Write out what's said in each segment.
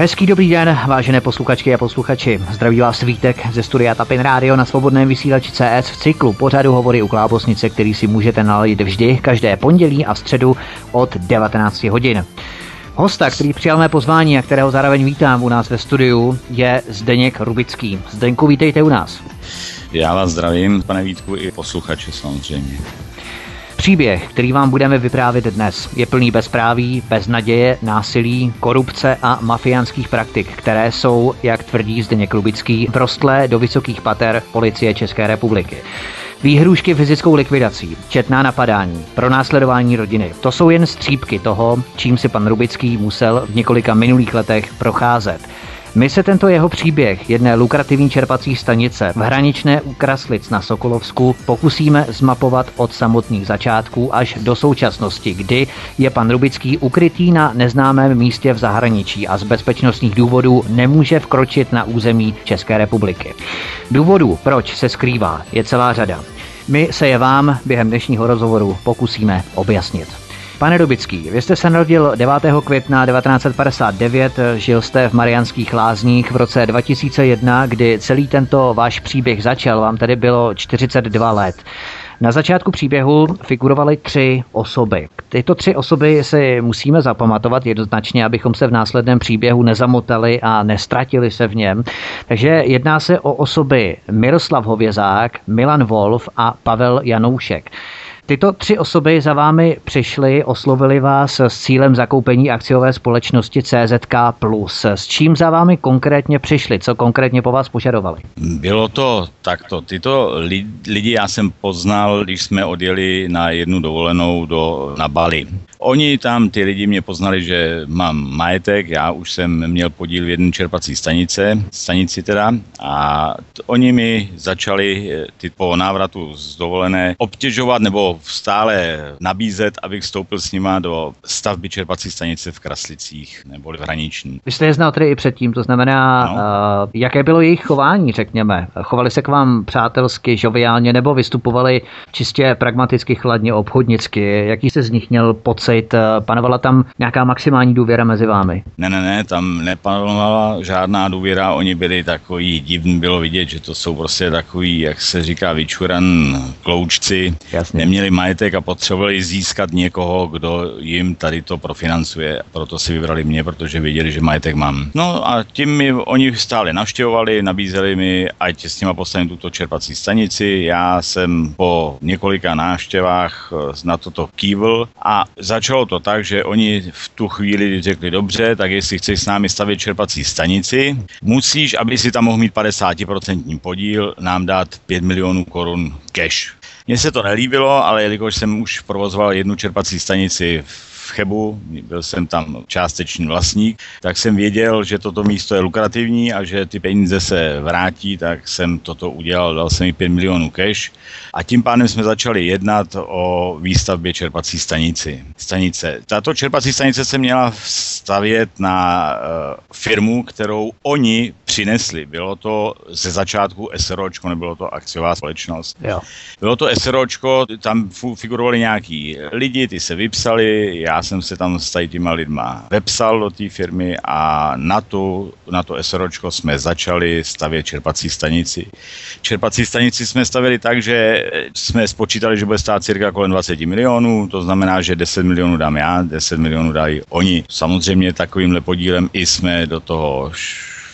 Hezký dobrý den, vážené posluchačky a posluchači. Zdraví vás Vítek ze studia Tapin Radio na svobodném vysílači CS v cyklu pořadu Hovory u Klábosnice, který si můžete naladit vždy, každé pondělí a středu od 19 hodin. Hosta, který přijal mé pozvání a kterého zároveň vítám u nás ve studiu, je Zdeněk Rubický. Zdeňku, vítejte u nás. Já vás zdravím, pane Vítku, i posluchače samozřejmě. Příběh, který vám budeme vyprávět dnes, je plný bezpráví, beznaděje, násilí, korupce a mafiánských praktik, které jsou, jak tvrdí Zdeněk Rubický, prostlé do vysokých pater policie České republiky. Výhrušky fyzickou likvidací, četná napadání, pronásledování rodiny. To jsou jen střípky toho, čím si pan Rubický musel v několika minulých letech procházet. My se tento jeho příběh jedné lukrativní čerpací stanice v hraničné u Kraslic na Sokolovsku pokusíme zmapovat od samotných začátků až do současnosti, kdy je pan Rubický ukrytý na neznámém místě v zahraničí a z bezpečnostních důvodů nemůže vkročit na území České republiky. Důvodů, proč se skrývá, je celá řada. My se je vám během dnešního rozhovoru pokusíme objasnit. Pane Dubický, vy jste se narodil 9. května 1959, žil jste v Mariánských lázních v roce 2001, kdy celý tento váš příběh začal, vám tedy bylo 42 let. Na začátku příběhu figurovaly tři osoby. Tyto tři osoby si musíme zapamatovat jednoznačně, abychom se v následném příběhu nezamotali a nestratili se v něm. Takže jedná se o osoby Miroslav Hovězák, Milan Wolf a Pavel Janoušek. Tyto tři osoby za vámi přišly, oslovili vás s cílem zakoupení akciové společnosti CZK+. S čím za vámi konkrétně přišli? Co konkrétně po vás požadovali? Bylo to takto. Tyto lidi já jsem poznal, když jsme odjeli na jednu dovolenou do, na Bali. Oni tam, ty lidi mě poznali, že mám majetek, já už jsem měl podíl v jedné čerpací stanice, stanici teda, a t- oni mi začali eh, ty po návratu z dovolené obtěžovat nebo stále nabízet, abych vstoupil s nima do stavby čerpací stanice v Kraslicích nebo v Hraniční. Vy jste je znal tedy i předtím, to znamená, no. uh, jaké bylo jejich chování, řekněme? Chovali se k vám přátelsky, žoviálně nebo vystupovali čistě pragmaticky, chladně, obchodnicky? Jaký se z nich měl pocit? Eh, panovala tam nějaká maximální důvěra mezi vámi? Ne, ne, ne, tam nepanovala žádná důvěra, oni byli takový divný, bylo vidět, že to jsou prostě takový, jak se říká, vyčuran kloučci, Jasně. neměli majetek a potřebovali získat někoho, kdo jim tady to profinancuje, proto si vybrali mě, protože věděli, že majetek mám. No a tím mi oni stále navštěvovali, nabízeli mi, ať s nima postavím tuto čerpací stanici. Já jsem po několika návštěvách eh, na toto kývl a za začalo to tak, že oni v tu chvíli řekli, dobře, tak jestli chceš s námi stavět čerpací stanici, musíš, aby si tam mohl mít 50% podíl, nám dát 5 milionů korun cash. Mně se to nelíbilo, ale jelikož jsem už provozoval jednu čerpací stanici v v Chebu, byl jsem tam částečný vlastník, tak jsem věděl, že toto místo je lukrativní a že ty peníze se vrátí, tak jsem toto udělal, dal jsem mi 5 milionů cash a tím pádem jsme začali jednat o výstavbě čerpací stanici. stanice. Tato čerpací stanice se měla stavět na uh, firmu, kterou oni přinesli. Bylo to ze začátku SROčko, nebylo to akciová společnost. Jo. Bylo to SROčko, tam figurovali nějaký lidi, ty se vypsali, já jsem se tam s těma lidma vepsal do té firmy a na, tu, na to SROčko jsme začali stavět čerpací stanici. Čerpací stanici jsme stavili tak, že jsme spočítali, že bude stát cirka kolem 20 milionů, to znamená, že 10 milionů dám já, 10 milionů dají oni. Samozřejmě takovýmhle podílem i jsme do toho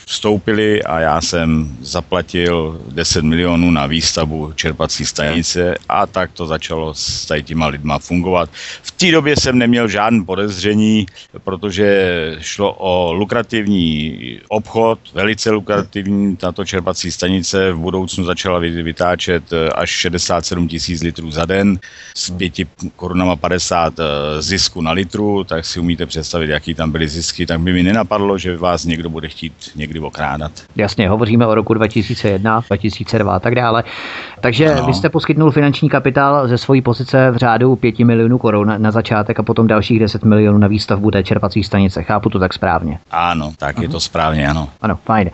vstoupili a já jsem zaplatil 10 milionů na výstavbu čerpací stanice a tak to začalo s těma lidma fungovat. V té době jsem neměl žádné podezření, protože šlo o lukrativní obchod, velice lukrativní. Tato čerpací stanice v budoucnu začala vytáčet až 67 tisíc litrů za den s 5 korunama 50 eh, zisku na litru, tak si umíte představit, jaký tam byly zisky, tak by mi nenapadlo, že vás někdo bude chtít někdy okrádat. Jasně, hovoříme o roku 2001, 2002 a tak dále. Takže no. vy jste poskytnul finanční kapitál ze svojí pozice v řádu 5 milionů korun na začátek a potom dalších 10 milionů na výstavbu té čerpací stanice. Chápu to tak správně? Ano, tak uh-huh. je to správně, ano. Ano, fajn.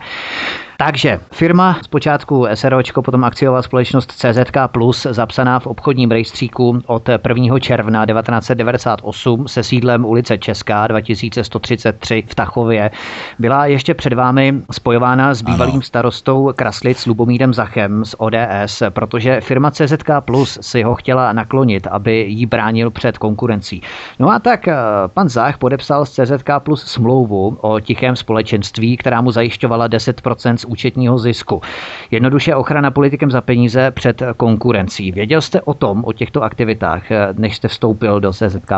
Takže firma zpočátku SROčko, potom akciová společnost CZK Plus, zapsaná v obchodním rejstříku od 1. června 1998 se sídlem ulice Česká 2133 v Tachově, byla ještě před vámi spojována s bývalým ano. starostou Kraslic Lubomírem Zachem z ODS, protože firma CZK Plus si ho chtěla naklonit, aby jí bránil před konkurencí. No a tak eh, pan Zach podepsal s CZK Plus smlouvu o tichém společenství, která mu zajišťovala 10% z účetního zisku. Jednoduše ochrana politikem za peníze před konkurencí. Věděl jste o tom, o těchto aktivitách, než jste vstoupil do CZK+.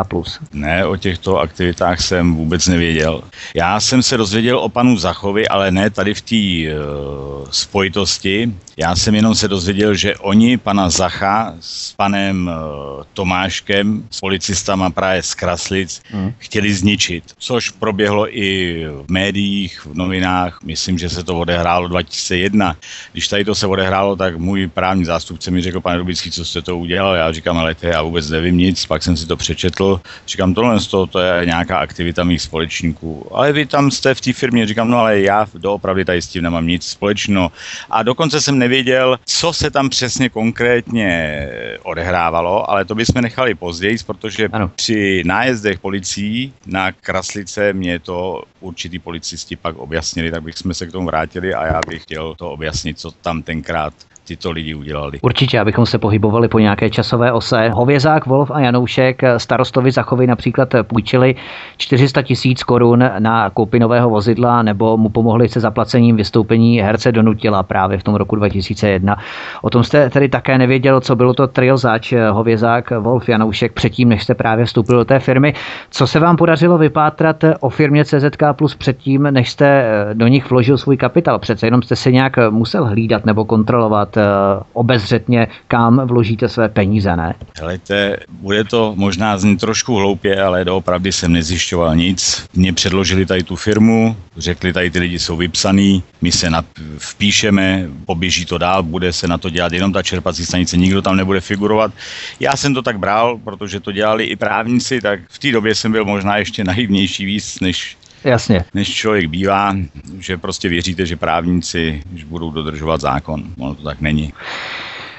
Ne, o těchto aktivitách jsem vůbec nevěděl. Já jsem se dozvěděl o panu Zachovi, ale ne tady v té uh, spojitosti. Já jsem jenom se dozvěděl, že oni pana Zacha s panem uh, Tomáškem, s policistama právě z Kraslic, hmm. chtěli zničit, což proběhlo i v médiích, v novinách. Myslím, že se to odehrálo 2001. Když tady to se odehrálo, tak můj právní zástupce mi řekl, pane Rubický, co jste to udělal? Já říkám, ale to já vůbec nevím nic, pak jsem si to přečetl. Říkám, tohle z toho, to je nějaká aktivita mých společníků. Ale vy tam jste v té firmě, říkám, no ale já doopravdy tady s tím nemám nic společného. A dokonce jsem nevěděl, co se tam přesně konkrétně odehrávalo, ale to bychom nechali později, protože ano. při nájezdech policií na Kraslice mě to určitý policisti pak objasnili, tak bychom se k tomu vrátili a já bych chtěl to objasnit, co tam tenkrát tyto lidi udělali. Určitě, abychom se pohybovali po nějaké časové ose. Hovězák, Wolf a Janoušek starostovi Zachovy například půjčili 400 tisíc korun na koupi nového vozidla nebo mu pomohli se zaplacením vystoupení herce Donutila právě v tom roku 2001. O tom jste tedy také nevěděl, co bylo to trio zač, Hovězák, Wolf, Janoušek předtím, než jste právě vstoupil do té firmy. Co se vám podařilo vypátrat o firmě CZK Plus předtím, než jste do nich vložil svůj kapitál? Přece jenom jste se nějak musel hlídat nebo kontrolovat Eh, obezřetně, kam vložíte své peníze, ne? Helejte, bude to možná znít trošku hloupě, ale doopravdy jsem nezjišťoval nic. Mě předložili tady tu firmu, řekli, tady ty lidi jsou vypsaný, my se na, vpíšeme, poběží to dál, bude se na to dělat jenom ta čerpací stanice, nikdo tam nebude figurovat. Já jsem to tak bral, protože to dělali i právníci, tak v té době jsem byl možná ještě naivnější víc, než Jasně. než člověk bývá, že prostě věříte, že právníci že budou dodržovat zákon. Ono to tak není.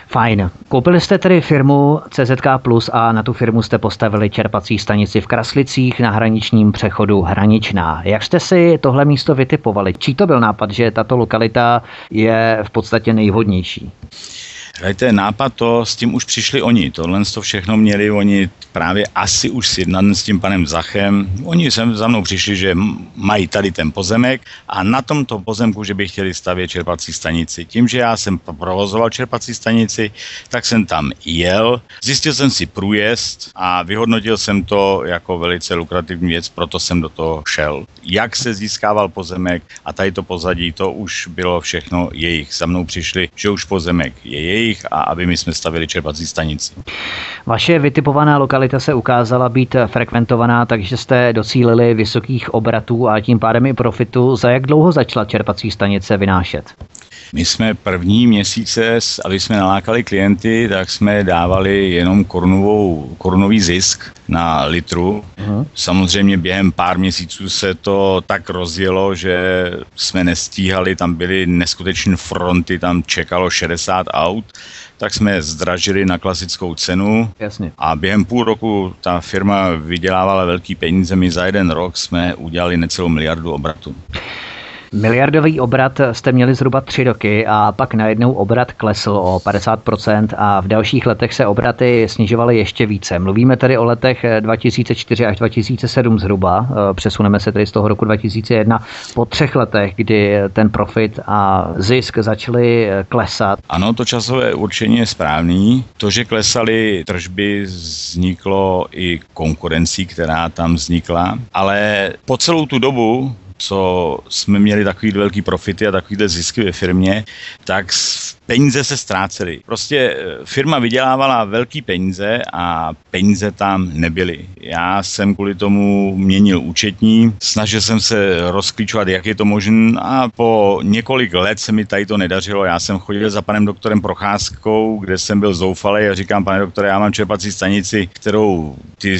Fajn. Koupili jste tedy firmu CZK Plus a na tu firmu jste postavili čerpací stanici v Kraslicích na hraničním přechodu Hraničná. Jak jste si tohle místo vytipovali? Čí to byl nápad, že tato lokalita je v podstatě nejvhodnější? Hledajte, nápad to, s tím už přišli oni. Tohle to všechno měli oni právě asi už sjednat s tím panem Zachem. Oni sem za mnou přišli, že mají tady ten pozemek a na tomto pozemku, že by chtěli stavět čerpací stanici. Tím, že já jsem provozoval čerpací stanici, tak jsem tam jel, zjistil jsem si průjezd a vyhodnotil jsem to jako velice lukrativní věc, proto jsem do toho šel. Jak se získával pozemek a tady to pozadí, to už bylo všechno jejich. Za mnou přišli, že už pozemek je jejich jejich a aby my jsme stavili čerpací stanici. Vaše vytipovaná lokalita se ukázala být frekventovaná, takže jste docílili vysokých obratů a tím pádem i profitu. Za jak dlouho začala čerpací stanice vynášet? My jsme první měsíce, aby jsme nalákali klienty, tak jsme dávali jenom korunovou, korunový zisk na litru. Uh-huh. Samozřejmě během pár měsíců se to tak rozjelo, že jsme nestíhali, tam byly neskutečné fronty, tam čekalo 60 aut tak jsme zdražili na klasickou cenu Jasně. a během půl roku ta firma vydělávala velký peníze. My za jeden rok jsme udělali necelou miliardu obratu. Miliardový obrat jste měli zhruba tři roky a pak najednou obrat klesl o 50% a v dalších letech se obraty snižovaly ještě více. Mluvíme tedy o letech 2004 až 2007 zhruba. Přesuneme se tedy z toho roku 2001 po třech letech, kdy ten profit a zisk začaly klesat. Ano, to časové určení je správný. To, že klesaly tržby, vzniklo i konkurencí, která tam vznikla, ale po celou tu dobu co jsme měli takový velký profity a takovýhle zisky ve firmě, tak peníze se ztrácely. Prostě eh, firma vydělávala velký peníze a peníze tam nebyly. Já jsem kvůli tomu měnil účetní, snažil jsem se rozklíčovat, jak je to možné a po několik let se mi tady to nedařilo. Já jsem chodil za panem doktorem Procházkou, kde jsem byl zoufalý a říkám, pane doktore, já mám čerpací stanici, kterou ty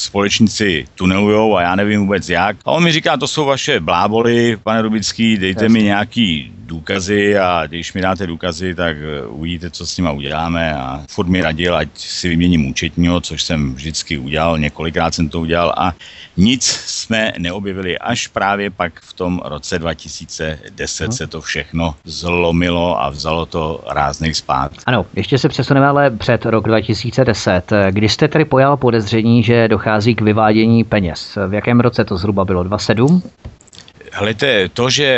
společníci tunelujou a já nevím vůbec jak. A on mi říká, to jsou vaše bláboly, pane Rubický, dejte Jasně. mi nějaký důkazy a když mi dáte důkazy, tak eh, uvidíte, co s nima uděláme a furt mi radil, ať si vyměním účetního, což jsem vždycky udělal, několikrát jsem to udělal a nic jsme neobjevili, až právě pak v tom roce 2010 hmm. se to všechno zlomilo a vzalo to rázných spát. Ano, ještě se přesuneme ale před rok 2010, kdy jste tedy pojal podezření, že dochází k vyvádění peněz. V jakém roce to zhruba bylo? 27? Helejte, to, že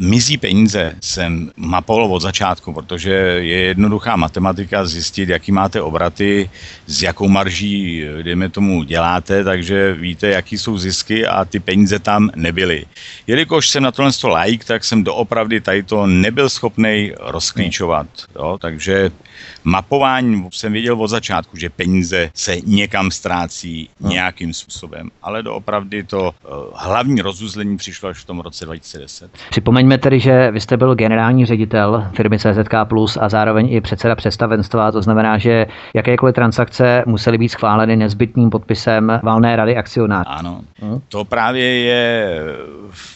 mizí peníze, jsem mapoval od začátku, protože je jednoduchá matematika zjistit, jaký máte obraty, s jakou marží, dejme tomu, děláte, takže víte, jaký jsou zisky a ty peníze tam nebyly. Jelikož jsem na tohle to like, tak jsem doopravdy tady to nebyl schopný rozklíčovat. Jo? Takže mapování jsem věděl od začátku, že peníze se někam ztrácí nějakým způsobem, ale doopravdy to uh, hlavní rozuzlení přišlo až v tom roce 2010. Připomeňme tedy, že vy jste byl generální ředitel firmy CZK Plus a zároveň i předseda představenstva, to znamená, že jakékoliv transakce musely být schváleny nezbytným podpisem valné rady akcionářů. Ano, hmm? to právě je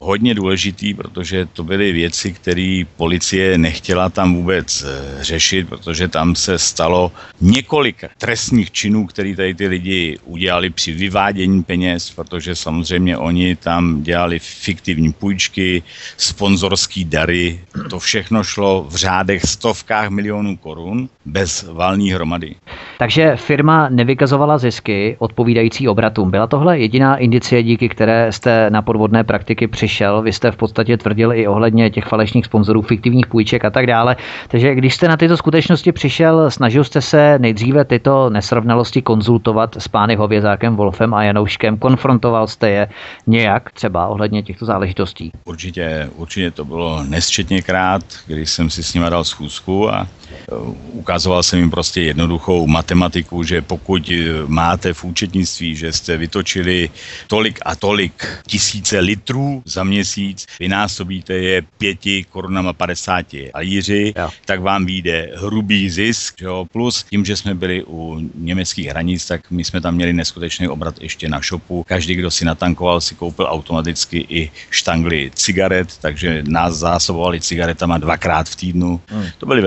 hodně důležitý, protože to byly věci, které policie nechtěla tam vůbec eh, řešit, protože tam se stalo několik trestních činů, které tady ty lidi udělali při vyvádění peněz, protože samozřejmě oni tam dělali fiktivní půjčky, sponzorský dary, to všechno šlo v řádech stovkách milionů korun bez valní hromady. Takže firma nevykazovala zisky odpovídající obratům. Byla tohle jediná indicie, díky které jste na podvodné praktiky přišel. Vy jste v podstatě tvrdil i ohledně těch falešných sponzorů, fiktivních půjček a tak dále. Takže když jste na tyto skutečnosti přišel, snažil jste se nejdříve tyto nesrovnalosti konzultovat s pány Hovězákem, Wolfem a Janouškem, konfrontoval jste je nějak třeba ohledně těchto záležitostí? Určitě, určitě to bylo nesčetněkrát, když jsem si s nimi dal schůzku a ukazoval jsem jim prostě jednoduchou matematiku, že pokud máte v účetnictví, že jste vytočili tolik a tolik tisíce litrů za měsíc, vynásobíte je pěti korunama 50 alíři, jo. tak vám vyjde hrubý zisk, jo, plus tím, že jsme byli u německých hranic, tak my jsme tam měli neskutečný obrat ještě na shopu. Každý, kdo si natankoval, si koupil automaticky i štangly cigaret, takže nás zásobovali cigaretama dvakrát v týdnu. Hmm. To byly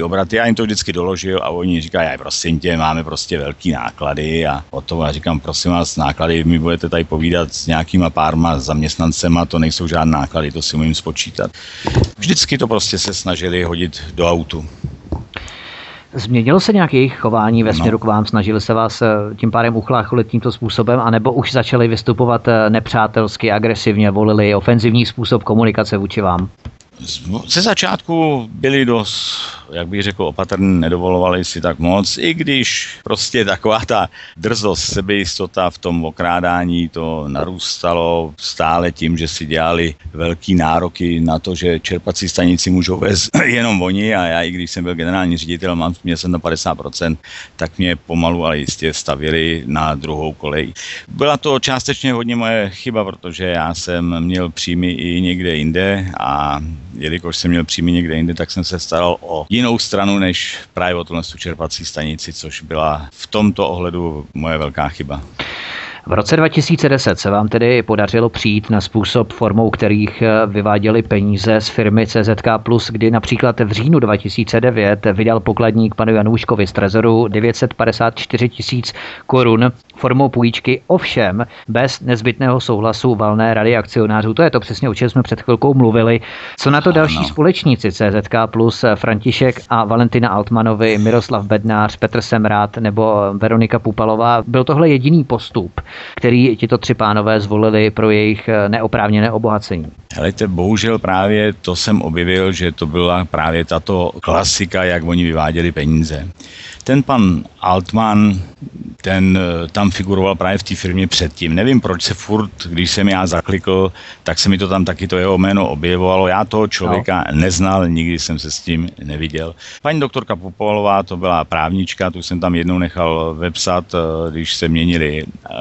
velikánský obrat. Já jim to vždycky doložil a oni říkají, prosím tě, máme prostě velký náklady a o to já říkám, prosím vás, náklady mi budete tady povídat s nějakýma párma zaměstnancema, to nejsou žádné náklady, to si umím spočítat. Vždycky to prostě se snažili hodit do autu. Změnilo se nějaké jejich chování ve směru no. k vám? Snažili se vás eh, tím pádem uchlácholit tímto způsobem, anebo už začali vystupovat eh, nepřátelsky, agresivně, volili ofenzivní způsob komunikace vůči vám? Ze začátku byli dost, jak bych řekl, opatrní, nedovolovali si tak moc, i když prostě taková ta drzost, sebejistota v tom okrádání to narůstalo stále tím, že si dělali velký nároky na to, že čerpací stanici můžou vést jenom oni a já, i když jsem byl generální ředitel, mám, měl jsem na 50%, tak mě pomalu, ale jistě stavili na druhou kolej. Byla to částečně hodně moje chyba, protože já jsem měl příjmy i někde jinde a jelikož jsem měl příjmy někde jinde, tak jsem se staral o jinou stranu než právě o tuhle čerpací stanici, což byla v tomto ohledu moje velká chyba. V roce 2010 se vám tedy podařilo přijít na způsob, formou kterých eh, vyváděli peníze z firmy CZK+, kdy například v říjnu 2009 vydal pokladník panu Janouškovi z trezoru 954 tisíc korun formou půjčky, ovšem bez nezbytného souhlasu valné rady akcionářů. To je to přesně, o čem jsme před chvilkou mluvili. Co na to další ano. společníci CZK plus František a Valentina Altmanovi, Miroslav Bednář, Petr Semrát nebo Veronika Pupalová? Byl tohle jediný postup, který tito tři pánové zvolili pro jejich neoprávněné obohacení? Helejte, bohužel právě to jsem objevil, že to byla právě tato klasika, jak oni vyváděli peníze. Ten pan Altman, ten eh, tam figuroval právě v té firmě předtím. Nevím, proč se furt, když jsem já zaklikl, tak se mi to tam taky to jeho jméno objevovalo. Já toho člověka no. neznal, nikdy jsem se s tím neviděl. Paní doktorka Popovalová, to byla právnička, tu jsem tam jednou nechal vepsat, eh, když se měnili uh,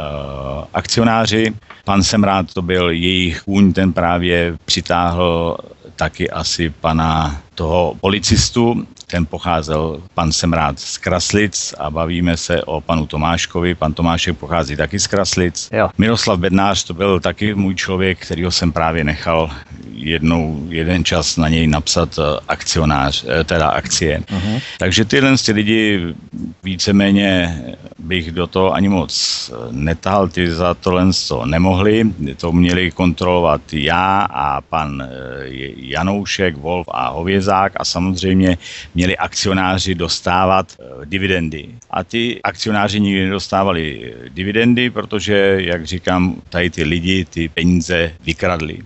akcionáři. Pan Semrát, to byl jejich kůň, ten právě přitáhl taky asi pana toho policistu, ten pocházel pan Semrát z Kraslic a bavíme se o panu Tomáškovi. Pan Tomášek pochází taky z Kraslic. Jo. Miroslav Bednář to byl taky můj člověk, kterýho jsem právě nechal jednou, jeden čas na něj napsat akcionář, teda akcie. Uh-huh. Takže tyhle ty lidi víceméně bych do toho ani moc netahal, ty za tohle nemohli, to měli kontrolovat já a pan Janoušek, Wolf a Hovězák a samozřejmě měli akcionáři dostávat dividendy. A ty akcionáři nikdy nedostávali dividendy, protože, jak říkám, tady ty lidi ty peníze vykradli.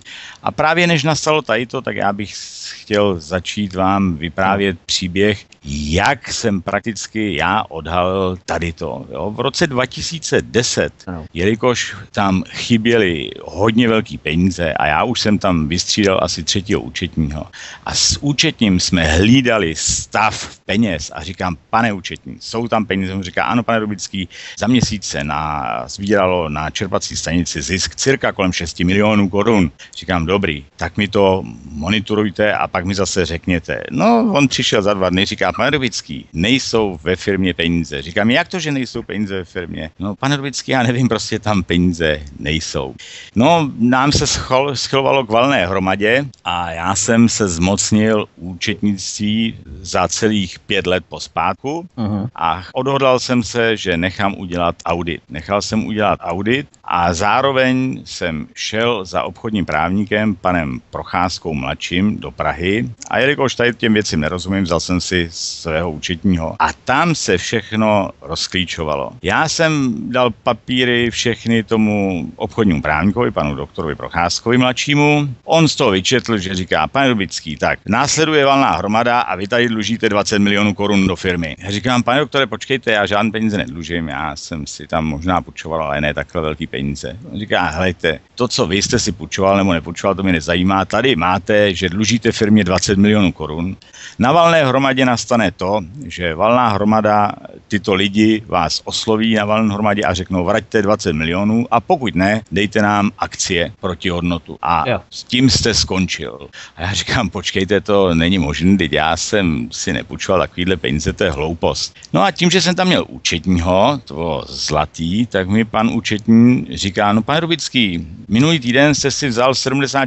A právě než nastalo tady to, tak já bych chtěl začít vám vyprávět příběh, jak jsem prakticky já odhalil tady to. Jo. V roce 2010, jelikož tam chyběly hodně velký peníze a já už jsem tam vystřídal asi třetího účetního a s účetním jsme hlídali stav peněz a říkám, pane účetní, jsou tam peníze? On říká, ano, pane Rubický, za měsíc se na, sbíralo na čerpací stanici zisk cirka kolem 6 milionů korun. Říkám, dobrý, tak mi to monitorujte a pak mi zase řekněte. No, on přišel za dva dny, říká, pane Rubický, nejsou ve firmě peníze. Říkám, jak to, že nejsou peníze ve firmě? No, pane Rubický, já nevím, prostě tam peníze nejsou. No, nám se schol, schovalo k valné hromadě a já jsem se zmocnil účetnictví za celých pět let po spátku uh-huh. a odhodlal jsem se, že nechám udělat audit. Nechal jsem udělat audit a zároveň jsem šel za obchodním právníkem, panem Procházkou mladším, do Prahy a jelikož tady těm věcem nerozumím, vzal jsem si svého účetního a tam se všechno rozklíčovalo. Já jsem dal papíry všechny tomu obchodnímu právníkovi, panu doktorovi Procházkovi mladšímu. On z toho vyčetl, že říká, pane Rubický, tak následuje valná hromada a vy tady dlužíte 20 milionů korun do firmy. Já říkám, pane doktore, počkejte, já žádné peníze nedlužím, já jsem si tam možná půjčoval, ale ne takhle velký peníze. On říká, helejte, to, co vy jste si půjčoval nebo nepůjčoval, to mě nezajímá. Tady máte, že dlužíte firmě 20 milionů korun. Na valné hromadě nastane to, že valná hromada tyto lidi vás osloví na valné hromadě a řeknou, vraťte 20 milionů a pokud ne, dejte nám akcie proti hodnotu. A jo. s tím jste skončil. A já říkám, počkejte, to není možné, teď já jsem si nepůjčoval takovýhle peníze, to je hloupost. No a tím, že jsem tam měl účetního, to zlatý, tak mi pan účetní říká, no pane Rubický, minulý týden jste si vzal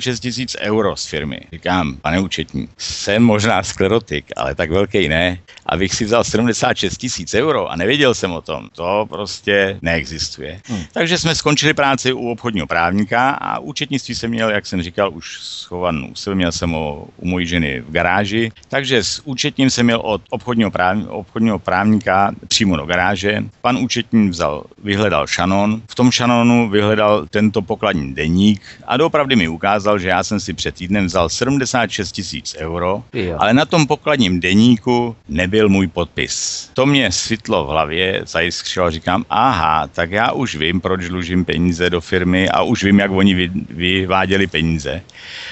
76 tisíc euro z firmy. Říkám, pane účetní, jsem možná sklerotik, ale tak velký ne. Abych si vzal 76 tisíc euro a nevěděl jsem o tom, to prostě neexistuje. Hmm. Takže jsme skončili práci u obchodního právníka a účetnictví jsem měl, jak jsem říkal, už schovanou. Měl jsem ho u mojí ženy v garáži, takže s účetním jsem měl od obchodního, práv, obchodního právníka přímo do garáže. Pan účetní vzal, vyhledal šanon, v tom šanonu vyhledal tento pokladní deník a doopravdy mi ukázal, že já jsem si před týdnem vzal 76 tisíc euro, jo. ale na tom pokladním deníku nebyl můj podpis. To mě svitlo v hlavě, zajiskřilo, říkám, aha, tak já už vím, proč dlužím peníze do firmy a už vím, jak oni vy, vyváděli peníze.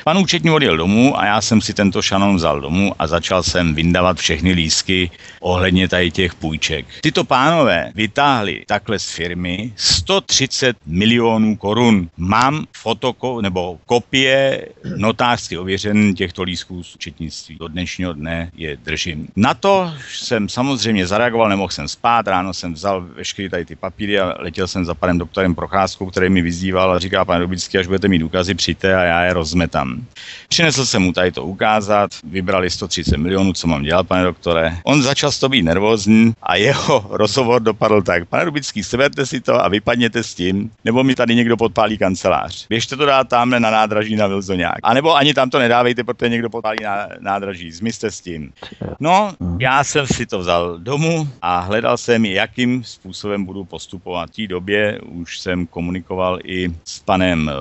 Pan účetní odjel domů a já jsem si tento šanon vzal domů a začal jsem vyndavat všechny lísky ohledně tady těch půjček. Tyto pánové vytáhli takhle z firmy 130 milionů korun. Mám fotoko nebo kopie notářsky ověřen těchto lísků z účetnictví. Do dnešního dne je držím. Na to jsem samozřejmě zareagoval, nemohl jsem spát, ráno jsem vzal veškeré tady ty papíry a letěl jsem za panem doktorem Procházkou, který mi vyzýval a říká, pane Rubický, až budete mít důkazy, přijďte a já je rozmetám. Přinesl jsem mu tady to ukázat, vybrali 130 milionů, co mám dělat, pane doktore. On začal z toho být nervózní a jeho rozhovor dopadl tak, pane Rubický, seberte si to a vypadněte s tím, nebo mi tady někdo podpálí kancelář. Běžte to dát tamhle na nádraží na Vilzoňák. A nebo ani tam to nedávejte, protože někdo podpálí na nádraží. Zmizte s tím. No, já jsem si to vzal domů a hledal jsem, jakým způsobem budu postupovat. V té době už jsem komunikoval i s panem eh,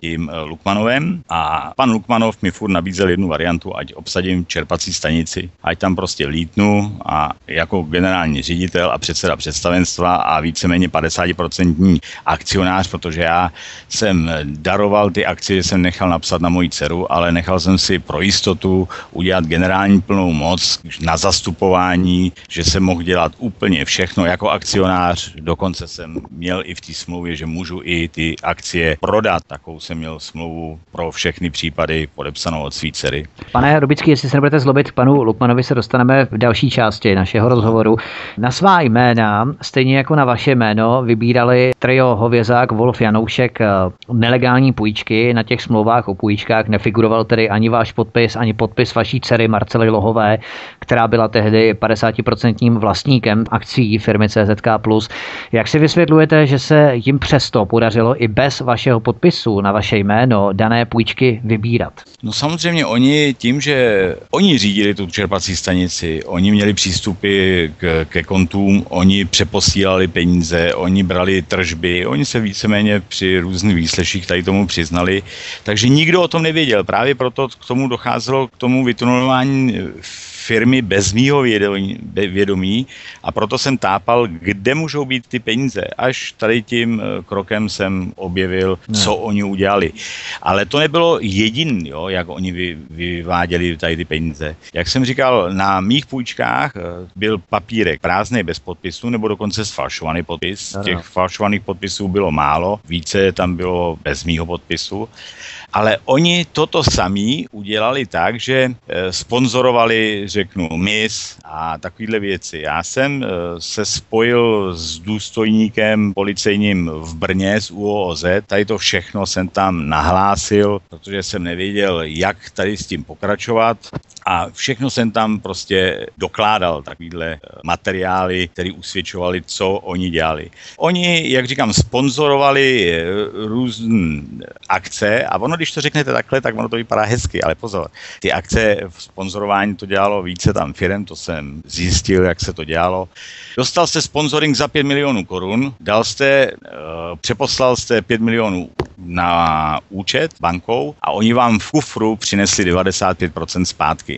tím eh, Lukmanovem a pan Lukmanov mi furt nabízel jednu variantu, ať obsadím čerpací stanici, ať tam prostě lítnu a jako generální ředitel a předseda představenstva a víceméně 50% akcionář, protože já jsem daroval ty akcie, jsem nechal napsat na moji dceru, ale nechal jsem si pro jistotu udělat generální plnou moc na zastupování, že jsem mohl dělat úplně všechno jako spoluakcionář, dokonce jsem měl i v té smlouvě, že můžu i ty akcie prodat. Takovou jsem měl smlouvu pro všechny případy podepsanou od svý dcery. Pane Rubický, jestli se nebudete zlobit, panu Lukmanovi se dostaneme v další části našeho rozhovoru. Na svá jména, stejně jako na vaše jméno, vybírali trio Hovězák, Wolf Janoušek eh, nelegální půjčky. Na těch smlouvách o půjčkách nefiguroval tedy ani váš podpis, ani podpis vaší dcery Marcely Lohové, která byla tehdy 50% vlastníkem akcí firmy CZK+. Jak si vysvětlujete, že se jim přesto podařilo i bez vašeho podpisu na vaše jméno dané půjčky vybírat? No samozřejmě oni tím, že oni řídili tu čerpací stanici, oni měli přístupy k, ke kontům, oni přeposílali peníze, oni brali tržby, oni se víceméně při různých výsleších tady tomu přiznali, takže nikdo o tom nevěděl. Právě proto k tomu docházelo k tomu vytunelování firmy bez mýho vědomí a proto jsem tápal, kde můžou být ty peníze. Až tady tím eh, krokem jsem objevil, ne. co oni udělali. Ale to nebylo jediný, jo, jak oni vy, vyváděli tady ty peníze. Jak jsem říkal, na mých půjčkách eh, byl papírek prázdný bez podpisu nebo dokonce sfalšovaný podpis. Těch falšovaných podpisů bylo málo, více tam bylo bez mýho podpisu. Ale oni toto sami udělali tak, že eh, sponzorovali, řeknu, mis a takovéhle věci. Já jsem eh, se spojil s důstojníkem policejním v Brně z UOZ. Tady to všechno jsem tam nahlásil, protože jsem nevěděl, jak tady s tím pokračovat. A všechno jsem tam prostě dokládal, takovýhle eh, materiály, které usvědčovali, co oni dělali. Oni, jak říkám, sponzorovali různé akce a ono, když to řeknete takhle, tak ono to vypadá hezky, ale pozor, ty akce v sponzorování to dělalo více tam firm, to jsem zjistil, jak se to dělalo. Dostal jste sponsoring za 5 milionů korun, dal jste, uh, přeposlal jste 5 milionů na účet bankou a oni vám v kufru přinesli 95% zpátky.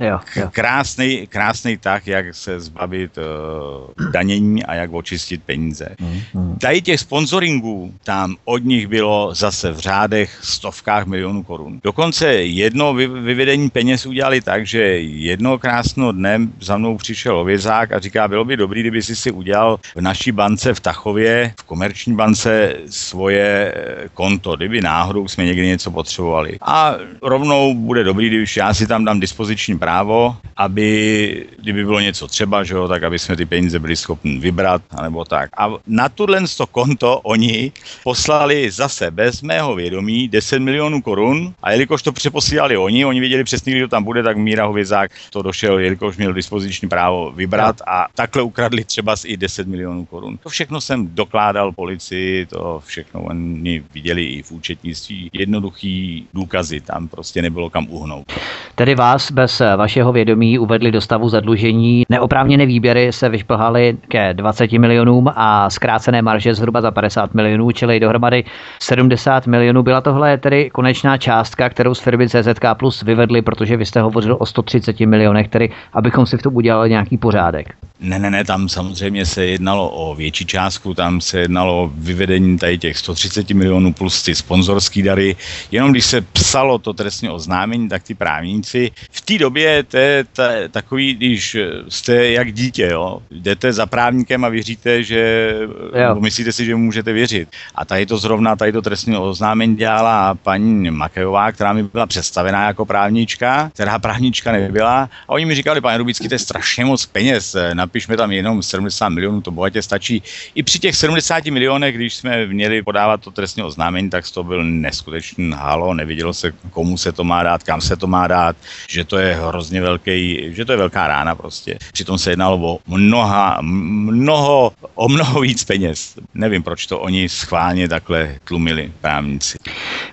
Jo, jo. Krásný, krásný tak, jak se zbavit uh, danění a jak očistit peníze. Mm, mm. Tady těch sponsoringů tam od nich bylo zase v řádech stovkách milionů korun. Dokonce jedno vy, vyvedení peněz udělali tak, že jedno krásno dne za mnou přišel ovězák a říká, bylo by dobrý, kdyby si si udělal v naší bance v Tachově, v komerční bance svoje eh, konto, kdyby náhodou jsme někdy něco potřebovali. A rovnou bude dobrý, když já si tam dám dispoziční právo, aby, kdyby bylo něco třeba, že jo, tak aby jsme ty peníze byli schopni vybrat, nebo tak. A na tuhle to konto oni poslali zase bez mého vědomí 10 milionů korun a jelikož to přeposílali oni, oni věděli přesně, kdy to tam bude, tak Míra Hovězák to došel, jelikož měl dispoziční právo vybrat a takhle ukradli třeba i 10 milionů korun. To všechno jsem dokládal policii, to všechno oni viděli i v účetnictví. Jednoduchý důkazy, tam prostě nebylo kam uhnout. Tedy vás bez vašeho vědomí uvedli do stavu zadlužení. Neoprávněné výběry se vyšplhaly ke 20 milionům a zkrácené marže zhruba za 50 milionů, čili dohromady 70 milionů. Byla tohle tedy konečná částka, kterou z firmy CZK Plus vyvedli, protože vy jste hovořil o 130 milionech, tedy abychom si v tom udělali nějaký pořádek. Ne, ne, ne, tam samozřejmě se jednalo o větší částku, tam se jednalo o vyvedení tady těch 130 milionů plus ty sponzorský dary. Jenom když se psalo to trestně oznámení, tak ty právníci v té době to je ta, takový, když jste jak dítě, jo, jdete za právníkem a věříte, že jo. myslíte si, že můžete věřit. A tady to zrovna, tady to trestní oznámení dělala paní Makejová, která mi byla představená jako právnička, která právnička nebyla. A oni mi říkali, pane Rubický, to je strašně moc peněz, napišme tam jenom 70 milionů, to bohatě stačí. I při těch 70 milionech, když jsme měli podávat to trestní oznámení, tak to byl neskutečný halo, nevidělo se, komu se to má dát, kam se to má dát, že to je hrozně velký, že to je velká rána prostě. Přitom se jednalo o mnoha, mnoho, o mnoho víc peněz. Nevím, proč to oni schválně takhle tlumili právníci.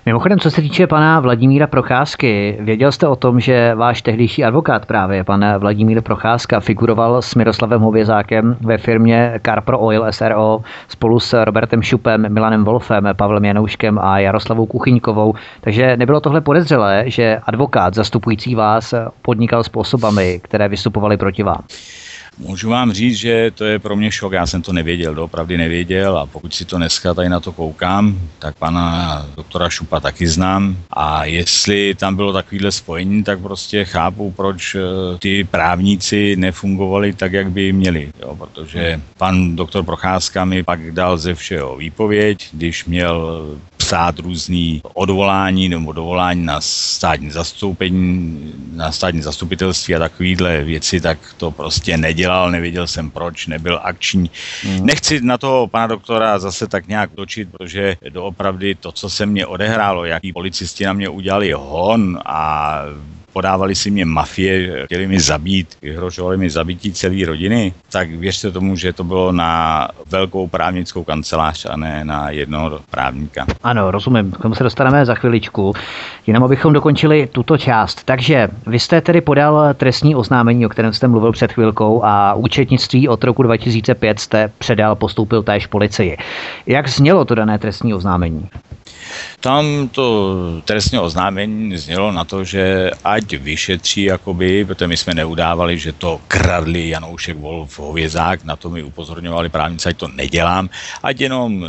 Mimochodem, co se týče pana Vladimíra Procházky, věděl jste o tom, že váš tehdejší advokát právě, pan Vladimír Procházka, figuroval s Miroslavem Hovězákem ve firmě Carpro Oil SRO spolu s Robertem Šupem, Milanem Wolfem, Pavlem Janouškem a Jaroslavou Kuchyňkovou. Takže nebylo tohle podezřelé, že advokát zastupující vás podnikal způsobami, které vystupovaly proti vám? Můžu vám říct, že to je pro mě šok, já jsem to nevěděl, doopravdy nevěděl. A pokud si to dneska tady na to koukám, tak pana doktora Šupa taky znám. A jestli tam bylo takovýhle spojení, tak prostě chápu, proč eh, ty právníci nefungovali tak, jak by měli, jo, protože pan doktor Procházka mi pak dal ze všeho výpověď, když měl psát různý odvolání nebo dovolání na státní zastoupení, na státní zastupitelství a takovýhle věci, tak to prostě nedělal, nevěděl jsem proč, nebyl akční. Mm. Nechci na toho pana doktora zase tak nějak točit, protože doopravdy to, co se mě odehrálo, jaký policisti na mě udělali hon a podávali si mě mafie, chtěli mi zabít, vyhrožovali mi zabití celé rodiny, tak věřte tomu, že to bylo na velkou právnickou kancelář a ne na jednoho právníka. Ano, rozumím, k tomu se dostaneme za chviličku. Jenom abychom dokončili tuto část. Takže vy jste tedy podal trestní oznámení, o kterém jste mluvil před chvilkou a účetnictví od roku 2005 jste předal, postoupil též policii. Jak znělo to dané trestní oznámení? Tam to trestně oznámení znělo na to, že ať vyšetří, jakoby, protože my jsme neudávali, že to kradli Janoušek Wolf Hovězák, na to mi upozorňovali právníci, ať to nedělám, ať jenom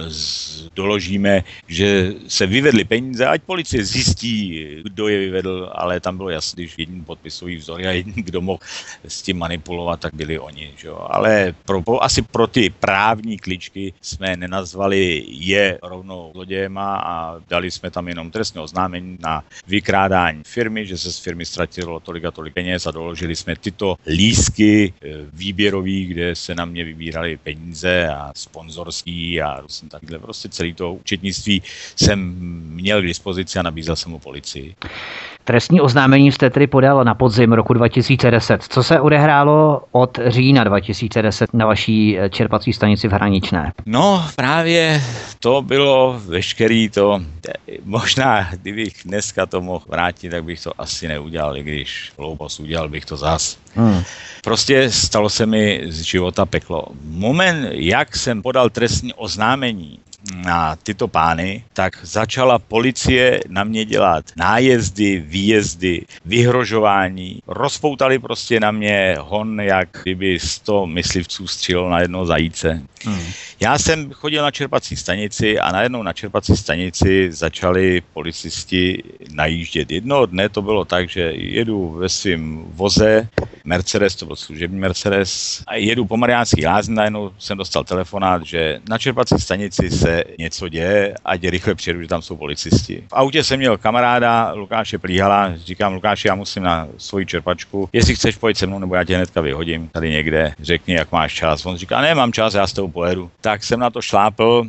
doložíme, že se vyvedly peníze, ať policie zjistí, kdo je vyvedl, ale tam bylo jasné, že jeden podpisový vzor a jeden, kdo mohl s tím manipulovat, tak byli oni. Že jo? Ale pro, asi pro ty právní kličky jsme nenazvali je rovnou zlodějema a dali jsme tam jenom trestné oznámení na vykrádání firmy, že se z firmy ztratilo tolik a tolik peněz a doložili jsme tyto lísky eh, výběrový, kde se na mě vybírali peníze a sponzorský a jsem takhle prostě celý to účetnictví jsem měl k dispozici a nabízel jsem mu policii. Trestní oznámení jste tedy podal na podzim roku 2010. Co se odehrálo od října 2010 na vaší eh, čerpací stanici v Hraničné? No, právě to bylo veškerý to, eh, možná kdybych dneska to mohl vrátit, tak bych to asi neudělal, i když hloupost udělal bych to zas. Hmm. Prostě stalo se mi z života peklo. Moment, jak jsem podal trestní oznámení, na tyto pány, tak začala policie na mě dělat nájezdy, výjezdy, vyhrožování. Rozpoutali prostě na mě hon, jak kdyby 100 myslivců střílelo na jednoho zajíce. Hmm. Já jsem chodil na čerpací stanici a najednou na čerpací stanici začali policisti najíždět. Jednoho dne to bylo tak, že jedu ve svém voze, Mercedes, to byl služební Mercedes, a jedu po Mariánský lázní, najednou jsem dostal telefonát, že na čerpací stanici se něco děje, ať rychle přijedu, že tam jsou policisti. V autě jsem měl kamaráda Lukáše Plíhala, říkám Lukáši, já musím na svoji čerpačku, jestli chceš pojít se mnou, nebo já tě hnedka vyhodím tady někde, řekni, jak máš čas. On říká, ne, mám čas, já s tebou pojedu. Tak jsem na to šlápl,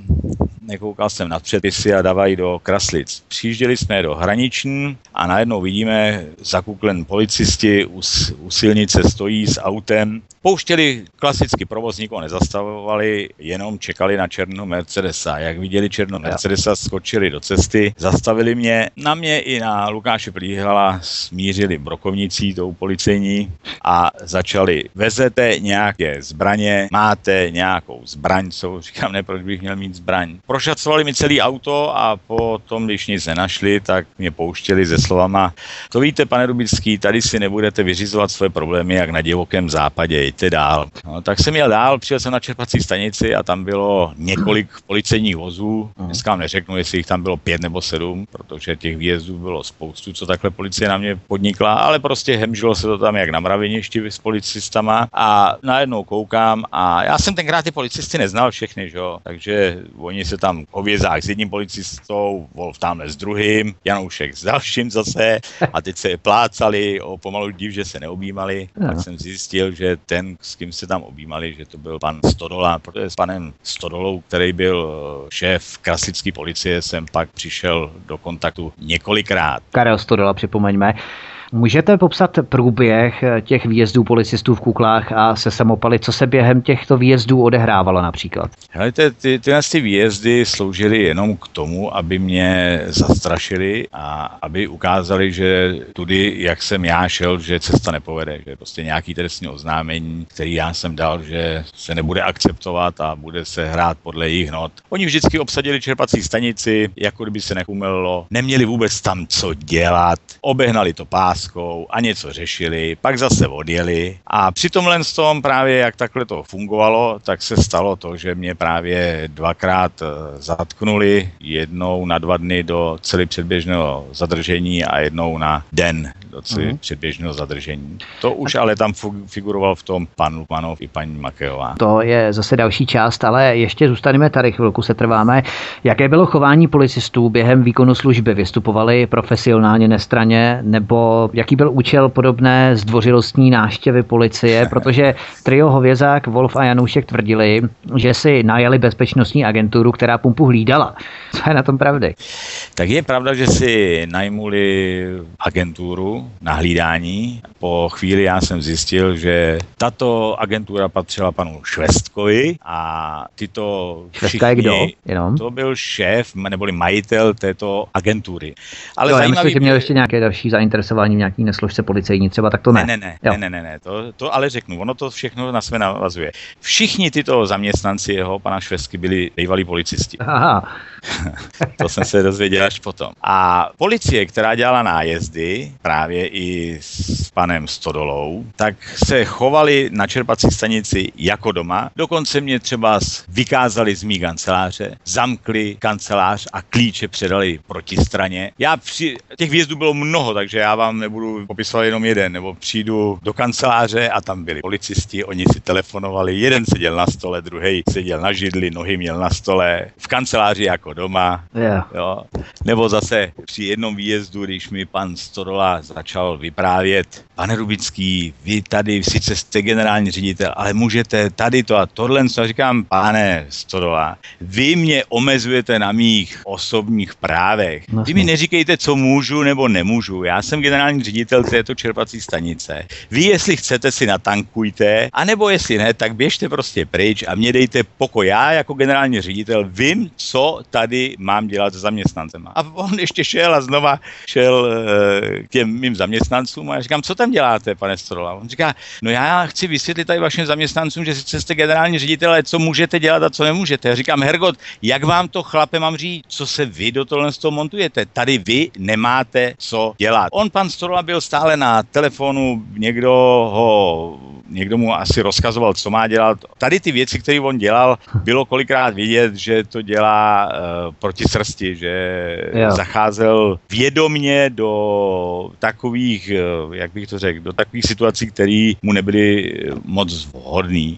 nekoukal jsem na předpisy a dávají do Kraslic. Přijížděli jsme do hraniční a najednou vidíme zakuklen policisti u, u silnice stojí s autem. Pouštěli klasicky provoz, nikoho nezastavovali, jenom čekali na černou Mercedesa. Jak viděli černou Mercedesa, skočili do cesty, zastavili mě. Na mě i na Lukáše Plíhala smířili brokovnicí, tou policejní a začali, vezete nějaké zbraně, máte nějakou zbraň, co říkám, ne, proč bych měl mít zbraň. Prošacovali mi celý auto a potom, když nic nenašli, tak mě pouštěli ze slovama, to víte, pane Rubický, tady si nebudete vyřizovat své problémy jak na divokém západě, jděte dál. No, tak jsem jel dál, přijel jsem na čerpací stanici a tam bylo několik policejních vozů. Dneska vám neřeknu, jestli jich tam bylo pět nebo sedm, protože těch výjezdů bylo spoustu, co takhle policie na mě podnikla, ale prostě hemžilo se to tam jak na mraveništi s policistama a najednou koukám a já jsem tenkrát ty policisty neznal všechny, že jo? takže oni se tam ovězák s jedním policistou, Wolf tamhle s druhým, Janoušek s dalším zase a teď se plácali, o pomalu div, že se neobjímali, no. tak jsem zjistil, že ten, s kým se tam objímali, že to byl pan Stodola, protože s panem Stodolou, který byl eh, šéf kraslické policie, jsem pak přišel do kontaktu několikrát. Karel Stodola, připomeňme. Můžete popsat průběh eh, těch výjezdů policistů v Kuklách a se samopaly, co se během těchto výjezdů odehrávalo například? Helejte, ty, tyhle ty výjezdy sloužily jenom k tomu, aby mě zastrašili a aby ukázali, že tudy, jak jsem já šel, že cesta nepovede, že prostě nějaký trestní oznámení, který já jsem dal, že se nebude akceptovat a bude se hrát podle jejich not. Oni vždycky obsadili čerpací stanici, jako kdyby se nechumelilo, neměli vůbec tam co dělat, obehnali to pás Švestkou a něco řešili, pak zase odjeli. A při tomhle tom právě, jak takhle to fungovalo, tak se stalo to, že mě právě dvakrát eh, zatknuli, jednou na dva dny do celý předběžného zadržení a jednou na den do celý mm-hmm. předběžného zadržení. To už ale tam figuroval v tom pan Lukmanov i paní Makejová. To je zase další část, ale ještě zůstaneme tady, chvilku se trváme. Jaké bylo chování policistů během výkonu služby? Vystupovali profesionálně nestraně, nebo jaký byl účel podobné zdvořilostní náštěvy policie? Protože trio Hovězák, Wolf a Janoušek tvrdili, že si najali bezpečnostní agenturu, která pumpu hlídala. Co je na tom pravdy? Tak je pravda, že si najmuli agenturu na hlídání. Po chvíli já jsem zjistil, že tato agentura patřila panu Švestkovi a tyto Švestka je kdo? Jenom? To byl šéf neboli majitel této agentury. Ale jo, zajímavý... myslím, že měl ještě nějaké další zainteresování v nějaký nesložce policejní, třeba tak to ne. Ne, ne, ne, ne, ne, ne, to, to ale řeknu, ono to všechno na sebe navazuje. Všichni tyto zaměstnanci jeho, pana Švestky, byli bývalí policisti. Aha. to jsem se dozvěděl až potom. A policie, která dělala nájezdy, právě i s panem Stodolou, tak se chovali na čerpací stanici jako doma. Dokonce mě třeba vykázali z mý kanceláře, zamkli kancelář a klíče předali proti straně. Já při, těch výjezdů bylo mnoho, takže já vám nebudu popisovat jenom jeden, nebo přijdu do kanceláře a tam byli policisti, oni si telefonovali, jeden seděl na stole, druhý seděl na židli, nohy měl na stole, v kanceláři jako doma. Yeah. Jo. Nebo zase při jednom výjezdu, když mi pan Storola začal vyprávět, pane Rubický, vy tady sice jste generální ředitel, ale můžete tady to a tohle, co říkám, pane Storola, vy mě omezujete na mých osobních právech. No vy mi neříkejte, co můžu nebo nemůžu. Já jsem generální ředitel této čerpací stanice. Vy, jestli chcete, si natankujte, anebo jestli ne, tak běžte prostě pryč a mě dejte pokoj. Já jako generální ředitel vím, co tady mám dělat s zaměstnancem. A on ještě šel a znova šel e, k těm mým zaměstnancům a já říkám, co tam děláte, pane Strola? On říká, no já chci vysvětlit tady vašim zaměstnancům, že sice jste generální ředitel, ale co můžete dělat a co nemůžete. Já říkám, Hergot, jak vám to chlape mám říct, co se vy do tohle z toho montujete? Tady vy nemáte co dělat. On, pan Strola, byl stále na telefonu, někdo ho někdo mu asi rozkazoval, co má dělat. Tady ty věci, které on dělal, bylo kolikrát vidět, že to dělá uh, proti srsti, že jo. zacházel vědomně do takových, uh, jak bych to řekl, do takových situací, které mu nebyly moc vhodné.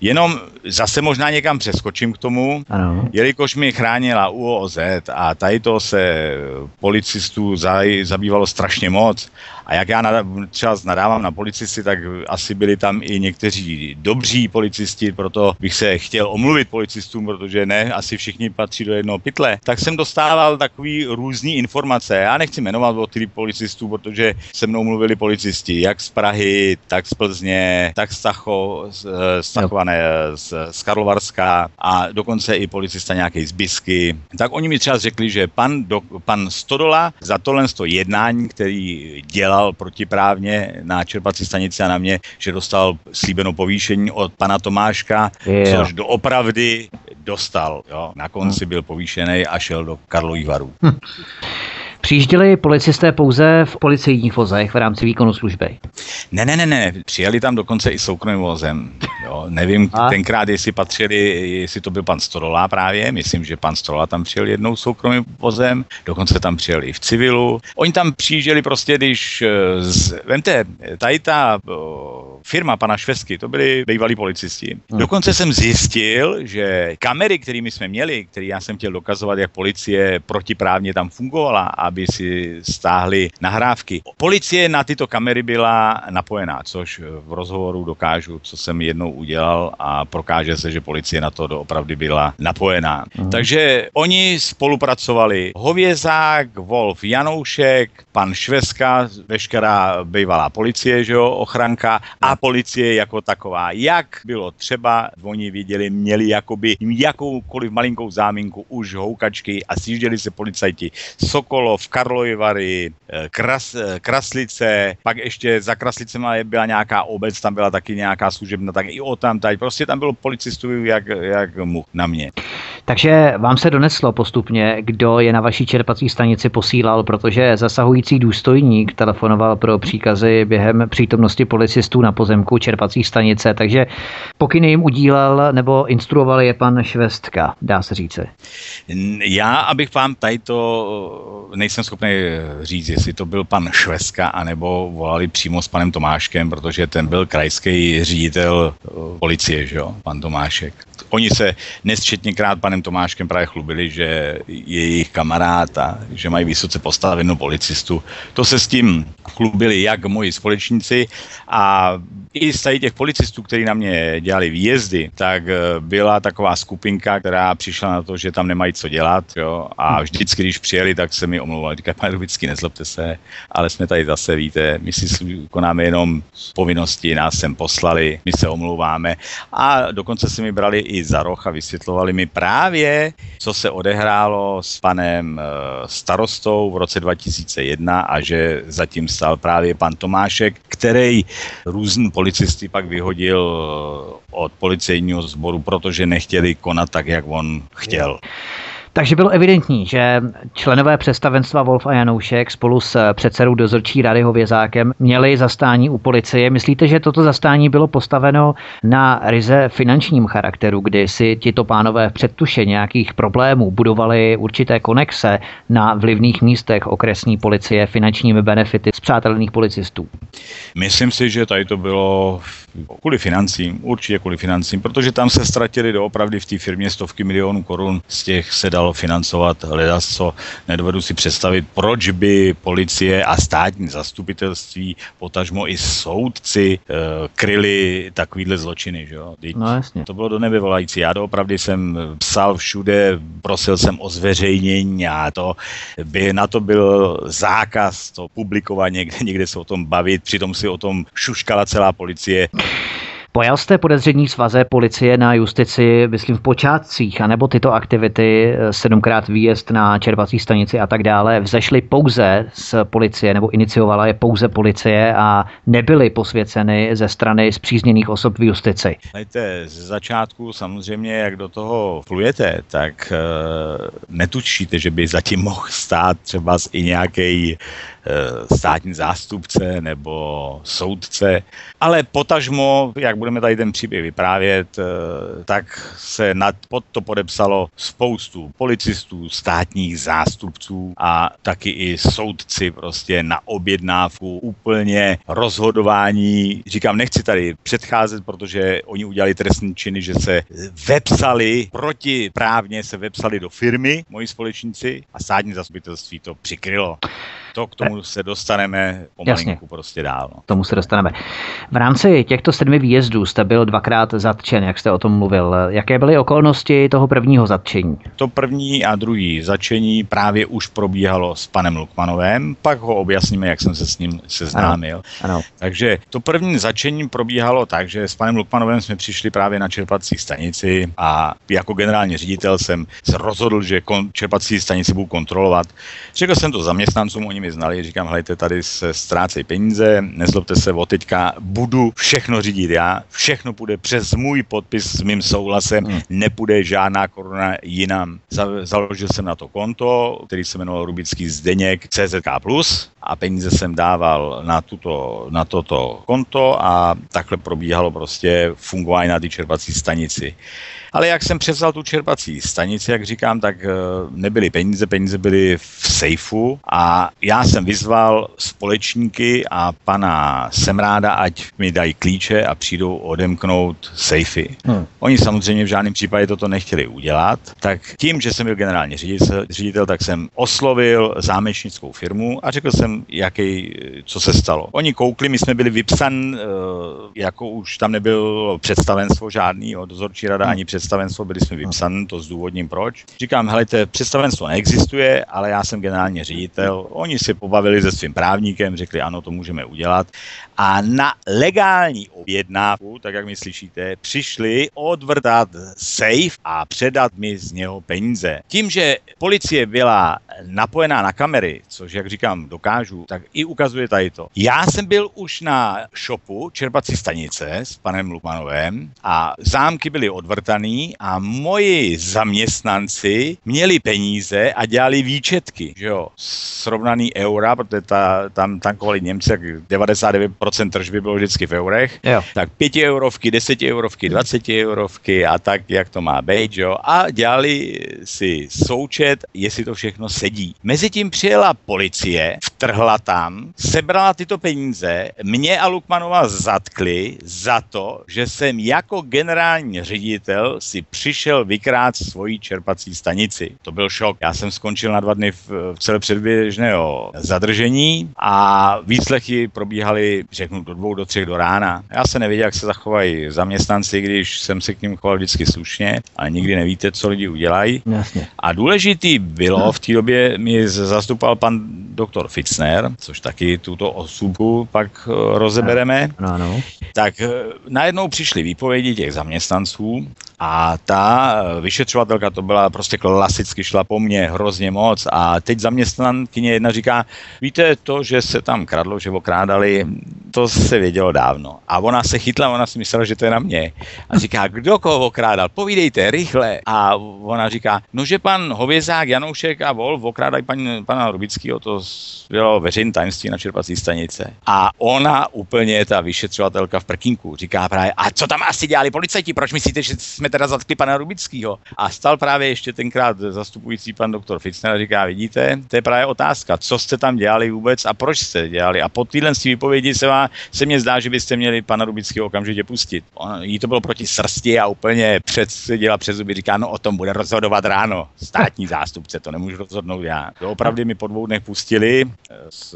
Jenom zase možná někam přeskočím k tomu, ano. jelikož mi chránila UOZ a tady to se policistů zabývalo strašně moc a jak já třeba nadávám na policisty, tak asi byli tam i někteří dobří policisti, proto bych se chtěl omluvit policistům, protože ne, asi všichni patří do jednoho pytle. Tak jsem dostával takový různý informace. Já nechci jmenovat o ty policistů, protože se mnou mluvili policisti, jak z Prahy, tak z Plzně, tak z Stacho, z, z, Tachované, z, z Karlovarska a dokonce i policista nějaký z Bisky. Tak oni mi třeba řekli, že pan, do, pan Stodola za tohle jednání, který dělal protiprávně na čerpací stanici a na mě, že dostal slíbenou povýšení od pana Tomáška, yeah. což doopravdy dostal. Jo. Na konci byl povýšený a šel do Karlových varů. Hm. Přijížděli policisté pouze v policejních vozech v rámci výkonu služby? Ne, ne, ne, ne. Přijeli tam dokonce i soukromým vozem. Jo, nevím a? tenkrát, jestli patřili, jestli to byl pan Storola právě. Myslím, že pan Storola tam přijel jednou soukromým vozem. Dokonce tam přijeli i v civilu. Oni tam přijížděli prostě, když... Eh, z, vemte, tady ta firma pana Švesky, to byli bývalí policisti. Hmm. Dokonce jsem zjistil, že kamery, kterými jsme měli, které já jsem chtěl dokazovat, jak policie protiprávně tam fungovala, aby si stáhli nahrávky. Policie na tyto kamery byla napojená, což v rozhovoru dokážu, co jsem jednou udělal a prokáže se, že policie na to doopravdy byla napojená. Hmm. Takže oni spolupracovali. Hovězák, Wolf Janoušek, pan Šveska, veškerá bývalá policie, že jo, ochranka a policie jako taková. Jak bylo třeba, oni viděli, měli jakoby jakoukoliv malinkou záminku už houkačky a sjížděli se policajti Sokolov, Karlovy eh, Kras, eh, Kraslice, pak ještě za Kraslicema byla nějaká obec, tam byla taky nějaká služebna, tak i o tam tady. Prostě tam bylo policistů jak, jak mu na mě. Takže vám se doneslo postupně, kdo je na vaší čerpací stanici posílal, protože zasahující důstojník telefonoval pro příkazy během přítomnosti policistů na pozemku čerpací stanice, takže pokyny jim udílel nebo instruoval je pan Švestka, dá se říci. Já, abych vám tady to nejsem schopný říct, jestli to byl pan Švestka, anebo volali přímo s panem Tomáškem, protože ten byl krajský ředitel eh, policie, že jo, pan Tomášek. Oni se nesčetněkrát panem Tomáškem právě chlubili, že je jejich kamarád a že mají vysoce postavenou policistu. To se s tím chlubili jak moji společníci a i z těch policistů, kteří na mě dělali výjezdy, tak eh, byla taková skupinka, která přišla na to, že tam nemají co dělat jo, a vždycky, když přijeli, tak se mi omlouvali. Říkají, pane Rubický, nezlobte se, ale jsme tady zase, víte, my si konáme jenom povinnosti, nás sem poslali, my se omlouváme. A dokonce se mi brali i za roh a vysvětlovali mi právě, co se odehrálo s panem eh, starostou v roce 2001 a že zatím stál právě pan Tomášek, který různý policisty pak vyhodil eh, od policejního sboru, protože nechtěli konat tak, jak on chtěl. Takže bylo evidentní, že členové představenstva Wolf a Janoušek spolu s předsedou dozorčí rady Hovězákem měli zastání u policie. Myslíte, že toto zastání bylo postaveno na ryze finančním charakteru, kdy si tito pánové v předtuše nějakých problémů budovali určité konexe na vlivných místech okresní policie finančními benefity z přátelných policistů? Myslím si, že tady to bylo kvůli financím, určitě kvůli financím, protože tam se ztratili doopravdy v té firmě stovky milionů korun, z těch se dalo financovat hledat, co nedovedu si představit, proč by policie a státní zastupitelství, potažmo i soudci e, kryli takovýhle zločiny. Že jo? no, jasně. To bylo do nebe volající. Já doopravdy jsem psal všude, prosil jsem o zveřejnění a to by na to byl zákaz to publikovat někde, někde se o tom bavit, přitom si o tom šuškala celá policie. Pojal jste podezření svaze policie na justici, myslím, v počátcích, anebo tyto aktivity, eh, sedmkrát výjezd na čerpací stanici a tak dále, vzešly pouze z policie, nebo iniciovala je pouze policie a nebyly posvěceny ze strany zpřízněných osob v justici? Hejte, z začátku samozřejmě, jak do toho plujete, tak uh, netučíte, že by zatím mohl stát třeba i nějaký státní zástupce nebo soudce, ale potažmo, jak budeme tady ten příběh vyprávět, eh, tak se nad, pod to podepsalo spoustu policistů, státních zástupců a taky i soudci prostě na objednávku úplně rozhodování. Říkám, nechci tady předcházet, protože oni udělali trestní činy, že se vepsali protiprávně se vepsali do firmy, moji společníci a státní zastupitelství to přikrylo. To k tomu se dostaneme pomalinku Jasně. prostě dál. No. K tomu se dostaneme. V rámci těchto sedmi výjezdů jste byl dvakrát zatčen, jak jste o tom mluvil. Jaké byly okolnosti toho prvního zatčení? To první a druhý zatčení právě už probíhalo s panem Lukmanovem, pak ho objasníme, jak jsem se s ním seznámil. Ano, ano. Takže to první zatčení probíhalo tak, že s panem Lukmanovem jsme přišli právě na čerpací stanici a jako generální ředitel jsem se rozhodl, že čerpací stanici budu kontrolovat. Řekl jsem to zaměstnancům, oni mi znali, říkám, hejte, tady se ztrácejí peníze, nezlobte se, od teďka budu všechno řídit já, všechno půjde přes můj podpis s mým souhlasem, hmm. nepůjde žádná koruna jinam. Založil jsem na to konto, který se jmenoval Rubický Zdeněk CZK+, a peníze jsem dával na, tuto, na toto konto a takhle probíhalo prostě fungování na té čerpací stanici. Ale jak jsem převzal tu čerpací stanici, jak říkám, tak eh, nebyly peníze, peníze byly v sejfu a já jsem vyzval společníky a pana Semráda, ať mi dají klíče a přijdou odemknout sejfy. Hmm. Oni samozřejmě v žádném případě toto nechtěli udělat, tak tím, že jsem byl generální ředitel, ředitel tak jsem oslovil zámečnickou firmu a řekl jsem, jaký, co se stalo. Oni koukli, my jsme byli vypsan, eh, jako už tam nebylo představenstvo žádný, dozorčí rada hmm. ani před představenstvo, byli jsme vypsaní, to zdůvodním proč. Říkám, helejte, představenstvo neexistuje, ale já jsem generální ředitel. Oni si pobavili se svým právníkem, řekli, ano, to můžeme udělat. A na legální objednávku, tak jak mi slyšíte, přišli odvrtat safe a předat mi z něho peníze. Tím, že policie byla napojená na kamery, což, jak říkám, dokáže ukážu, tak i ukazuje tady to. Já jsem byl už na shopu čerpací stanice s panem Lukmanovem a zámky byly odvrtaný a moji zaměstnanci měli peníze a dělali výčetky, že jo, srovnaný eura, protože ta, tam tankovali Němci, tak 99% tržby bylo vždycky v eurech, jo. tak 5 eurovky, 10 eurovky, 20 eurovky a tak, jak to má být, jo, a dělali si součet, jestli to všechno sedí. Mezitím přijela policie, vtrhla tam, sebrala tyto peníze, mě a Lukmanova zatkli za to, že jsem jako generální ředitel si přišel vykrát svoji čerpací stanici. To byl šok. Já jsem skončil na dva dny v, v celé předběžného zadržení a výslechy probíhaly, řeknu, do dvou, do třech do rána. Já se nevěděl, jak se zachovají zaměstnanci, když jsem se k ním choval vždycky slušně, ale nikdy nevíte, co lidi udělají. Jasně. A důležitý bylo, v té době mi zastupoval pan doktor Fitzner, což taky tuto osobu pak eh, rozebereme. No, no. Tak eh, najednou přišly výpovědi těch zaměstnanců a ta eh, vyšetřovatelka to byla prostě klasicky šla po mně hrozně moc a teď zaměstnankyně jedna říká, víte to, že se tam kradlo, že okrádali, to se vědělo dávno. A ona se chytla, ona si myslela, že to je na mě. A říká, kdo koho okrádal, povídejte rychle. A ona říká, no že pan Hovězák, Janoušek a Vol okrádají pan, pana Rubického, to bylo veřejné tajemství na čerpací stanice. A ona úplně, ta vyšetřovatelka v prkinku, říká právě, a co tam asi dělali policajti, proč myslíte, že jsme teda zatkli pana Rubického? A stal právě ještě tenkrát zastupující pan doktor Fitzner a říká, vidíte, to je právě otázka, co jste tam dělali vůbec a proč jste dělali. A po téhle výpovědi se, vám, se mně zdá, že byste měli pana Rubického okamžitě pustit. On, jí to bylo proti srsti a úplně před, dělá přes zuby, říká, no o tom bude rozhodovat ráno. Státní zástupce, to nemůžu rozhodnout já. To opravdu mi po dvou dnech pustili s, s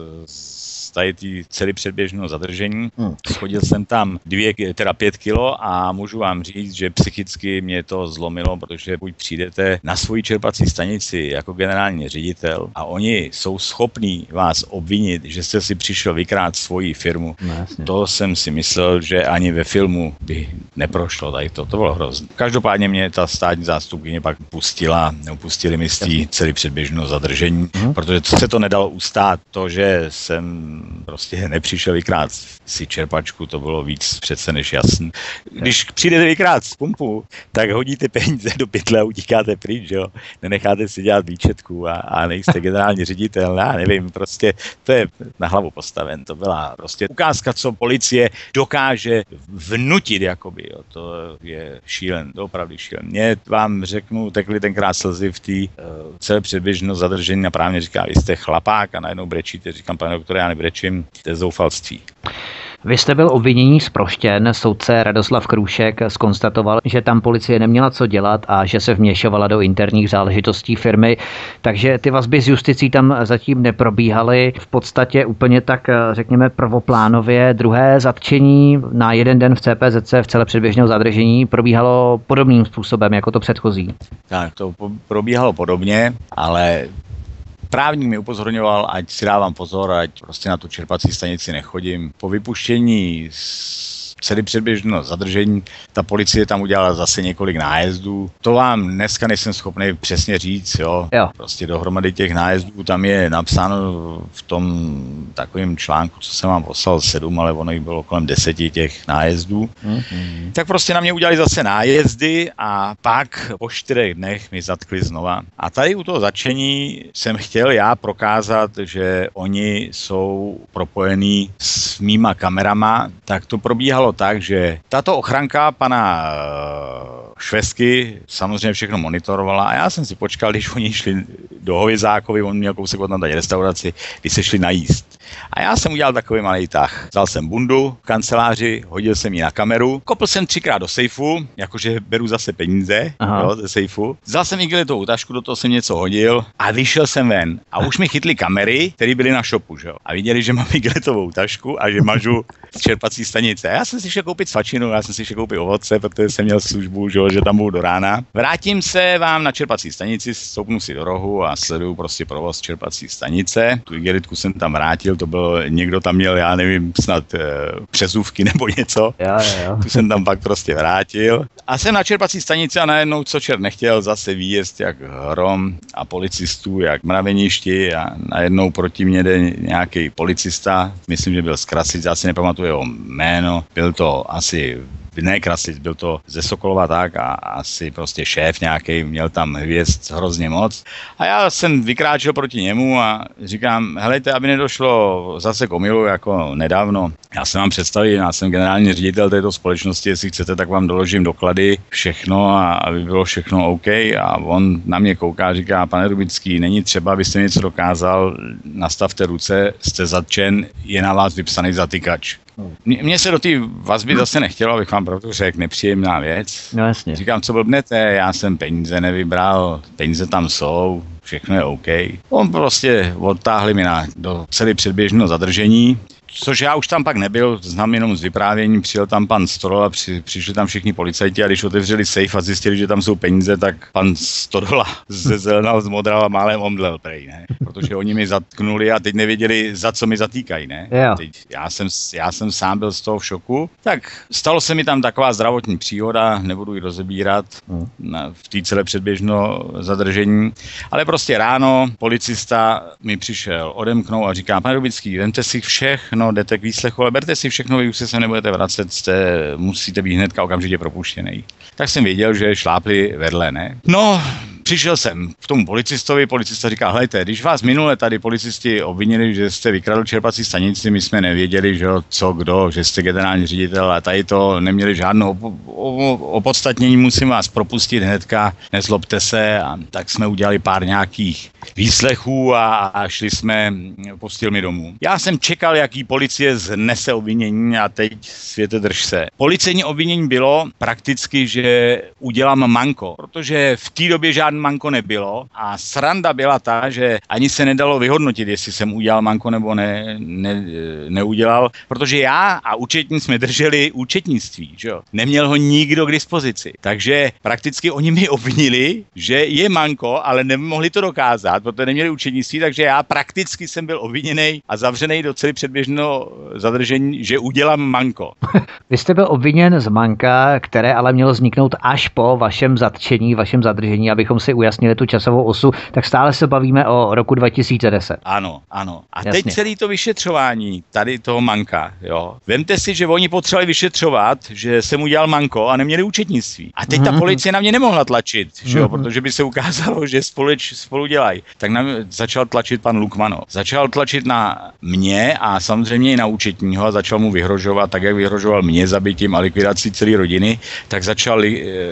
tady tý celý předběžného zadržení. Hmm. Schodil jsem tam dvě, teda pět kilo a můžu vám říct, že psychicky mě to zlomilo, protože buď přijdete na svoji čerpací stanici jako generální ředitel a oni jsou schopní vás obvinit, že jste si přišel vykrát svoji firmu. No, to jsem si myslel, že ani ve filmu by neprošlo tady to. To bylo hrozné. Každopádně mě ta státní zástupkyně pak pustila, nebo pustili mi celý předběžného zadržení, hmm. protože se to nedalo ustát. To, že jsem prostě nepřišel vykrát si čerpačku, to bylo víc přece než jasný. Když přijdete vykrát z pumpu, tak hodíte peníze do pytle a utíkáte pryč, jo. Nenecháte si dělat výčetku a, a nejste generální ředitel, já nevím, prostě to je na hlavu postaven. To byla prostě ukázka, co policie dokáže vnutit, jakoby, jo. To je šílen, to opravdu šílen. Mě vám řeknu, tekli tenkrát slzy v té uh, celé předběžno zadržení a právě říká, vy jste chlapák a najednou brečíte, říkám, pane doktore, já nebrečím, něčím, to je zoufalství. Vy jste byl obvinění zproštěn, soudce Radoslav Krůšek skonstatoval, že tam policie neměla co dělat a že se vměšovala do interních záležitostí firmy, takže ty vazby s justicí tam zatím neprobíhaly v podstatě úplně tak, řekněme, prvoplánově. Druhé zatčení na jeden den v CPZC v celé předběžného zadržení probíhalo podobným způsobem jako to předchozí. Tak, to probíhalo podobně, ale Právník mi upozorňoval, ať si dávám pozor, ať prostě na tu čerpací stanici nechodím. Po vypuštění z celý předběžno zadržení. Ta policie tam udělala zase několik nájezdů. To vám dneska nejsem schopný přesně říct, jo. jo. Prostě dohromady těch nájezdů tam je napsáno v tom takovém článku, co jsem vám poslal sedm, ale ono jich bylo kolem deseti těch nájezdů. Mm-hmm. Tak prostě na mě udělali zase nájezdy a pak po čtyřech dnech mi zatkli znova. A tady u toho začení jsem chtěl já prokázat, že oni jsou propojení s mýma kamerama, tak to probíhalo tak, že tato ochranka pana eh, Švesky samozřejmě všechno monitorovala a já jsem si počkal, když oni šli do Hovězákovi, on měl kousek od tady restauraci, když se šli najíst. A já jsem udělal takový malý tah. Vzal jsem bundu v kanceláři, hodil jsem ji na kameru, kopl jsem třikrát do sejfu, jakože beru zase peníze jo, ze sejfu. Vzal jsem igelitovou tašku, do toho jsem něco hodil a vyšel jsem ven. A už mi chytli kamery, které byly na shopu, že jo. A viděli, že mám igelitovou tašku a že mažu z čerpací stanice. Já jsem si šel koupit svačinu, já jsem si šel koupit ovoce, protože jsem měl službu, že, že tam budu do rána. Vrátím se vám na čerpací stanici, stoupnu si do rohu a sleduju prostě provoz čerpací stanice. Tu igelitku jsem tam vrátil, to byl, někdo tam měl, já nevím, snad e, přezůvky nebo něco. Jo, jo. Tu jsem tam pak prostě vrátil. A jsem na čerpací stanici a najednou, co čert nechtěl, zase výjezd jak hrom a policistů jak mraveništi a najednou proti mě jde nějaký policista, myslím, že byl z Krasic, já si nepamatuju jeho jméno, byl to asi ne Krasic, byl to ze Sokolova tak a asi prostě šéf nějaký, měl tam hvězd hrozně moc. A já jsem vykráčel proti němu a říkám, helejte, aby nedošlo zase k omilu jako nedávno. Já se vám představím, já jsem generální ředitel této společnosti, jestli chcete, tak vám doložím doklady, všechno a aby bylo všechno OK. A on na mě kouká říká, pane Rubický, není třeba, abyste něco dokázal, nastavte ruce, jste zatčen, je na vás vypsaný zatykač. Mně se do té vazby zase nechtělo, abych vám pravdu řekl, nepříjemná věc. No jasně. Říkám, co blbnete, já jsem peníze nevybral, peníze tam jsou, všechno je OK. On prostě odtáhli mi na, do celé předběžného zadržení, což já už tam pak nebyl, znám jenom z vyprávění, přijel tam pan Stodola, při, přišli tam všichni policajti a když otevřeli safe a zjistili, že tam jsou peníze, tak pan Stodola ze zelenal, zmodral a málem omdlel prej, ne? Protože oni mi zatknuli a teď nevěděli, za co mi zatýkají, ne? Jo. Teď já, jsem, já jsem sám byl z toho v šoku. Tak stalo se mi tam taková zdravotní příhoda, nebudu ji rozebírat hmm. na, v té celé předběžno zadržení, ale prostě ráno policista mi přišel odemknout a říká, pane Rubický, vemte si všechno, jdete k výslechu, ale berte si všechno, vy už se nebudete vracet, jste, musíte být hnedka okamžitě propuštěný. Tak jsem věděl, že šlápli vedle, ne? No, přišel jsem k tomu policistovi, policista říká, hejte, když vás minule tady policisti obvinili, že jste vykradl čerpací stanici, my jsme nevěděli, že co, kdo, že jste generální ředitel a tady to neměli žádnou op- opodstatnění, musím vás propustit hnedka, nezlobte se a tak jsme udělali pár nějakých výslechů a, a šli jsme, pustil mi domů. Já jsem čekal, jaký policie znese obvinění a teď světe drž se. Policejní obvinění bylo prakticky, že udělám manko, protože v té době žádný manko nebylo a sranda byla ta, že ani se nedalo vyhodnotit, jestli jsem udělal manko nebo ne, ne, neudělal, protože já a účetní jsme drželi účetnictví, že jo. Neměl ho nikdo k dispozici. Takže prakticky oni mi obvinili, že je manko, ale nemohli to dokázat, protože neměli účetnictví, takže já prakticky jsem byl obviněný a zavřený do celý předběžného zadržení, že udělám manko. Vy jste byl obviněn z manka, které ale mělo vzniknout až po vašem zatčení, vašem zadržení, abychom si ujasnili tu časovou osu, tak stále se bavíme o roku 2010. Ano, ano. A Jasně. teď celý to vyšetřování tady toho manka, jo. Vemte si, že oni potřebovali vyšetřovat, že jsem udělal manko a neměli účetnictví. A teď mm-hmm. ta mhm. policie na mě nemohla tlačit, že jo, mm-hmm. protože by se ukázalo, že společ, spolu dělají. Tak na mě začal tlačit pan Lukmanov. Začal tlačit na mě a samozřejmě i na účetního a začal mu vyhrožovat, tak jak vyhrožoval mě zabitím a likvidací celé rodiny, tak začal eh,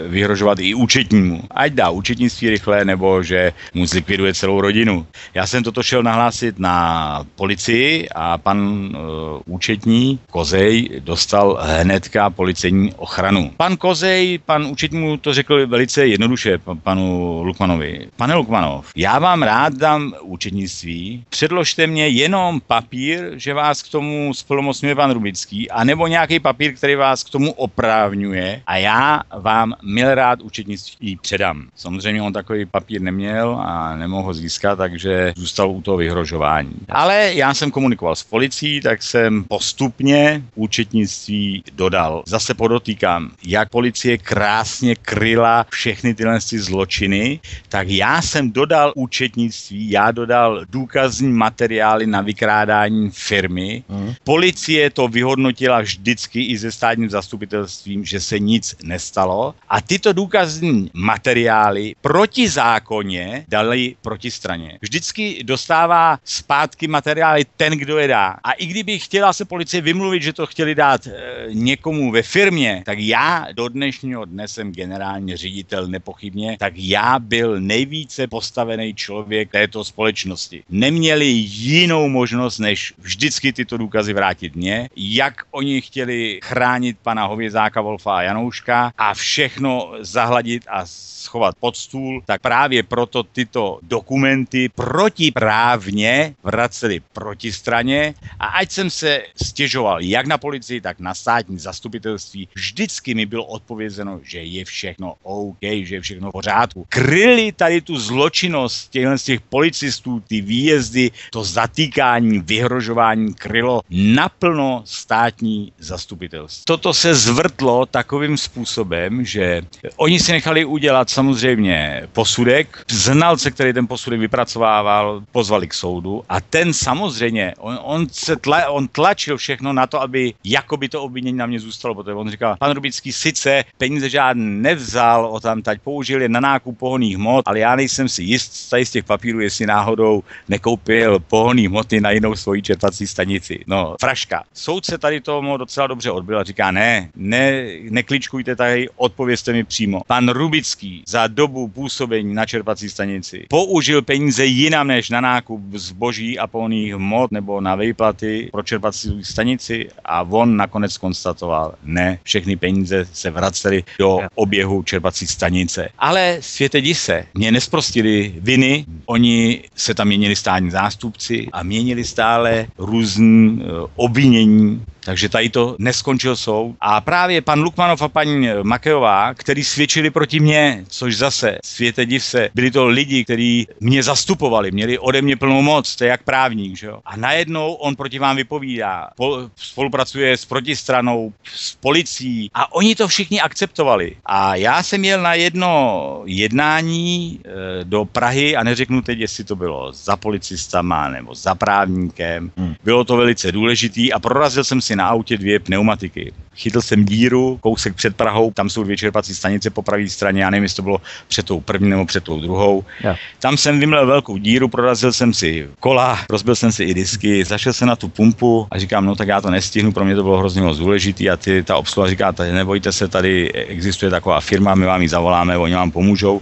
vyhrožovat i účetnímu. Ať dá účetnictví rychle, nebo že mu zlikviduje celou rodinu. Já jsem toto šel nahlásit na policii a pan uh, účetní Kozej dostal hnedka policejní ochranu. Pan Kozej, pan účetní mu to řekl velice jednoduše panu Lukmanovi. Pane Lukmanov, já vám rád dám účetnictví, předložte mě jenom papír, že vás k tomu splnomocňuje pan Rubický, anebo nějaký papír, který vás k tomu oprávňuje a já vám mil rád účetnictví předám. Samozřejmě on takový papír neměl a nemohl ho získat, takže zůstal u toho vyhrožování. Ale já jsem komunikoval s policií, tak jsem postupně účetnictví dodal. Zase podotýkám, jak policie krásně kryla všechny tyhle zločiny, tak já jsem dodal účetnictví, já dodal důkazní materiály na vykrádání firmy. Hmm. Policie to vyhodnotila vždycky i se státním zastupitelstvím, že se nic nestalo. A tyto důkazní materiály proti zákoně dali protistraně. Vždycky dostává zpátky materiály ten, kdo je dá. A i kdyby chtěla se policie vymluvit, že to chtěli dát e, někomu ve firmě, tak já do dnešního dne jsem generální ředitel nepochybně, tak já byl nejvíce postavený člověk této společnosti. Neměli jinou možnost, než vždycky tyto důkazy vrátit mě, jak oni chtěli chránit pana Hovězáka, Wolfa a Janouška a všechno zahladit a schovat pod stůl půl, tak právě proto tyto dokumenty protiprávně vraceli proti straně a ať jsem se stěžoval jak na policii, tak na státní zastupitelství, vždycky mi bylo odpovězeno, že je všechno OK, že je všechno v pořádku. Kryli tady tu zločinnost těchto z těch policistů, ty výjezdy, to zatýkání, vyhrožování krylo naplno státní zastupitelství. Toto se zvrtlo takovým způsobem, že oni si nechali udělat samozřejmě posudek, znalce, který ten posudek vypracovával, pozvali k soudu a ten samozřejmě, on, on se tla, on tlačil všechno na to, aby jakoby to obvinění na mě zůstalo, protože on říkal, pan Rubický sice peníze žádný nevzal, o tam tať použil je na nákup pohoných hmot, ale já nejsem si jist tady z těch papírů, jestli náhodou nekoupil pohonný hmoty na jinou svoji čerpací stanici. No, fraška. Soudce tady tomu docela dobře odbyl a říká, ne, ne, nekličkujte tady, odpovězte mi přímo. Pan Rubický za dobu působení na čerpací stanici použil peníze jinam než na nákup zboží a pohonných hmot nebo na výplaty pro čerpací stanici a on nakonec konstatoval, ne, všechny peníze se vracely do oběhu čerpací stanice. Ale světe se, mě nesprostili viny, oni se tam měnili státní zástupci a měnili stále různé eh, obvinění takže tady to neskončil soud. A právě pan Lukmanov a paní Makejová, který svědčili proti mně, což zase, světe div se, byli to lidi, kteří mě zastupovali, měli ode mě plnou moc, to je jak právník, že jo. A najednou on proti vám vypovídá, spolupracuje s protistranou, s policií a oni to všichni akceptovali. A já jsem jel na jedno jednání e, do Prahy a neřeknu teď, jestli to bylo za policistama nebo za právníkem. Hmm. Bylo to velice důležitý a prorazil jsem si na autě dvě pneumatiky. Chytl jsem díru, kousek před Prahou, tam jsou dvě čerpací stanice po pravé straně, já nevím, jestli to bylo před tou první nebo před tou druhou. Ja. Tam jsem vymlel velkou díru, prorazil jsem si kola, rozbil jsem si i disky, zašel jsem na tu pumpu a říkám, no tak já to nestihnu, pro mě to bylo hrozně moc důležitý a ty, ta obsluha říká, tady nebojte se, tady existuje taková firma, my vám ji zavoláme, oni vám pomůžou.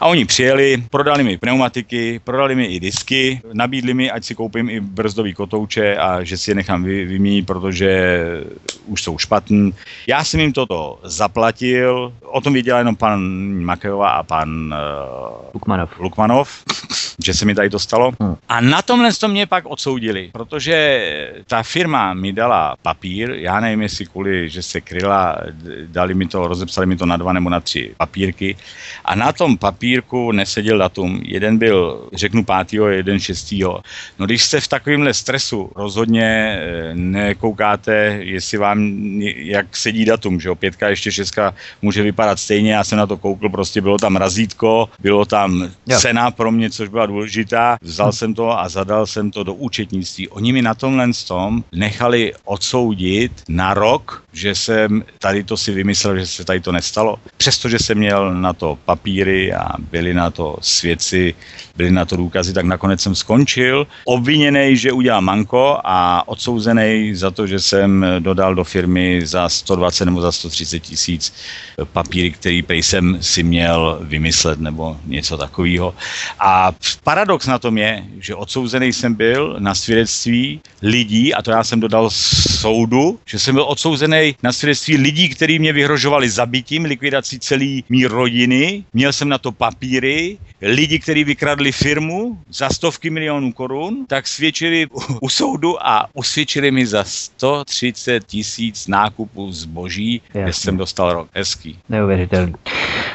A oni přijeli, prodali mi pneumatiky, prodali mi i disky, nabídli mi, ať si koupím i brzdový kotouče a že si je nechám vyměnit, protože už jsou špatný. Já jsem jim toto zaplatil, o tom věděl jenom pan Makejová a pan uh, Lukmanov. Lukmanov, že se mi tady to stalo. Hmm. A na tomhle to mě pak odsoudili, protože ta firma mi dala papír, já nevím, jestli kvůli, že se kryla, dali mi to, rozepsali mi to na dva nebo na tři papírky a na tom papírku neseděl datum. Jeden byl, řeknu, pátýho, jeden šestýho. No když jste v takovémhle stresu, rozhodně eh, nekoukáte jestli vám, jak sedí datum, že jo, pětka, ještě šestka může vypadat stejně, já jsem na to koukl, prostě bylo tam razítko, bylo tam jo. cena pro mě, což byla důležitá, vzal jsem to a zadal jsem to do účetnictví. Oni mi na tomhle tom nechali odsoudit na rok, že jsem tady to si vymyslel, že se tady to nestalo. Přestože jsem měl na to papíry a byli na to svědci, byly na to důkazy, tak nakonec jsem skončil. Obviněný, že udělal manko a odsouzený za to, že jsem dodal do firmy za 120 nebo za 130 tisíc papíry, který prej jsem si měl vymyslet nebo něco takového. A paradox na tom je, že odsouzený jsem byl na svědectví lidí, a to já jsem dodal soudu, že jsem byl odsouzený na svědectví lidí, kteří mě vyhrožovali zabitím, likvidací celé mý rodiny, měl jsem na to papíry, lidi, kteří vykradli firmu za stovky milionů korun, tak svědčili u soudu a usvědčili mi za 130 tisíc nákupů zboží, kde jsem dostal rok. Hezký. Neuvěřitelný.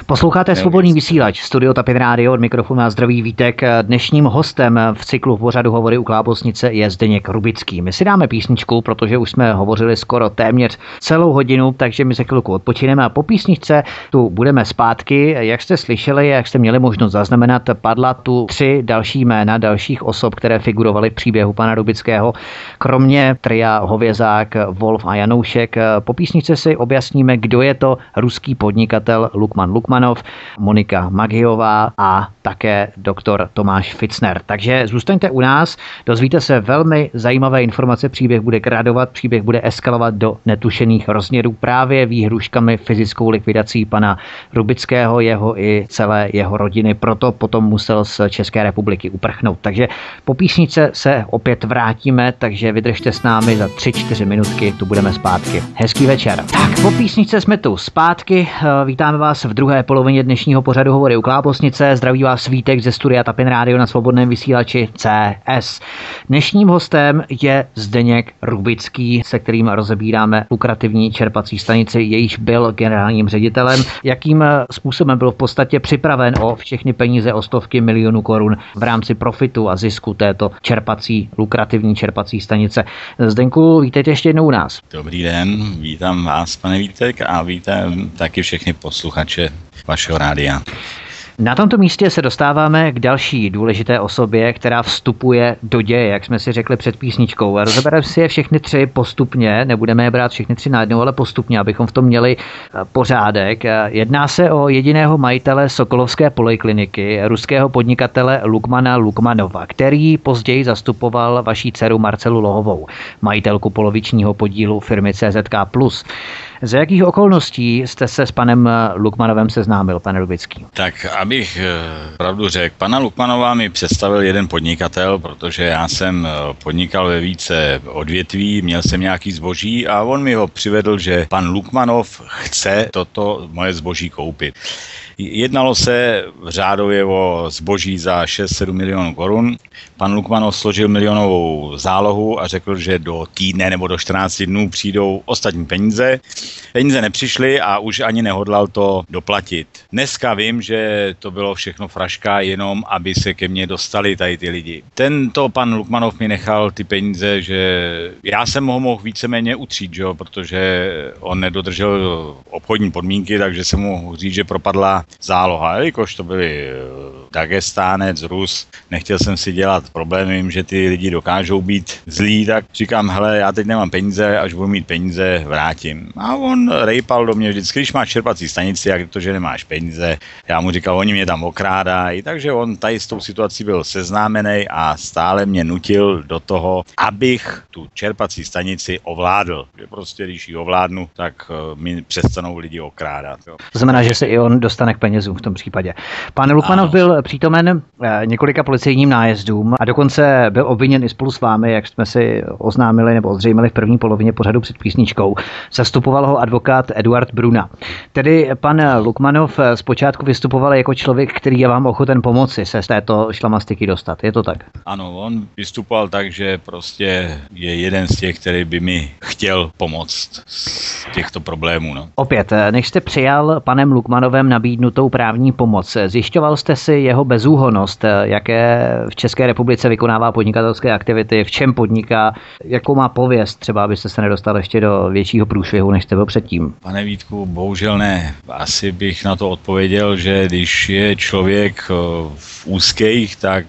Posloucháte Svobodný vysílač, studio Tapin Radio od mikrofonu a zdraví Vítek. Dnešním hostem v cyklu v pořadu Hovory u Klábosnice je Zdeněk Rubický. My si dáme písničku, protože už jsme hovořili skoro téměř celou hodinu, takže my se chvilku odpočineme a po písničce tu budeme zpátky. Jak jste slyšeli, jak jste měli možnost zaznamenat, padla tu tři další jména dalších osob, které figurovaly v příběhu pana Rubického, kromě tria Hovězák, Wolf a Janoušek. Po písničce si objasníme, kdo je to ruský podnikatel Lukman Lukmanov, Monika Magiová a také doktor Tomáš Fitzner. Takže zůstaňte u nás, dozvíte se velmi zajímavé informace, příběh bude gradovat, příběh bude eskalovat do netušených rozměrů právě výhruškami fyzickou likvidací pana Rubického, jeho i celé jeho rodiny. Proto potom musel z České republiky uprchnout. Takže po písnice se opět vrátíme, takže vydržte s námi za 3-4 minutky, tu budeme zpátky. Hezký večer. Tak, po písničce jsme tu zpátky. Vítáme vás v druhé polovině dnešního pořadu Hovory u Klábosnice. Zdraví vás svítek ze studia Tapin Radio na svobodném vysílači CS. Dnešním hostem je Zdeněk Rubický, se kterým rozebíráme lukrativní čerpací stanici, jejíž byl generálním ředitelem. Jakým eh, způsobem byl v podstatě připraven o všechny peníze o stovky milionů korun v rámci profitu a zisku této čerpací, lukrativní čerpací stanice. Zdenku, vítejte ještě jednou u nás. Dobrý den, vítám vás, pane Vítek, a vítám taky všechny posluchače vašeho rádia. Na tomto místě se dostáváme k další důležité osobě, která vstupuje do děje, jak jsme si řekli před písničkou. Rozebereme si je všechny tři postupně, nebudeme je brát všechny tři najednou, ale postupně, abychom v tom měli eh, pořádek. Eh, jedná se o jediného majitele Sokolovské polikliniky, ruského podnikatele Lukmana Lukmanova, který později zastupoval vaší dceru Marcelu Lohovou, majitelku polovičního podílu firmy CZK+. Za jakých okolností jste se s panem Lukmanovem seznámil, pane Rubický? Tak, abych eh, pravdu řekl, pana Lukmanova mi představil jeden podnikatel, protože já jsem eh, podnikal ve více odvětví, měl jsem nějaký zboží a on mi ho přivedl, že pan Lukmanov chce toto moje zboží koupit. Jednalo se v řádově o zboží za 6-7 milionů korun. Pan Lukmanov složil milionovou zálohu a řekl, že do týdne nebo do 14 dnů přijdou ostatní peníze. Peníze nepřišly a už ani nehodlal to doplatit. Dneska vím, že to bylo všechno fraška jenom, aby se ke mně dostali tady ty lidi. Tento pan Lukmanov mi nechal ty peníze, že já jsem ho mohl víceméně utřít, že jo, protože on nedodržel obchodní podmínky, takže jsem mu říct, že propadla záloha. Jelikož to byli eh, Dagestánec, Rus, nechtěl jsem si dělat problémy, vím, že ty lidi dokážou být zlí, tak říkám, hele, já teď nemám peníze, až budu mít peníze, vrátím. A on rejpal do mě vždycky, když máš čerpací stanici, jak to, že nemáš peníze. Já mu říkal, oni mě tam okrádají, takže on tady s tou situací byl seznámený a stále mě nutil do toho, abych tu čerpací stanici ovládl. Že prostě, když ji ovládnu, tak eh, mi přestanou lidi okrádat. Jo. To znamená, že se i on dostane k penězům v tom případě. Pan Lukmanov byl přítomen eh, několika policejním nájezdům a dokonce byl obviněn i spolu s vámi, jak jsme si oznámili nebo ozřejmili v první polovině pořadu před písničkou. Zastupoval ho advokát Eduard Bruna. Tedy pan Lukmanov eh, zpočátku vystupoval jako člověk, který je vám ochoten pomoci se z této šlamastiky dostat. Je to tak? Ano, on vystupoval tak, že prostě je jeden z těch, který by mi chtěl pomoct z těchto problémů. No. Opět, eh, než jste přijal panem Lukmanovem nabídnutou právní pomoc, zjišťoval jste si jeho bezúhonost, eh, jaké v České republice vykonává podnikatelské aktivity, v čem podniká, jakou má pověst, třeba abyste se nedostal ještě do většího průšvihu, než jste byl předtím? Pane Vítku, bohužel ne. Asi bych na to odpověděl, že když je člověk eh, v úzkých, tak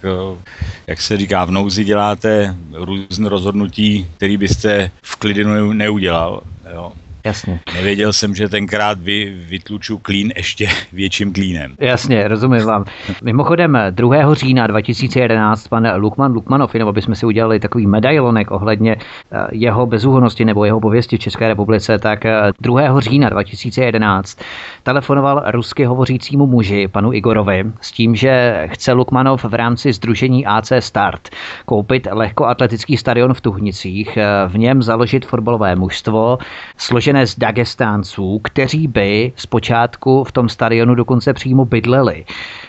jak se říká, v nouzi děláte různé rozhodnutí, které byste v klidu neudělal. Jo. Jasně. Nevěděl jsem, že tenkrát vy vytluču klín ještě větším klínem. Jasně, rozumím vám. Mimochodem 2. října 2011 pan Lukman Lukmanov, nebo bychom si udělali takový medailonek ohledně eh, jeho bezúhonosti nebo jeho pověsti v České republice, tak 2. Eh, října 2011 telefonoval rusky hovořícímu muži, panu Igorovi, s tím, že chce Lukmanov v rámci združení AC Start koupit lehkoatletický stadion v Tuhnicích, eh, v něm založit fotbalové mužstvo, složené složené z Dagestánců, kteří by zpočátku v tom stadionu dokonce přímo bydleli.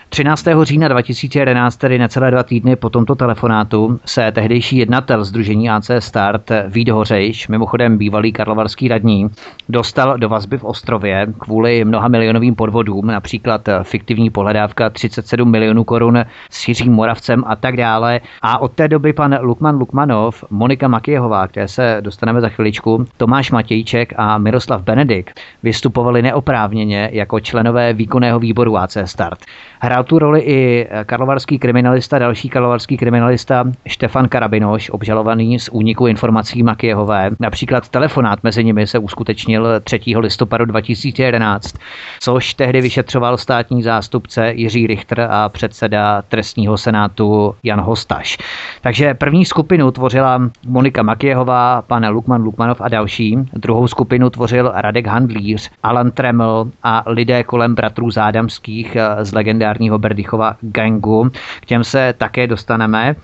13. října 2011, tedy necelé dva týdny po tomto telefonátu, se tehdejší jednatel Združení AC Start Vít Hořejš, mimochodem bývalý karlovarský radní, dostal do vazby v Ostrově kvůli mnoha milionovým podvodům, například fiktivní pohledávka 37 milionů korun s Jiřím Moravcem a tak dále. A od té doby pan Lukman Lukmanov, Monika Makijehová, které se dostaneme za chviličku, Tomáš Matějček a Miroslav Benedik vystupovali neoprávněně jako členové výkonného výboru AC Start. Hrál tu roli i karlovarský kriminalista, další karlovarský kriminalista Štefan Karabinoš, obžalovaný z úniku informací Makijehové. Například telefonát mezi nimi se uskutečnil 3. listopadu 2011, což tehdy vyšetřoval státní zástupce Jiří Richter a předseda trestního senátu Jan Hostaš. Takže první skupinu tvořila Monika Makijehová, pan Lukman Lukmanov a další. Druhou skupinu tvořil Radek Handlíř, Alan Tremel a lidé kolem bratrů Zádamských eh, z legendárního Berdychova gangu. K těm se také dostaneme.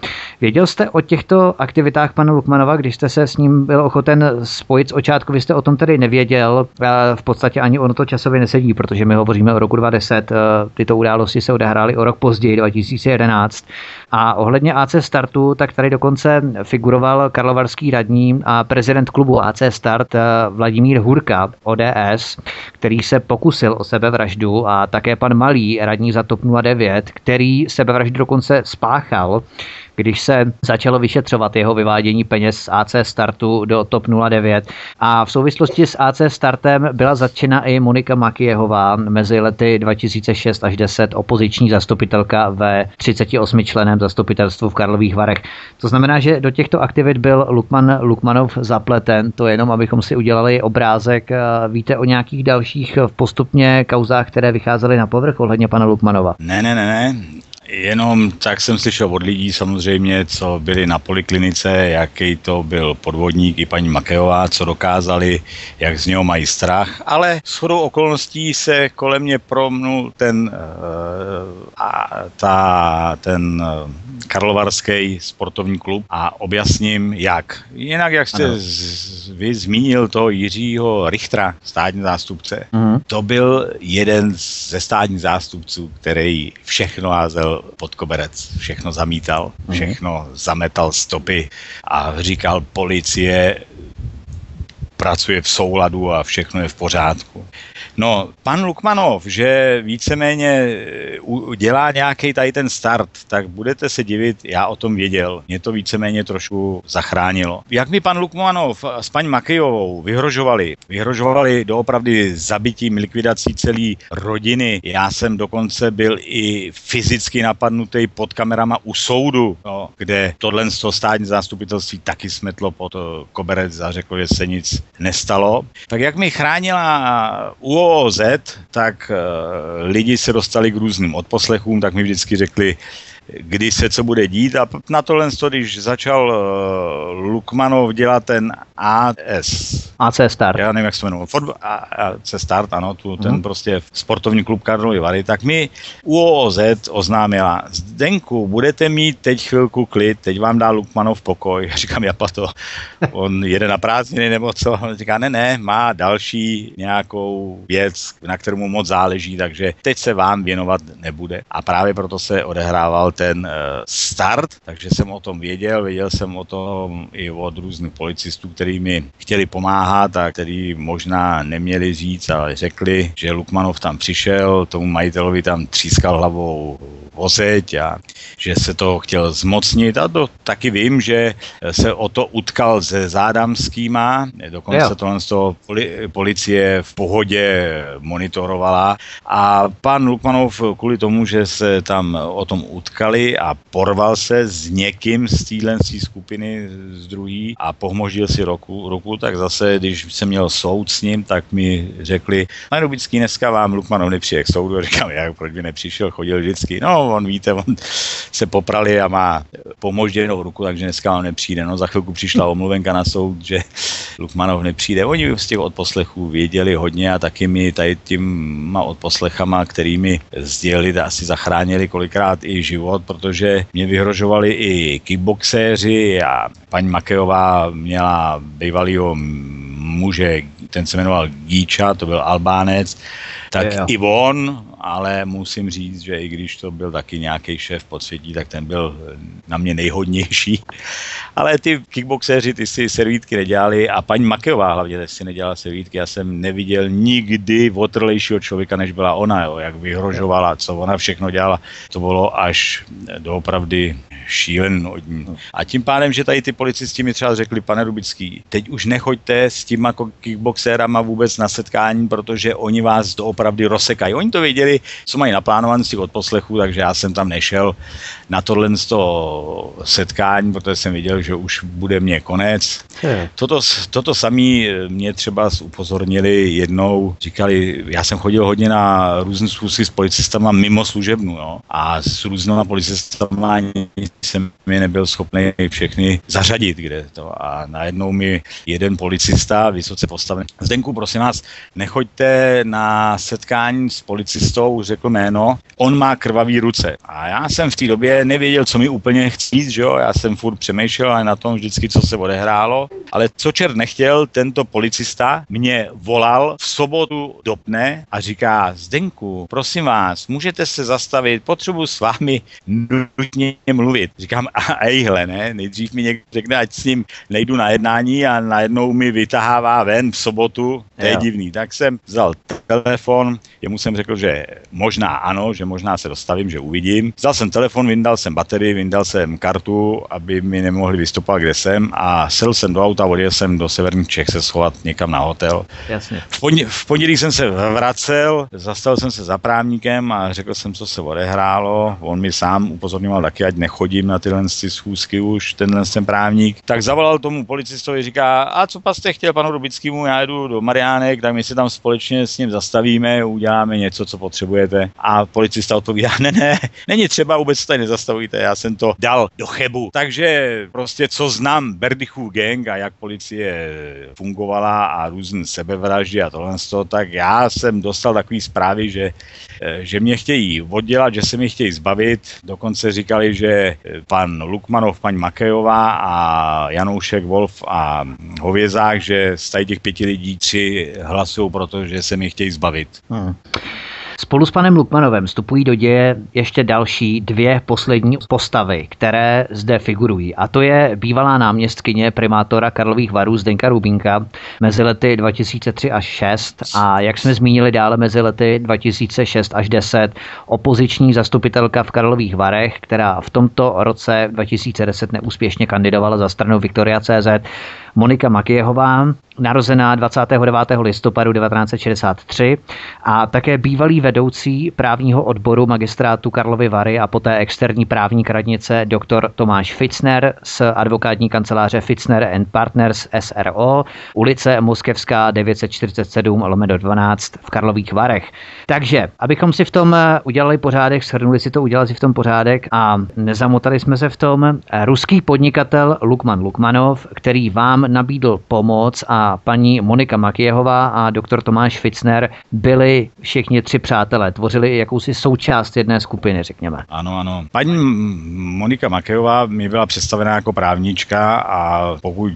Věděl jste o těchto aktivitách pana Lukmanova, když jste se s ním byl ochoten spojit z očátku? Vy jste o tom tedy nevěděl. V podstatě ani ono to časově nesedí, protože my hovoříme o roku 2010. Eh, tyto události se odehrály o rok později, 2011. A ohledně AC Startu, tak tady dokonce figuroval karlovarský radní a prezident klubu AC Start eh, Vladimír Hurka, ODS, který se pokusil o sebevraždu a také pan Malý, radní za TOP 09, který sebevraždu dokonce spáchal když se začalo vyšetřovat jeho vyvádění peněz z AC Startu do TOP 09. A v souvislosti s AC Startem byla zatčena i Monika Makijehová mezi lety 2006 až 10 opoziční zastupitelka ve 38 členem zastupitelstvu v Karlových Varech. To znamená, že do těchto aktivit byl Lukman Lukmanov zapleten. To jenom, abychom si udělali obrázek. Víte o nějakých dalších postupně kauzách, které vycházely na povrch ohledně pana Lukmanova? Ne, ne, ne, ne. Jenom tak jsem slyšel od lidí samozřejmě, co byli na poliklinice, jaký to byl podvodník i paní Makeová, co dokázali, jak z něho mají strach, ale shodou okolností se kolem mě promnul ten, uh, a, ta, ten uh, Karlovarský sportovní klub a objasním jak. Jinak, jak jste z, vy zmínil to Jiřího Richtra, státní zástupce, uh-huh. to byl jeden ze státních zástupců, který všechno házel pod koberec, všechno zamítal, všechno zametal stopy a říkal policie pracuje v souladu a všechno je v pořádku. No, pan Lukmanov, že víceméně eh, dělá nějaký tady ten start, tak budete se divit, já o tom věděl. Mě to víceméně trošku zachránilo. Jak mi pan Lukmanov s paní Makejovou vyhrožovali, vyhrožovali doopravdy zabitím, likvidací celé rodiny. Já jsem dokonce byl i fyzicky napadnutý pod kamerama u soudu, no, kde tohle z toho státní zástupitelství taky smetlo pod eh, koberec a řekl, že se nic nestalo. Tak jak mi chránila UOZ, tak uh, lidi se dostali k různým odposlechům, tak mi vždycky řekli, kdy se co bude dít a na tohle, když začal uh, Lukmanov dělat ten AS. AC Start. Já nevím, jak se jmenuje. AC Start, ano, tu, ten mm. prostě sportovní klub Karlovy Vary, tak mi UOZ oznámila, Zdenku, budete mít teď chvilku klid, teď vám dá Lukmanov pokoj. Já říkám, japa to, on jede na prázdniny nebo co? On říká, ne, ne, má další nějakou věc, na kterou mu moc záleží, takže teď se vám věnovat nebude. A právě proto se odehrával ten eh, start, takže jsem o tom věděl, věděl jsem o tom i od různých policistů, kteří mi chtěli pomáhat a kteří možná neměli říct, ale řekli, že Lukmanov tam přišel, tomu majitelovi tam třískal hlavou vozeť a že se to chtěl zmocnit. A to taky vím, že se o to utkal se Zádamskýma, dokonce jo. tohle z toho poli, policie v pohodě monitorovala. A pan Lukmanov kvůli tomu, že se tam o tom utkali a porval se s někým z téhle skupiny z druhý a pohmožil si roku, roku, tak zase, když jsem měl soud s ním, tak mi řekli, Majnobický dneska vám Lukmanov nepřijde k soudu. A říkám, jak, proč by nepřišel, chodil vždycky. No, on víte, on se poprali a má pomožděnou ruku, takže dneska on nepřijde. No, za chvilku přišla omluvenka na soud, že Lukmanov nepřijde. Oni z těch odposlechů věděli hodně a taky mi tady těma odposlechama, kterými sdělili, asi zachránili kolikrát i život, protože mě vyhrožovali i kickboxéři a paní Makejová měla bývalýho muže, ten se jmenoval Gíča, to byl Albánec, tak je, i on ale musím říct, že i když to byl taky nějaký šéf podsvětí, tak ten byl na mě nejhodnější. Ale ty kickboxéři, ty si servítky nedělali a paní Makeová hlavně si nedělala servítky. Já jsem neviděl nikdy otrlejšího člověka, než byla ona, jo, jak vyhrožovala, co ona všechno dělala. To bylo až doopravdy šílen od ní. A tím pádem, že tady ty policisti mi třeba řekli, pane Rubický, teď už nechoďte s těma kickboxérama vůbec na setkání, protože oni vás doopravdy rozsekají. Oni to věděli, věděli, co mají naplánované z těch odposlechů, takže já jsem tam nešel na tohle z toho setkání, protože jsem viděl, že už bude mě konec. Toto, toto samý mě třeba upozornili jednou, říkali, já jsem chodil hodně na různé schůzky s policistama mimo služebnu, jo, a s různými policistama jsem mi nebyl schopný všechny zařadit, kde to. A najednou mi jeden policista, vysoce postavený, Zdenku, prosím vás, nechoďte na setkání s policistou, řekl jméno, on má krvavý ruce. A já jsem v té době nevěděl, co mi úplně chci, že jo, já jsem furt přemýšlel ale na tom vždycky, co se odehrálo, ale co čert nechtěl, tento policista mě volal v sobotu do pne a říká, Zdenku, prosím vás, můžete se zastavit, potřebuji s vámi nutně mluvit. Říkám, a ejhle, ne, nejdřív mi někdo řekne, ať s ním nejdu na jednání a najednou mi vytahává ven v sobotu, to je jo. divný. Tak jsem vzal telefon, jemu jsem řekl, že možná ano, že možná se dostavím, že uvidím. Vzal jsem telefon, vyndal jsem baterii, vyndal jsem kartu, aby mi nemohli vystupovat, kde jsem a sel jsem do auta, odjel jsem do severních Čech se schovat někam na hotel. Jasně. V, pondělí, v pondělí jsem se vracel, zastavil jsem se za právníkem a řekl jsem, co se odehrálo. On mi sám upozorňoval taky, ať nechodím na tyhle schůzky už, tenhle ten právník. Tak zavolal tomu policistovi, říká, a co pas jste chtěl panu Rubickému, já jdu do Mariánek, tak my si tam společně s ním zastavíme, uděláme něco, co potřebujete. A policista odpovídá, ne, ne, není třeba, vůbec tady nezastavujte, já jsem to dal do chebu. Takže prostě co znám Berdychův gang a jak policie fungovala a různé sebevraždy a tohle, tak já jsem dostal takový zprávy, že, eh, že mě chtějí oddělat, že se mě chtějí zbavit. Dokonce říkali, že pan Lukmanov, paní Makejová a Janoušek, Wolf a Hovězák, že z těch pěti lidí tři hlasují, protože se mě chtějí zbavit. Hmm. Spolu s panem Lukmanovem vstupují do děje ještě další dvě poslední postavy, které zde figurují. A to je bývalá náměstkyně primátora Karlových varů Zdenka Rubínka mezi lety 2003 až 6 a jak jsme zmínili dále mezi lety 2006 až 10 opoziční zastupitelka v Karlových varech, která v tomto roce 2010 neúspěšně kandidovala za stranu Viktoria CZ Monika Makiehová, narozená 29. listopadu 1963 a také bývalý vedoucí právního odboru magistrátu Karlovy Vary a poté externí právník radnice dr. Tomáš Fitzner z advokátní kanceláře Fitzner and Partners SRO, ulice Moskevská 947 lomeno 12 v Karlových Varech. Takže, abychom si v tom udělali pořádek, shrnuli si to, udělali si v tom pořádek a nezamotali jsme se v tom, ruský podnikatel Lukman Lukmanov, který vám nabídl pomoc a paní Monika Makiehová a doktor Tomáš Fitzner byli všichni tři přátelé, tvořili jakousi součást jedné skupiny, řekněme. Ano, ano. Paní Monika Makejová mi byla představená jako právnička a pokud,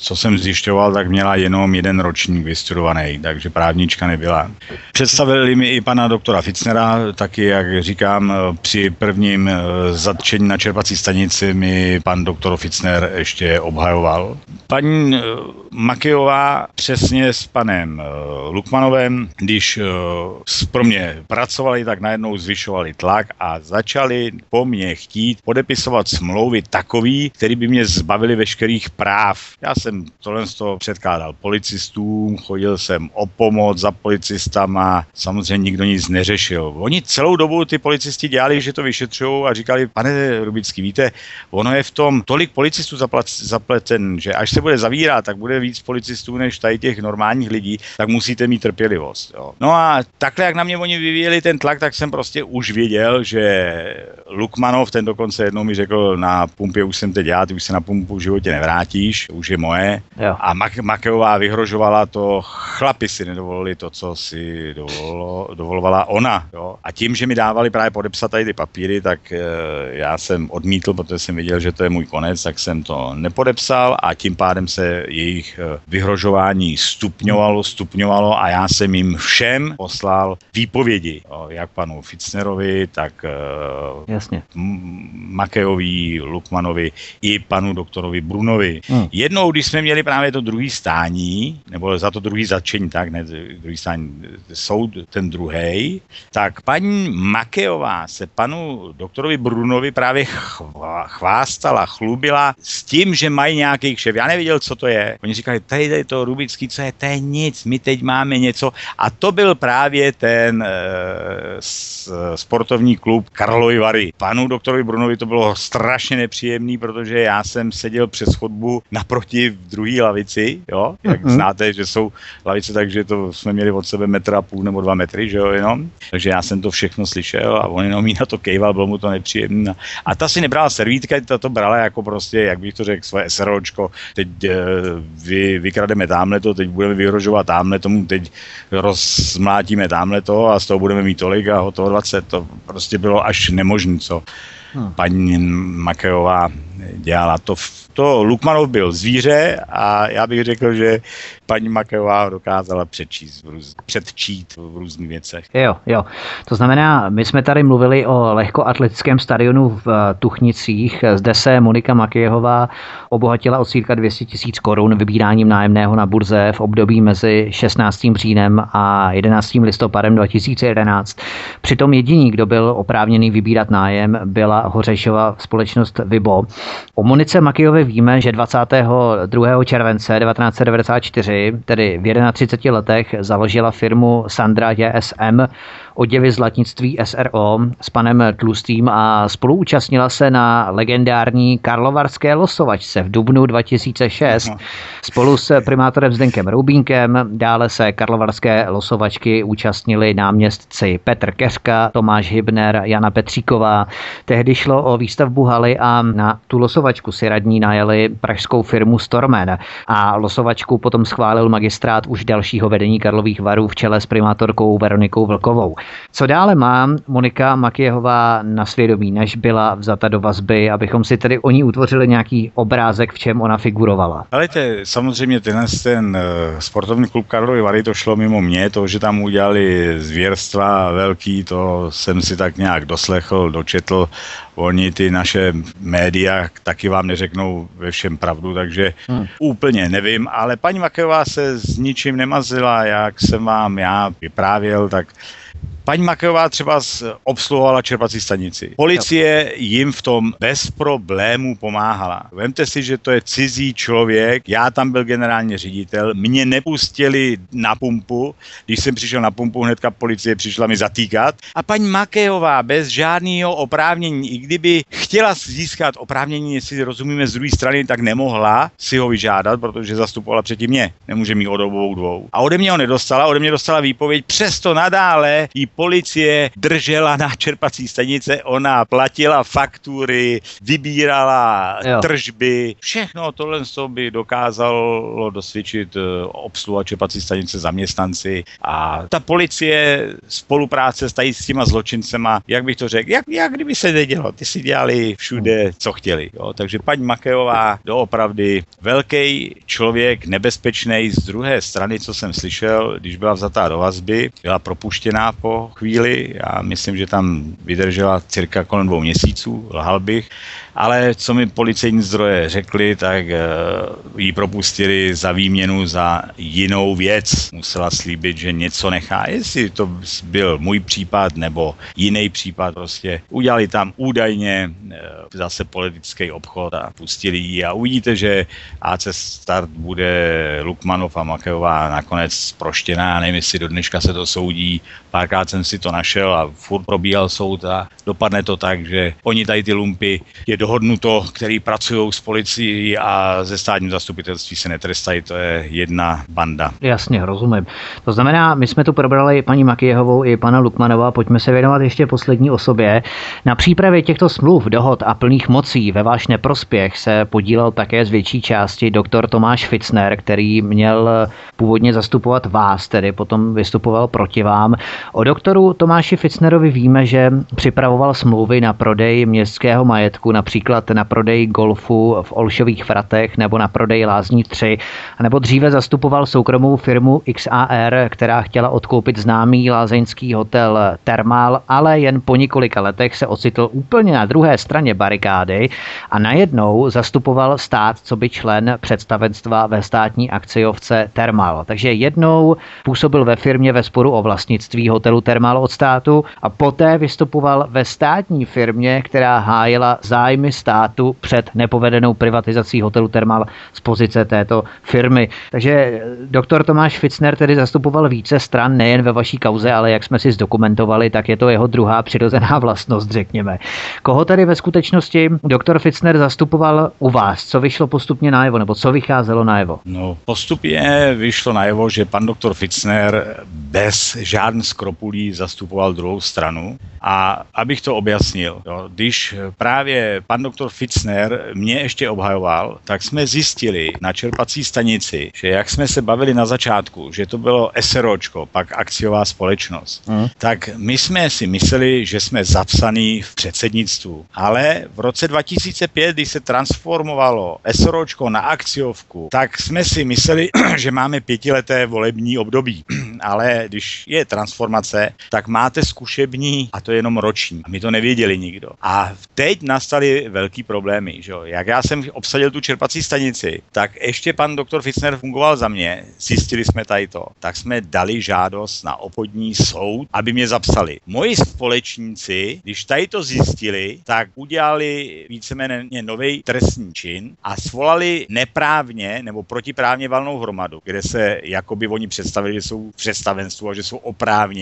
co jsem zjišťoval, tak měla jenom jeden ročník vystudovaný, takže právnička nebyla. Představili mi i pana doktora Fitznera, taky, jak říkám, při prvním eh, zatčení na čerpací stanici mi pan doktor Fitzner ještě obhajoval. Paní paní eh, Makejová přesně s panem eh, Lukmanovem, když eh, pro mě pracovali, tak najednou zvyšovali tlak a začali po mně chtít podepisovat smlouvy takový, který by mě zbavili veškerých práv. Já jsem tohle z toho předkládal policistům, chodil jsem o pomoc za policistama, samozřejmě nikdo nic neřešil. Oni celou dobu ty policisti dělali, že to vyšetřují a říkali, pane Rubický, víte, ono je v tom tolik policistů zapleten, že až se bude zavírat, tak bude víc policistů než tady těch normálních lidí, tak musíte mít trpělivost. Jo. No a takhle, jak na mě oni vyvíjeli ten tlak, tak jsem prostě už věděl, že Lukmanov, ten dokonce jednou mi řekl, na pumpě už jsem teď já, ty už se na pumpu v životě nevrátíš, už je moje. Jo. A Mak- Makeová vyhrožovala to, chlapi si nedovolili to, co si dovolilo, dovolovala ona. Jo. A tím, že mi dávali právě podepsat tady ty papíry, tak e, já jsem odmítl, protože jsem viděl, že to je můj konec, tak jsem to nepodepsal a tím pádem se jejich eh, vyhrožování stupňovalo, stupňovalo a já jsem jim všem poslal výpovědi, jak panu Fitznerovi, tak eh, Jasně. Makejovi, Lukmanovi i panu doktorovi Brunovi. Hmm. Jednou, když jsme měli právě to druhý stání, nebo za to druhý začení, tak ne, druhý stání, soud ten druhý, tak paní Makejová se panu doktorovi Brunovi právě chvástala, chlubila s tím, že mají nějaký kšev. Já nevěděl, nevěděl, co to je. Oni říkali, tady je to Rubický, co je, to je nic, my teď máme něco. A to byl právě ten e, sportovní klub Karlovy Vary. Panu doktorovi Brunovi to bylo strašně nepříjemný, protože já jsem seděl přes chodbu naproti v druhé lavici, jo, jak mm-hmm. znáte, že jsou lavice, takže to jsme měli od sebe metra a půl nebo dva metry, že jo, jenom. Takže já jsem to všechno slyšel a on jenom jí na to kejval, bylo mu to nepříjemné. A ta si nebrala servítka, ta to brala jako prostě, jak bych to řekl, své SROčko, teď vy, vykrademe tamhle to, teď budeme vyhrožovat tamhle tomu, teď rozmlátíme tamhle to a z toho budeme mít tolik a hotovo 20. To prostě bylo až nemožné, co hmm. paní Makejová dělala. To, to Lukmanov byl zvíře a já bych řekl, že paní Makejová dokázala přečíst, růz, předčít v různých věcech. Jo, jo. To znamená, my jsme tady mluvili o lehkoatletickém stadionu v Tuchnicích. Zde se Monika Makejová obohatila o cirka 200 tisíc korun vybíráním nájemného na burze v období mezi 16. říjnem a 11. listopadem 2011. Přitom jediný, kdo byl oprávněný vybírat nájem, byla Hořešova společnost Vibo. O Monice Makijové víme, že 22. července 1994, tedy v 31 letech, založila firmu Sandra JSM, oděvy zlatnictví SRO s panem Tlustým a spoluúčastnila se na legendární Karlovarské losovačce v dubnu 2006 spolu s primátorem Zdenkem Roubínkem. Dále se Karlovarské losovačky účastnili náměstci Petr Keřka, Tomáš Hybner, Jana Petříková. Tehdy šlo o výstavbu haly a na tu losovačku si radní najeli pražskou firmu Stormen a losovačku potom schválil magistrát už dalšího vedení Karlových varů v čele s primátorkou Veronikou Vlkovou. Co dále má Monika Makijehová na svědomí, než byla vzata do vazby, abychom si tedy o ní utvořili nějaký obrázek, v čem ona figurovala? Ale to samozřejmě ten, ten uh, sportovní klub Karlovy Vary, to šlo mimo mě, to, že tam udělali zvěrstva velký, to jsem si tak nějak doslechl, dočetl. Oni ty naše média taky vám neřeknou ve všem pravdu, takže hmm. úplně nevím, ale paní Makejová se s ničím nemazila, jak jsem vám já vyprávěl, tak Paní Makejová třeba obsluhovala čerpací stanici. Policie jim v tom bez problémů pomáhala. Vemte si, že to je cizí člověk, já tam byl generální ředitel, mě nepustili na pumpu, když jsem přišel na pumpu, hnedka policie přišla mi zatýkat. A paní Makejová bez žádného oprávnění, i kdyby chtěla získat oprávnění, jestli rozumíme z druhé strany, tak nemohla si ho vyžádat, protože zastupovala předtím mě. Nemůže mít od obou dvou. A ode mě ho nedostala, ode mě dostala výpověď, přesto nadále jí policie držela na čerpací stanice, ona platila faktury, vybírala jo. tržby, všechno tohle by dokázalo dosvědčit eh, obsluha čerpací stanice zaměstnanci a ta policie spolupráce s tady s těma zločincema, jak bych to řekl, jak, jak kdyby se nedělo, ty si dělali všude, co chtěli. Jo? Takže paní Makejová doopravdy velký člověk, nebezpečný z druhé strany, co jsem slyšel, když byla vzatá do vazby, byla propuštěná po chvíli. Já myslím, že tam vydržela cirka kolem dvou měsíců, lhal bych. Ale co mi policejní zdroje řekli, tak uh, ji propustili za výměnu za jinou věc. Musela slíbit, že něco nechá, jestli to byl můj případ nebo jiný případ, prostě udělali tam údajně uh, zase politický obchod a pustili ji. A uvidíte, že AC Start bude Lukmanov a Makejová nakonec proštěná, nevím, jestli do dneška se to soudí, párkrát jsem si to našel a furt probíhal soud a dopadne to tak, že oni tady ty lumpy je dohodnuto, který pracují s policií a ze státním zastupitelství se netrestají, to je jedna banda. Jasně, rozumím. To znamená, my jsme tu probrali paní Makijehovou i pana Lukmanova, pojďme se věnovat ještě poslední osobě. Na přípravě těchto smluv, dohod a plných mocí ve váš neprospěch se podílel také z větší části doktor Tomáš Fitzner, který měl původně zastupovat vás, tedy potom vystupoval proti vám. O doktoru Tomáši Fitznerovi víme, že připravoval smlouvy na prodej městského majetku, například na prodej golfu v Olšových vratech nebo na prodej Lázní 3, nebo dříve zastupoval soukromou firmu XAR, která chtěla odkoupit známý lázeňský hotel Thermal, ale jen po několika letech se ocitl úplně na druhé straně barikády a najednou zastupoval stát, co by člen představenstva ve státní akciovce Thermal. Takže jednou působil ve firmě ve sporu o vlastnictví hotelu Termal od státu a poté vystupoval ve státní firmě, která hájila zájmy státu před nepovedenou privatizací hotelu Termal z pozice této firmy. Takže doktor Tomáš Fitzner tedy zastupoval více stran, nejen ve vaší kauze, ale jak jsme si zdokumentovali, tak je to jeho druhá přirozená vlastnost, řekněme. Koho tady ve skutečnosti doktor Fitzner zastupoval u vás? Co vyšlo postupně najevo, nebo co vycházelo najevo? No, postupně vyšlo najevo, že pan doktor Fitzner bez žádných skropulí zastupoval druhou stranu. A abych to objasnil, jo, když právě pan doktor Fitzner mě ještě obhajoval, tak jsme zjistili na čerpací stanici, že jak jsme se bavili na začátku, že to bylo SROčko, pak akciová společnost, hmm. tak my jsme si mysleli, že jsme zapsaný v předsednictvu. Ale v roce 2005, když se transformovalo SROčko na akciovku, tak jsme si mysleli, že máme pětileté volební období. Ale když je transformace, tak máte zkušební a to je jenom roční. A my to nevěděli nikdo. A teď nastaly velký problémy. Že? Jak já jsem obsadil tu čerpací stanici, tak ještě pan doktor Fitzner fungoval za mě, zjistili jsme tady to, tak jsme dali žádost na obchodní soud, aby mě zapsali. Moji společníci, když tady to zjistili, tak udělali víceméně nový trestní čin a svolali neprávně nebo protiprávně valnou hromadu, kde se jakoby oni představili, že jsou v představenstvu a že jsou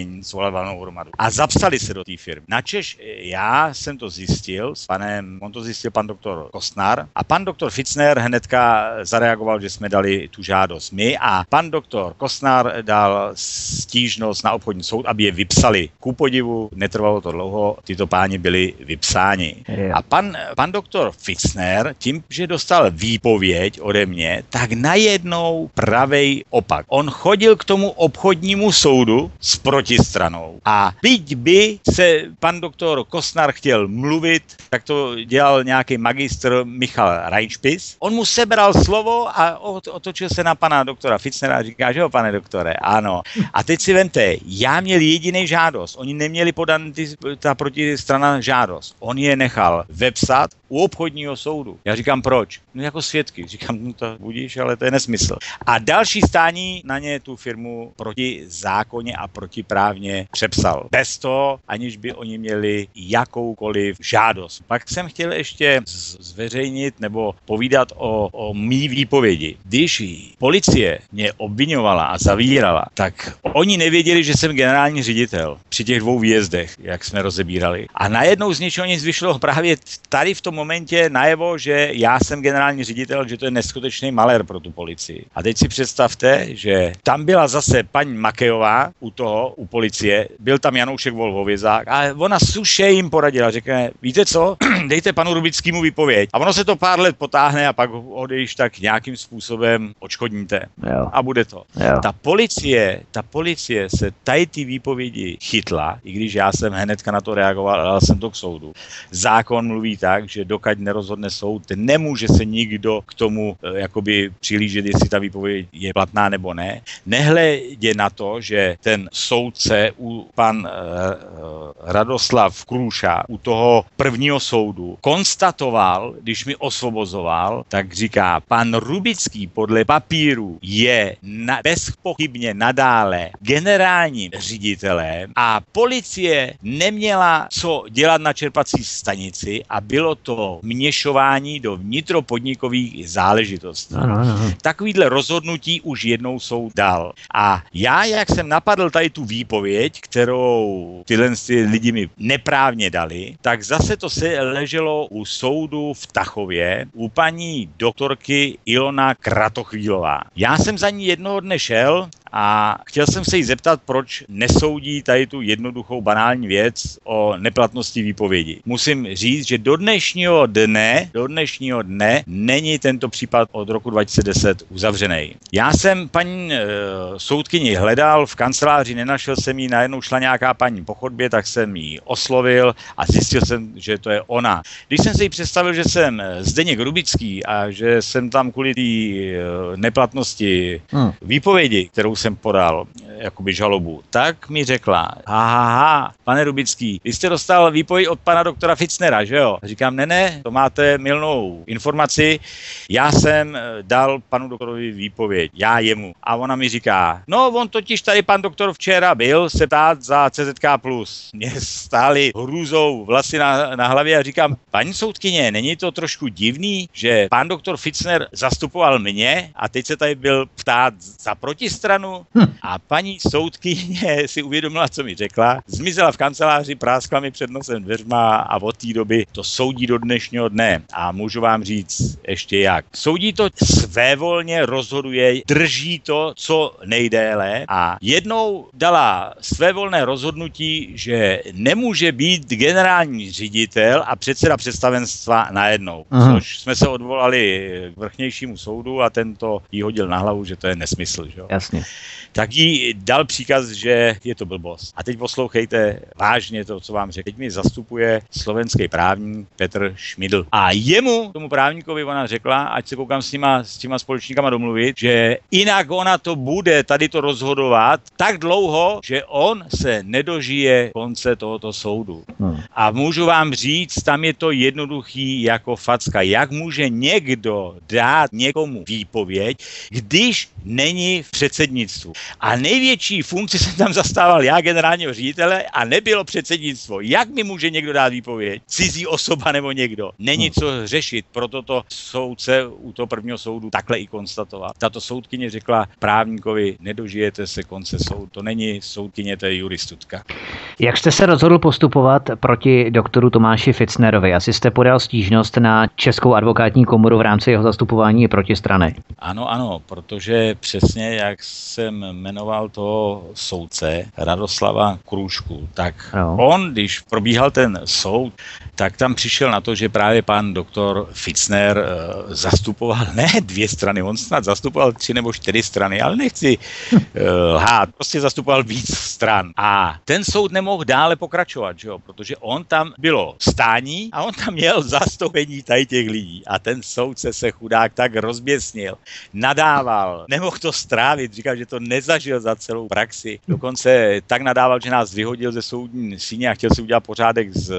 oprávnění svolat valnou hromadu. A zapsali se do té firmy. Načež já jsem to zjistil s panem, on to zjistil pan doktor Kostnar a pan doktor Fitzner hnedka zareagoval, že jsme dali tu žádost my a pan doktor Kostnar dal stížnost na obchodní soud, aby je vypsali. Ku podivu, netrvalo to dlouho, tyto páni byli vypsáni. A pan, pan doktor Fitzner, tím, že dostal výpověď ode mě, tak najednou pravej opak. On chodil k tomu obchodnímu soudu s protistranou. A byť by se pan doktor Kostnar chtěl mluvit, tak to dělal nějaký magistr Michal Reinspis. On mu sebral slovo a otočil se na pana doktora Fitznera a říká, že jo, pane doktore, ano. A teď si vente, já měl jediný žádost. Oni neměli podan ta protistrana žádost. On je nechal vepsat u obchodního soudu. Já říkám, proč? No jako svědky. Říkám, no to budíš, ale to je nesmysl. A další stání na ně tu firmu proti zákoně a protiprávně přepsal. Bez toho, aniž by oni měli jakoukoliv žádost. Pak jsem chtěl ještě zveřejnit nebo povídat o, o mý výpovědi. Když policie mě obvinovala a zavírala, tak oni nevěděli, že jsem generální ředitel při těch dvou výjezdech, jak jsme rozebírali. A najednou z něčeho nic vyšlo právě tady v tom momentě najevo, že já jsem generální ředitel, že to je neskutečný malér pro tu policii. A teď si představte, že tam byla zase paní Makejová u toho, u policie, byl tam Janoušek Volhovězák a ona suše jim poradila, řekne, víte co, dejte panu Rubickému výpověď. A ono se to pár let potáhne a pak ho když tak nějakým způsobem očkodníte. Jo. A bude to. Jo. Ta policie, ta policie se tady ty výpovědi chytla, i když já jsem hnedka na to reagoval, ale jsem to k soudu. Zákon mluví tak, že dokud nerozhodne soud, nemůže se nikdo k tomu eh, jakoby přilížet, jestli ta výpověď je platná nebo ne. Nehledě na to, že ten soudce u pan uh, Radoslav Krůša u toho prvního soudu konstatoval, když mi osvobozoval, tak říká, pan Rubický podle papíru je na, bezpochybně nadále generálním ředitelem a policie neměla co dělat na čerpací stanici a bylo to měšování do vnitropodnikových záležitostí. Ano, ano. Takovýhle rozhodnutí už jednou soud dal. A já, jak jsem napadl tady tu výpověď, kterou tyhle lidi mi neprávně dali, tak zase to se leželo u soudu v Tachově u paní doktorky Ilona Kratochvílová. Já jsem za ní jednoho dne šel a chtěl jsem se jí zeptat, proč nesoudí tady tu jednoduchou banální věc o neplatnosti výpovědi. Musím říct, že do dnešního dne, do dnešního dne není tento případ od roku 2010 uzavřený. Já jsem paní e, soudkyni hledal v kanceláři, nenašel jsem ji, najednou šla nějaká paní po chodbě, tak jsem ji oslovil a zjistil jsem, že to je ona. Když jsem si ji představil, že jsem Zdeněk Rubický a že jsem tam kvůli té e, neplatnosti hmm. výpovědi, kterou jsem podal, jakoby žalobu, tak mi řekla, ha, ha, ha, pane Rubický, vy jste dostal výpověď od pana doktora Fitznera, že jo? Říkám, ne, ne, to máte milnou informaci, já jsem eh, dal panu doktorovi výpověď, já jemu. A ona mi říká, no on totiž tady pan doktor včera byl se ptát za CZK+. Mě stály hrůzou vlasy na, na hlavě a říkám, paní soudkyně, není to trošku divný, že pan doktor Fitzner zastupoval mě a teď se tady byl ptát za protistranu hm. a paní soudkyně si uvědomila, co mi řekla, zmizela v kanceláři, práskla mi před nosem dveřma a od té doby to soudí do dnešního dne. A můžu vám říct ještě jak. Soudí to svévolně, rozhoduje, drží to co nejdéle a jednou dala svévolné rozhodnutí, že nemůže být generální ředitel a předseda představenstva najednou. Aha. Což jsme se odvolali k vrchnějšímu soudu a tento jí hodil na hlavu, že to je nesmysl. Že? Jasně. Tak jí dal příkaz, že je to blbost. A teď poslouchejte vážně to, co vám řekl. Teď mi zastupuje slovenský právník Petr Šmidl. A jemu, tomu právníkovi, ona řekla, ať se koukám s těma, s těma společníkama domluvit, že jinak ona to bude tady to rozhodovat tak dlouho, že on se nedožije konce tohoto soudu. Hmm. A můžu vám říct, tam je to jednoduchý jako facka. Jak může někdo dát někomu výpověď, když není v předsednictvu. A největší funkci jsem tam zastával já, generálního ředitele, a nebylo předsednictvo. Jak mi může někdo dát výpověď? Cizí osoba nebo někdo? Není hmm. co řešit, proto to soudce u toho prvního soudu takhle i konstatoval. Tato soudkyně řekla právníkovi, nedožijete se konce soudu. To není soudkyně, to je juristutka. Jak jste se rozhodl postupovat proti doktoru Tomáši Fitznerovi? Asi jste podal stížnost na Českou advokátní komoru v rámci jeho zastupování protistrany. Ano, ano, protože přesně jak jsem jmenoval toho soudce Radoslava Krůžku, tak no. on, když probíhal ten soud, tak tam přišel na to, že právě pan doktor Fitzner uh, zastupoval ne dvě strany, on snad zastupoval tři nebo čtyři strany, ale nechci uh, lhát, prostě zastupoval víc stran. A ten soud nemohl dále pokračovat, že jo, protože on tam bylo stání a on tam měl zastoupení tady těch lidí. A ten soudce se chudák tak rozběsnil, nadával, nemohl to strávit, říkal, že to nezažil za celou praxi. Dokonce tak nadával, že nás vyhodil ze soudní síně a chtěl si udělat pořádek s uh,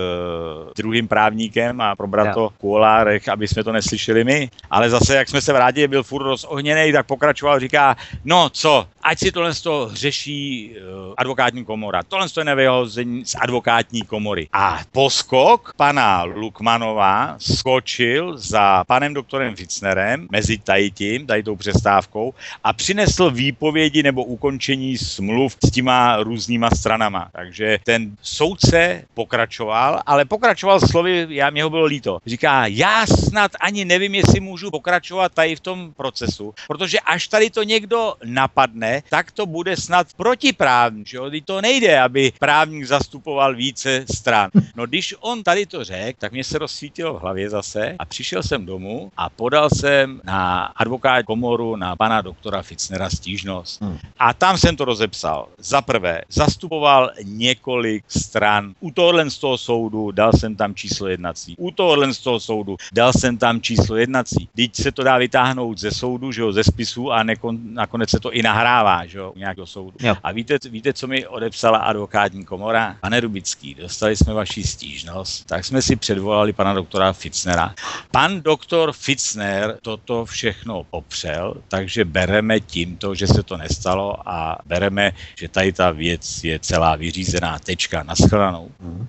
druhým právníkem a probrat ja. to v kuolárech, aby jsme to neslyšeli my. Ale zase, jak jsme se vrátili, byl furt rozohněný, tak pokračoval, říká, no co, ať si tohle to řeší uh, advokátní komora. Tohle to je nevyhození z advokátní komory. A poskok pana Lukmanova skočil za panem doktorem Fitznerem mezi tady tím, tady tou přestávkou a přinesl výpovědi nebo ukončení smluv s těma různýma stranama. Takže ten soudce pokračoval, ale pokračoval slovy, já mě ho bylo líto. Říká, já snad ani nevím, jestli můžu pokračovat tady v tom procesu, protože až tady to někdo napadne, tak to bude snad protiprávní, že jo? to nejde, aby právník zastupoval více stran. No když on tady to řekl, tak mě se rozsvítilo v hlavě zase a přišel jsem domů a podal jsem na advokát komoru na pana doktora Fitznera stížnost. Hmm. A tam jsem to rozepsal. Za prvé, zastupoval několik stran. U tohohle z toho soudu dal jsem tam číslo jednací. U tohohle z toho soudu dal jsem tam číslo jednací. Teď se to dá vytáhnout ze soudu, že jo, ze spisu a nekon, nakonec se to i nahrává, že jo, nějakého soudu. Jo. A víte, víte, co mi odepsala advokátní komora? Pane Rubický, dostali jsme vaši stížnost, tak jsme si předvolali pana doktora Fitznera. Pan doktor Fitzner toto všechno popřel, takže bereme tímto, že se to nestalo a bereme, že tady ta věc je celá vyřízená. Tečka, naschledanou. Hmm.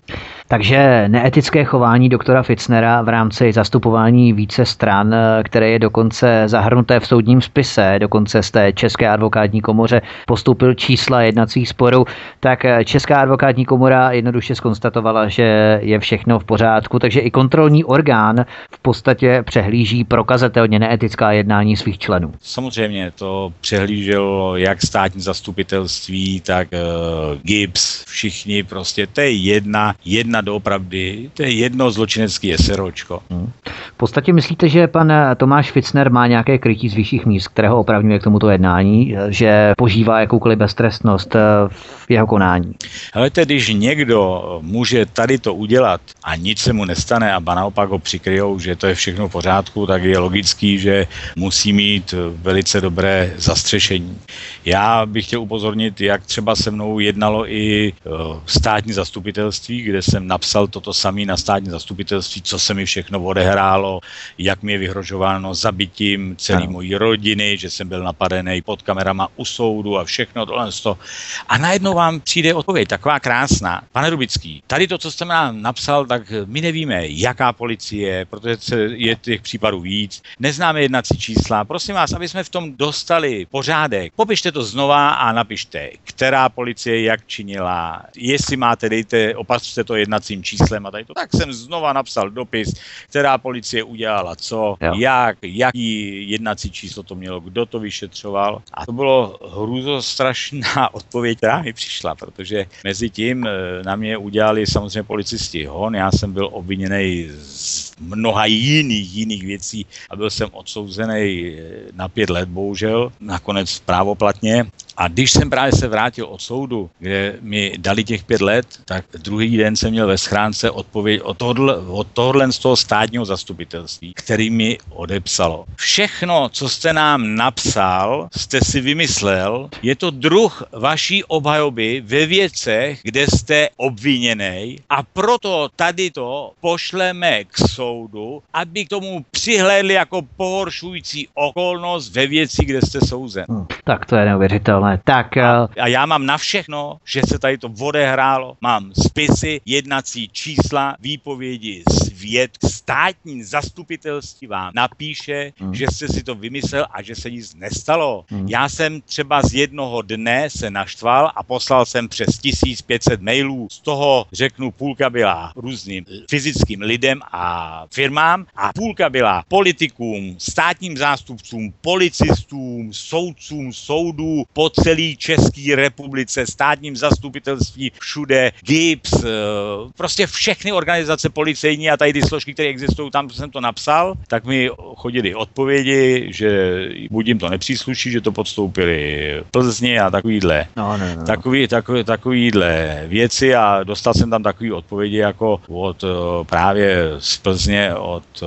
Takže neetické chování doktora Fitznera v rámci zastupování více stran, které je dokonce zahrnuté v soudním spise, dokonce z té České advokátní komoře postupil čísla jednacích sporů, tak Česká advokátní komora jednoduše skonstatovala, že je všechno v pořádku, takže i kontrolní orgán v podstatě přehlíží prokazatelně neetická jednání svých členů. Samozřejmě to přehlíželo jak státní zastupitelství, tak uh, GIPS, všichni prostě, to je jedna, jedna doopravdy, to je jedno zločinecké SROčko. Hmm. V podstatě myslíte, že pan Tomáš Fitzner má nějaké krytí z vyšších míst, které ho opravňuje k tomuto jednání, že že požívá jakoukoliv beztrestnost eh, v jeho konání. Ale když někdo může tady to udělat a nic se mu nestane a naopak ho přikryjou, že to je všechno v pořádku, tak je logický, že musí mít velice dobré zastřešení. Já bych chtěl upozornit, jak třeba se mnou jednalo i eh, státní zastupitelství, kde jsem napsal toto samé na státní zastupitelství, co se mi všechno odehrálo, jak mi je vyhrožováno zabitím celé mojí rodiny, že jsem byl napadený pod kamerama u soudu a všechno tohle. A najednou vám přijde odpověď, taková krásná. Pane Rubický, tady to, co jste nám napsal, tak my nevíme, jaká policie, protože je těch případů víc, neznáme jednací čísla. Prosím vás, aby jsme v tom dostali pořádek. Popište to znova a napište, která policie jak činila, jestli máte, dejte, opatřte to jednacím číslem a tady to. Tak jsem znova napsal dopis, která policie udělala co, jo. jak, jaký jednací číslo to mělo, kdo to vyšetřoval. A to bylo hrůzostrašná odpověď, která mi přišla, protože mezi tím eh, na mě udělali samozřejmě policisti hon, já jsem byl obviněný z mnoha jiných, jiných věcí a byl jsem odsouzený eh, na pět let, bohužel, nakonec právoplatně. A když jsem právě se vrátil od soudu, kde mi dali těch pět let, tak druhý den jsem měl ve schránce odpověď od tohle, od tohle z toho státního zastupitelství, který mi odepsalo. Všechno, co jste nám napsal, jste si vymyslel, je to druh vaší obhajoby ve věcech, kde jste obviněný a proto tady to pošleme k soudu, aby k tomu přihlédli jako pohoršující okolnost ve věci, kde jste souzen. Hmm, tak to je neuvěřitelné ale tak... A, eh, a já mám na všechno, že se tady to odehrálo, mám spisy, jednací čísla, výpovědi, svět, státní zastupitelství vám napíše, hmm. že jste si to vymyslel a že se nic nestalo. Hmm. Já jsem třeba z jednoho dne se naštval a poslal jsem přes 1500 mailů. Z toho řeknu, půlka byla různým fyzickým lidem a firmám a půlka byla politikům, státním zástupcům, policistům, soudcům, soudů, pod celé České republice, státním zastupitelství, všude, GIPS, eh, prostě všechny organizace policejní a tady ty složky, které existují, tam jsem to napsal, tak mi chodili odpovědi, že buď jim to nepřísluší, že to podstoupili Plzni a takovýhle, no, no, no. Takový, takový, takovýhle věci a dostal jsem tam takový odpovědi jako od eh, právě z Plzně, od eh,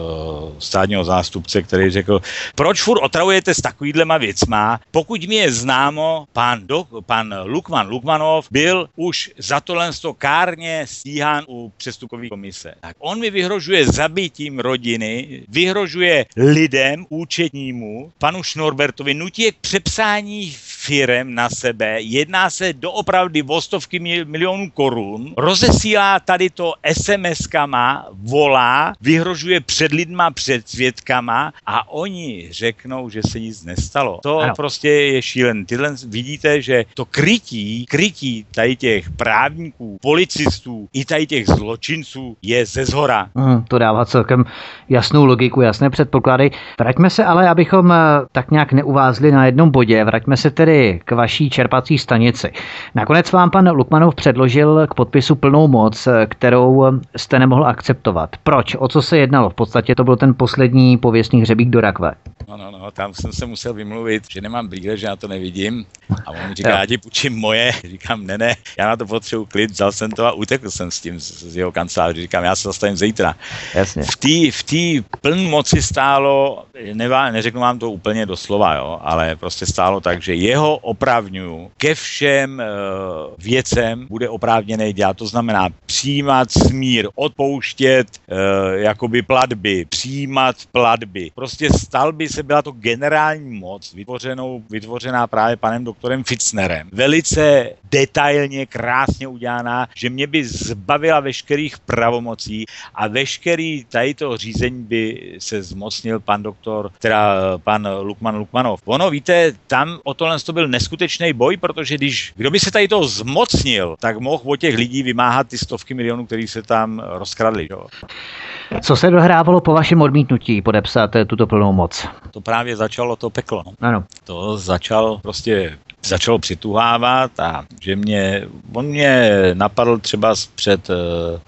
státního zástupce, který řekl, proč furt otravujete s takovýhlema věcma, pokud mi je známo, pan, do, pan Lukman Lukmanov byl už za tohle kárně stíhán u přestupkové komise. Tak on mi vyhrožuje zabitím rodiny, vyhrožuje lidem, účetnímu, panu Šnorbertovi, nutí k přepsání firem na sebe, jedná se doopravdy o stovky milionů korun, rozesílá tady to SMS-kama, volá, vyhrožuje před lidma, před svědkama a oni řeknou, že se nic nestalo. To ano. prostě je šílen. Tyhle vidíte, že to krytí, krytí tady těch právníků, policistů i tady těch zločinců je ze zhora. Mm, to dává celkem jasnou logiku, jasné předpoklady. Vraťme se ale, abychom eh, tak nějak neuvázli na jednom bodě, vraťme se tedy k vaší čerpací stanici. Nakonec vám pan Lukmanov předložil k podpisu plnou moc, eh, kterou jste nemohl akceptovat. Proč? O co se jednalo? V podstatě to byl ten poslední pověstný hřebík do rakve. No, no, no, tam jsem se musel vymluvit, že nemám brýle, že já to nevidím. A on říká, já ti půjčím moje. Říkám, ne, ne, já na to potřebuji klid, vzal jsem to a utekl jsem s tím z, z jeho kanceláře. Říkám, já se zastavím zítra. Jasně. V té v tý pln moci stálo, nevá, neřeknu vám to úplně doslova, jo, ale prostě stálo tak, že jeho opravňuju ke všem uh, věcem bude oprávněný dělat. To znamená přijímat smír, odpouštět uh, jakoby platby, přijímat platby. Prostě stal by se, byla to generální moc vytvořenou, vytvořená právě panem doktorem Fitznerem. Velice detailně, krásně udělaná, že mě by zbavila veškerých pravomocí a veškerý tady to řízení by se zmocnil pan doktor, teda pan Lukman Lukmanov. Ono, víte, tam o tohle to byl neskutečný boj, protože když kdo by se tady toho zmocnil, tak mohl od těch lidí vymáhat ty stovky milionů, který se tam rozkradli. Jo. Co se dohrávalo po vašem odmítnutí podepsat tuto plnou moc? To právě začalo to peklo. No. Ano. To začal prostě začalo přituhávat a že mě, on mě napadl třeba před uh,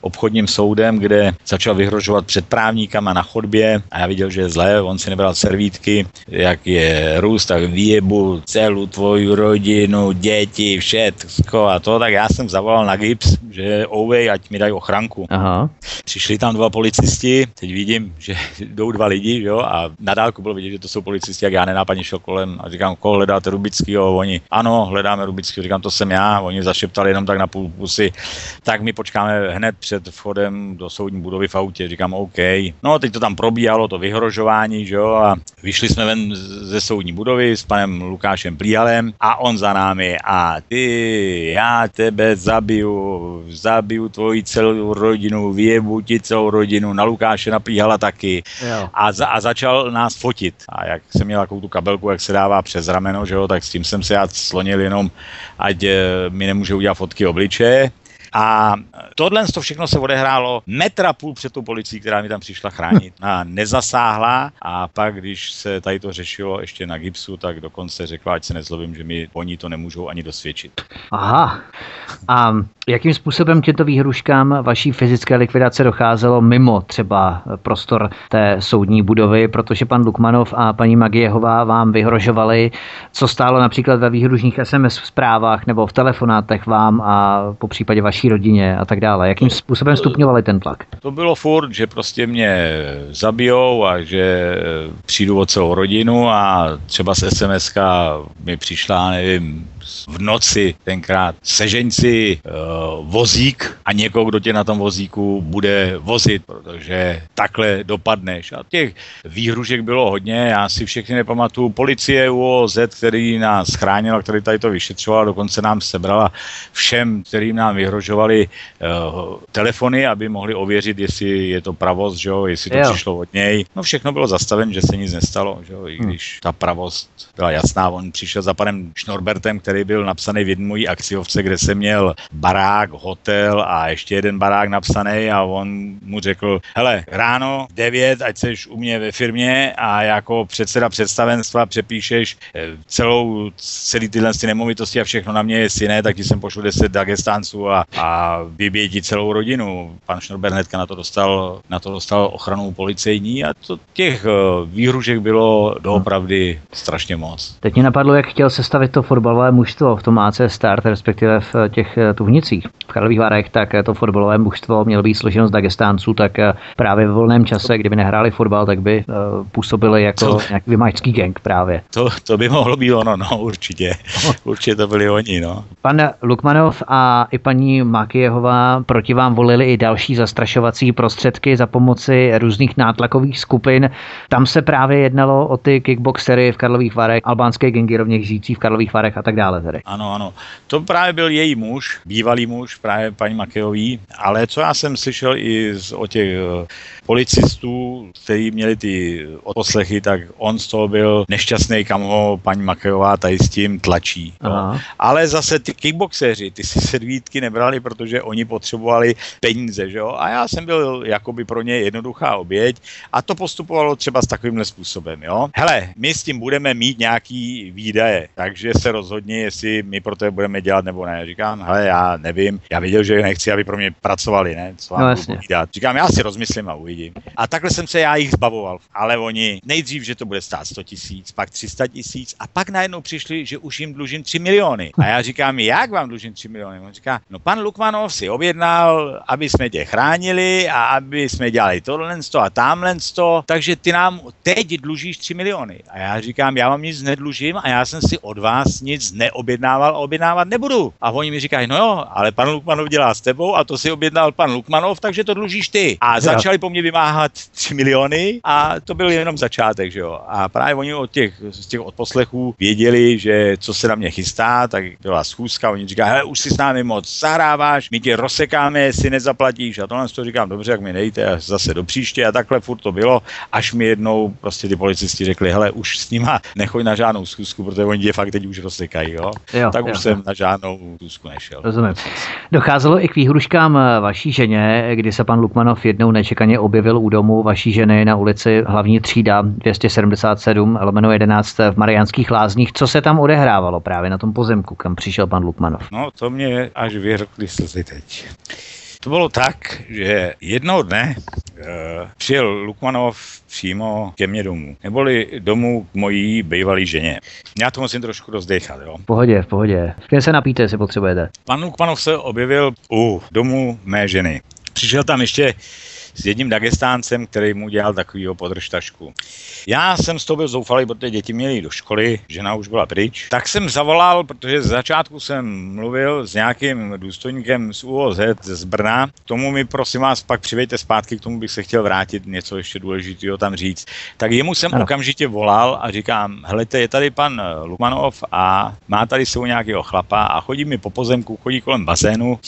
obchodním soudem, kde začal vyhrožovat před právníkama na chodbě a já viděl, že je zlé, on si nebral servítky, jak je růst, tak výjebu celou tvoji rodinu, děti, všetko a to, tak já jsem zavolal na gips, že ouvej, ať mi dají ochranku. Aha. Přišli tam dva policisti, teď vidím, že jdou dva lidi, jo, a na dálku bylo vidět, že to jsou policisti, jak já nenápadně šel kolem a říkám, koho hledáte Rubickýho, oni, ano, hledáme Rubickýho, říkám, to jsem já, oni zašeptali jenom tak na půl pusy, tak my počkáme hned před vchodem do soudní budovy v autě, říkám, OK. No, teď to tam probíhalo, to vyhrožování, že jo, a vyšli jsme ven ze soudní budovy s panem Lukášem Plíhalem a on za námi a ty, já tebe zabiju, zabiju tvoji celou rodinu, vyjebu ti celou rodinu, na Lukáše naplíhala taky a, za, a začal nás fotit. A jak jsem měl takovou tu kabelku, jak se dává přes rameno, že jo, tak s tím jsem se já slonil jenom, ať eh, mi nemůže udělat fotky obličeje. A tohle to všechno se odehrálo metra půl před tou policií, která mi tam přišla chránit. A nezasáhla a pak, když se tady to řešilo ještě na gipsu, tak dokonce řekla, ať se nezlobím, že mi oni to nemůžou ani dosvědčit. Aha. A jakým způsobem těmto výhruškám vaší fyzické likvidace docházelo mimo třeba prostor té soudní budovy, protože pan Lukmanov a paní Magiehová vám vyhrožovali, co stálo například ve výhružních SMS zprávách nebo v telefonátech vám a po případě vaší rodině a tak dále. Jakým způsobem stupňovali ten tlak? To bylo furt, že prostě mě zabijou a že přijdu o celou rodinu a třeba z SMS mi přišla, nevím, v noci tenkrát sežeň si uh, vozík a někoho, kdo tě na tom vozíku bude vozit, protože takhle dopadneš. A těch výhružek bylo hodně, já si všechny nepamatuju. Policie UOZ, který nás chránil, který tady to vyšetřoval, dokonce nám sebrala všem, kterým nám vyhrožovali uh, telefony, aby mohli ověřit, jestli je to pravost, že jo, jestli to jo. přišlo od něj. No všechno bylo zastaveno, že se nic nestalo, že jo, i hm. když ta pravost byla jasná. On přišel za panem Šnorbertem, který byl byl napsaný v jedné mojí akciovce, kde jsem měl barák, hotel a ještě jeden barák napsaný a on mu řekl, hele, ráno 9, ať seš u mě ve firmě a jako předseda představenstva přepíšeš eh, celou, celý tyhle ty nemovitosti a všechno na mě, jestli ne, tak ti jsem pošlu 10 Dagestánců a, a ti celou rodinu. Pan Šnorber hnedka na to dostal, na to dostal ochranu policejní a to těch eh, výhružek bylo doopravdy strašně moc. Teď mě napadlo, jak chtěl sestavit to fotbalové mužstvo v tom AC Start, respektive v těch eh, tuhnicích v Karlových Varech, tak eh, to fotbalové mužstvo mělo být složeno z Dagestánců, tak eh, právě ve volném čase, kdyby nehráli fotbal, tak by působili jako to, nějaký vymačský gang právě. To, to by mohlo být ono, no určitě. určitě to byli oni, no. Pan Lukmanov a i paní Makijehová proti vám volili i další zastrašovací prostředky za pomoci různých nátlakových skupin. Tam se právě jednalo o ty kickboxery v Karlových Varech, albánské gengy rovněž žijící v Karlových Varech a tak dále. Tedy. Ano, ano. To právě byl její muž, bývalý muž, právě paní Makejový, ale co já jsem slyšel i z, o těch eh, policistů, kteří měli ty odposlechy, tak on z toho byl nešťastný, kam ho paní Makejová tady s tím tlačí. No. Ale zase ty kickboxeři, ty si servítky nebrali, protože oni potřebovali peníze, že jo? A já jsem byl jakoby pro ně jednoduchá oběť a to postupovalo třeba s takovýmhle způsobem, jo? Hele, my s tím budeme mít nějaký výdaje, takže se rozhodně, jestli my pro to budeme dělat nebo ne. Říkám, hele, já nevím, já viděl, že nechci, aby pro mě pracovali, ne? Co vám no, Říkám, já si rozmyslím a uvidím. A takhle jsem se já jich zbavoval. Ale oni nejdřív, že to bude stát 100 tisíc, pak 300 tisíc a pak najednou přišli, že už jim dlužím 3 miliony. A já říkám, jak vám dlužím 3 miliony? On říká, no pan Lukmanov si objednal, aby jsme tě chránili a aby jsme dělali tohle a tamhle takže ty nám teď dlužíš 3 miliony. A já říkám, já vám nic nedlužím a já jsem si od vás nic neobjednával a objednávat nebudu. A oni mi říkají, no jo, ale pan Lukmanov dělá s tebou a to si objednal pan Lukmanov, takže to dlužíš ty. A začali po mně vymáhat 3 miliony a to byl jenom začátek, že jo. A právě oni od těch, z těch odposlechů věděli, že co se na mě chystá, tak byla schůzka, oni říkají, hele, už si s námi moc zahráváš, my tě rozsekáme, jestli nezaplatíš. A tohle to říkám, dobře, jak mi nejte, zase do příště a takhle furt to bylo, až mi jednou prostě ty policisti řekli, hele, už s nima nechoď na žádnou schůzku, protože oni tě fakt teď už rozsekají, jo. Jo, jo tak jo, už jo. jsem na žádnou důzku nešel. Rozumím. Docházelo i k výhruškám eh, vaší ženě, kdy se pan Lukmanov jednou nečekaně objevil u domu vaší ženy na ulici hlavní třída 277 lomeno 11 v Mariánských lázních. Co se tam odehrávalo právě na tom pozemku, kam přišel pan Lukmanov? No to mě až vyhrkli slzy teď. To bylo tak, že jednoho dne uh, přijel Lukmanov přímo ke mně domů. Neboli domů k mojí bývalé ženě. Já to musím trošku rozdechat, jo. V pohodě, v pohodě. Kde se napíte, jestli potřebujete? Pan Lukmanov se objevil u domu mé ženy. Přišel tam ještě s jedním Dagestáncem, který mu dělal takovýho podržtašku. Já jsem z toho byl zoufalý, protože děti měly do školy, žena už byla pryč. Tak jsem zavolal, protože z začátku jsem mluvil s nějakým důstojníkem z UOZ z Brna. K tomu mi prosím vás pak přivejte zpátky, k tomu bych se chtěl vrátit, něco ještě důležitého tam říct. Tak jemu jsem ano. okamžitě volal a říkám, helejte, je tady pan Lumanov a má tady svou nějakého chlapa a chodí mi po pozemku, chodí kolem bazénu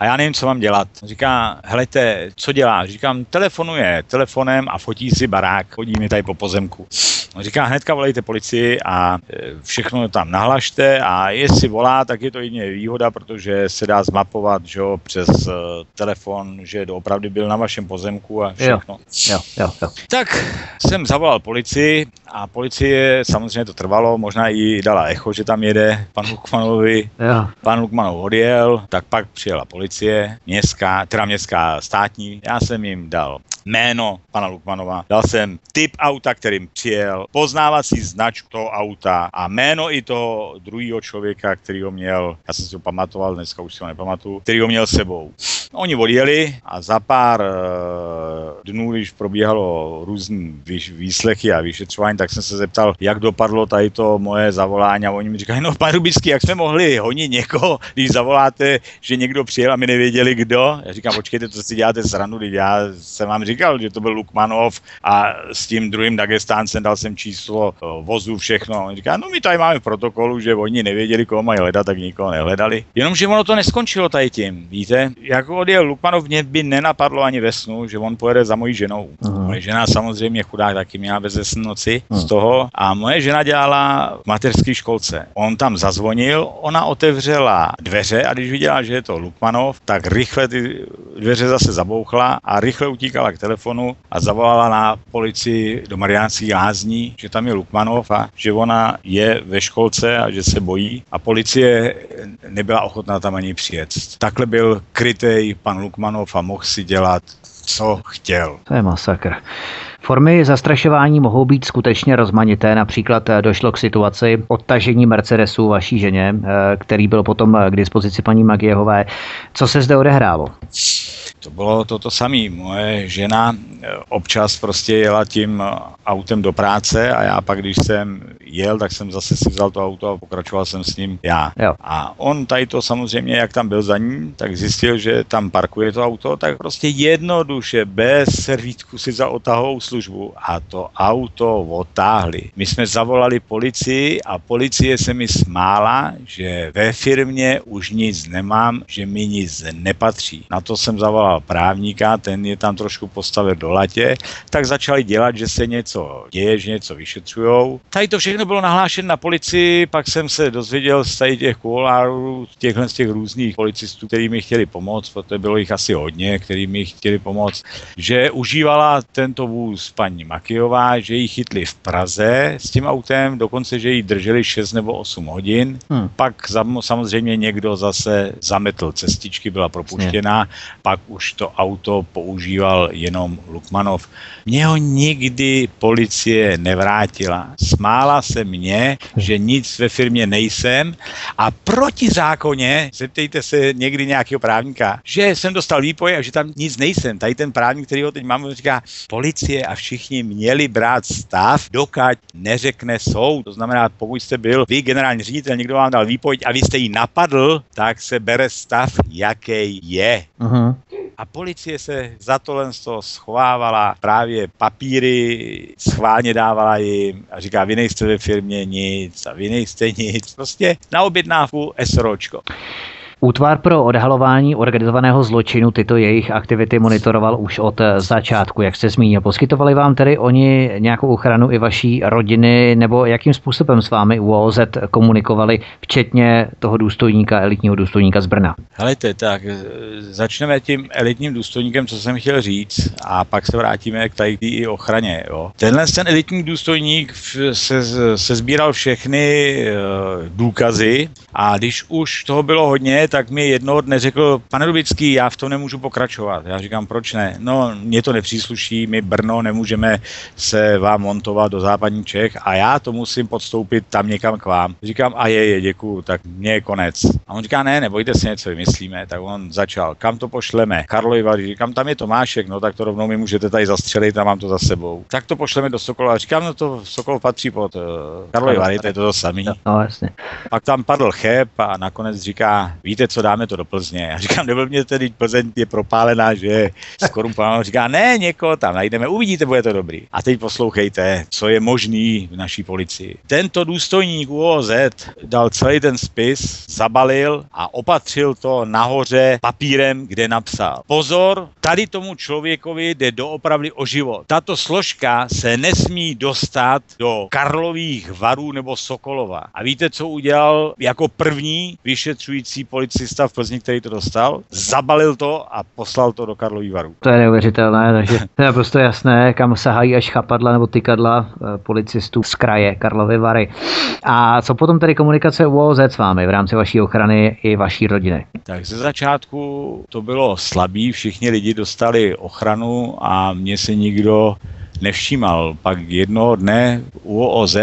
a já nevím, co mám dělat. Říká, helejte, co dělá? Říkám, telefonuje telefonem a fotí si barák, chodí mi tady po pozemku. On říká, hnedka volejte policii a e, všechno tam nahlašte a jestli volá, tak je to jedině výhoda, protože se dá zmapovat že jo, přes uh, telefon, že opravdu byl na vašem pozemku a všechno. Jo, jo, jo. Tak jsem zavolal policii a policie, samozřejmě to trvalo, možná i dala echo, že tam jede pan Lukmanovi. Jo. Pan Lukmanov odjel, tak pak přijela policie, městská, teda městská státní. Já jsem jim dal jméno pana Lukmanova, dal jsem typ auta, kterým přijel, poznávací značku toho auta a jméno i toho druhého člověka, který ho měl, já jsem si ho pamatoval, dneska už si ho nepamatuju, který ho měl sebou. Oni odjeli a za pár uh, dnů, když probíhalo různé výslechy a vyšetřování, tak jsem se zeptal, jak dopadlo tady to moje zavolání a oni mi říkají, no pan Rubický, jak jsme mohli honit někoho, když zavoláte, že někdo přijel a my nevěděli kdo. Já říkám, počkejte, to si děláte sranu, když já jsem vám říkal, že to byl Lukmanov a s tím druhým Dagestáncem dal jsem číslo eh, vozu, všechno. On říká, no my tady máme v protokolu, že oni nevěděli, koho mají hledat, tak nikoho nehledali. Jenomže ono to neskončilo tady tím, víte? Jako odjel Lukmanov, mě by nenapadlo ani ve snu, že on pojede za mojí ženou. Uh-huh. Moje žena samozřejmě chudák taky měla bez noci uh-huh. z toho a moje žena dělala v mateřské školce. On tam zazvonil, ona otevřela dveře a když viděla, že je to Lukmanov, tak rychle ty dveře zase zabouchla a rychle utíkala k telefonu a zavolala na policii do Mariánských lázní, že tam je Lukmanov a že ona je ve školce a že se bojí a policie nebyla ochotná tam ani přijet. Takhle byl krytej pan Lukmanov a mohl si dělat co chtěl. To je masakr. Formy zastrašování mohou být skutečně rozmanité. Například eh, došlo k situaci odtažení Mercedesu vaší ženě, eh, který byl potom k dispozici paní Magiehové. Co se zde odehrálo? To bylo to, to samé. Moje žena eh, občas prostě jela tím eh, autem do práce a já pak, když jsem jel, tak jsem zase si vzal to auto a pokračoval jsem s ním já. Jo. A on tady to samozřejmě, jak tam byl za ním, tak zjistil, že tam parkuje to auto, tak prostě jednoduše, bez servítku si za otahovou službu a to auto otáhli. My jsme zavolali policii a policie se mi smála, že ve firmě už nic nemám, že mi nic nepatří. Na to jsem zavolal právníka, ten je tam trošku postavil do latě, tak začali dělat, že se něco děje, že něco vyšetřují. Tady to všechno bylo nahlášeno na policii, pak jsem se dozvěděl z tady těch kuolárů, těchhle z těch různých policistů, kteří mi chtěli pomoct, protože bylo jich asi hodně, kteří mi chtěli pomoct, že užívala tento vůz paní Makijová, že ji chytli v Praze s tím autem, dokonce, že ji drželi 6 nebo 8 hodin. Hmm. Pak samozřejmě někdo zase zametl cestičky, byla propuštěná, pak už to auto používal jenom Lukmanov. Mě ho nikdy policie nevrátila. Smála se mně, že nic ve firmě nejsem a proti zákoně, zeptejte se někdy nějakého právníka, že jsem dostal výpoje a že tam nic nejsem. Tady ten právník, který ho teď mám, říká, policie a všichni měli brát stav, dokud neřekne soud. To znamená, pokud jste byl vy generální ředitel, někdo vám dal výpověď a vy jste ji napadl, tak se bere stav, jaký je. Uh-huh. A policie se za tohle schovávala právě papíry, schválně dávala jim a říká, vy nejste ve firmě nic a vy nejste nic. Prostě na objednávku SROčko. Útvar pro odhalování organizovaného zločinu tyto jejich aktivity monitoroval už od začátku, jak jste zmínil. Poskytovali vám tedy oni nějakou ochranu i vaší rodiny, nebo jakým způsobem s vámi UOZ komunikovali, včetně toho důstojníka, elitního důstojníka z Brna? Helejte, tak e, začneme tím elitním důstojníkem, co jsem chtěl říct, a pak se vrátíme k tady i ochraně. Jo. Tenhle ten elitní důstojník se, se sbíral všechny e, důkazy a když už toho bylo hodně, tak mi jednoho dne řekl, pane Rubický, já v tom nemůžu pokračovat. Já říkám, proč ne? No, mě to nepřísluší, my Brno nemůžeme se vám montovat do západní Čech a já to musím podstoupit tam někam k vám. Říkám, a je, je, děkuju, tak mě je konec. A on říká, ne, nebojte se, něco vymyslíme. Tak on začal, kam to pošleme? Karlovy Vary, říkám, tam je Tomášek, no tak to rovnou mi můžete tady zastřelit a mám to za sebou. Tak to pošleme do Sokola. Říkám, no to Sokol patří pod uh, Karlovy Vary, to je to, to samý. No, jasně. Pak tam padl cheb a nakonec říká, víte co, dáme to do Plzně. Já říkám, mě tedy Plzeň je propálená, že skorumpovaná. Říká, ne, někoho tam najdeme, uvidíte, bude to dobrý. A teď poslouchejte, co je možný v naší policii. Tento důstojník UOZ dal celý ten spis, zabalil a opatřil to nahoře papírem, kde napsal. Pozor, tady tomu člověkovi jde doopravdy o život. Tato složka se nesmí dostat do Karlových varů nebo Sokolova. A víte, co udělal jako první vyšetřující policista v Plzni, který to dostal? Zabalil to a poslal to do Karlových varů. To je neuvěřitelné, takže to je prostě jasné, kam sahají až chapadla nebo tykadla eh, policistů z kraje Karlovy Vary. A co potom tedy komunikace UOZ s vámi v rámci vaší ochrany i vaší rodiny? Tak ze začátku to bylo slabý, všichni lidi dostali ochranu a mě se nikdo nevšímal. Pak jednoho dne UOZ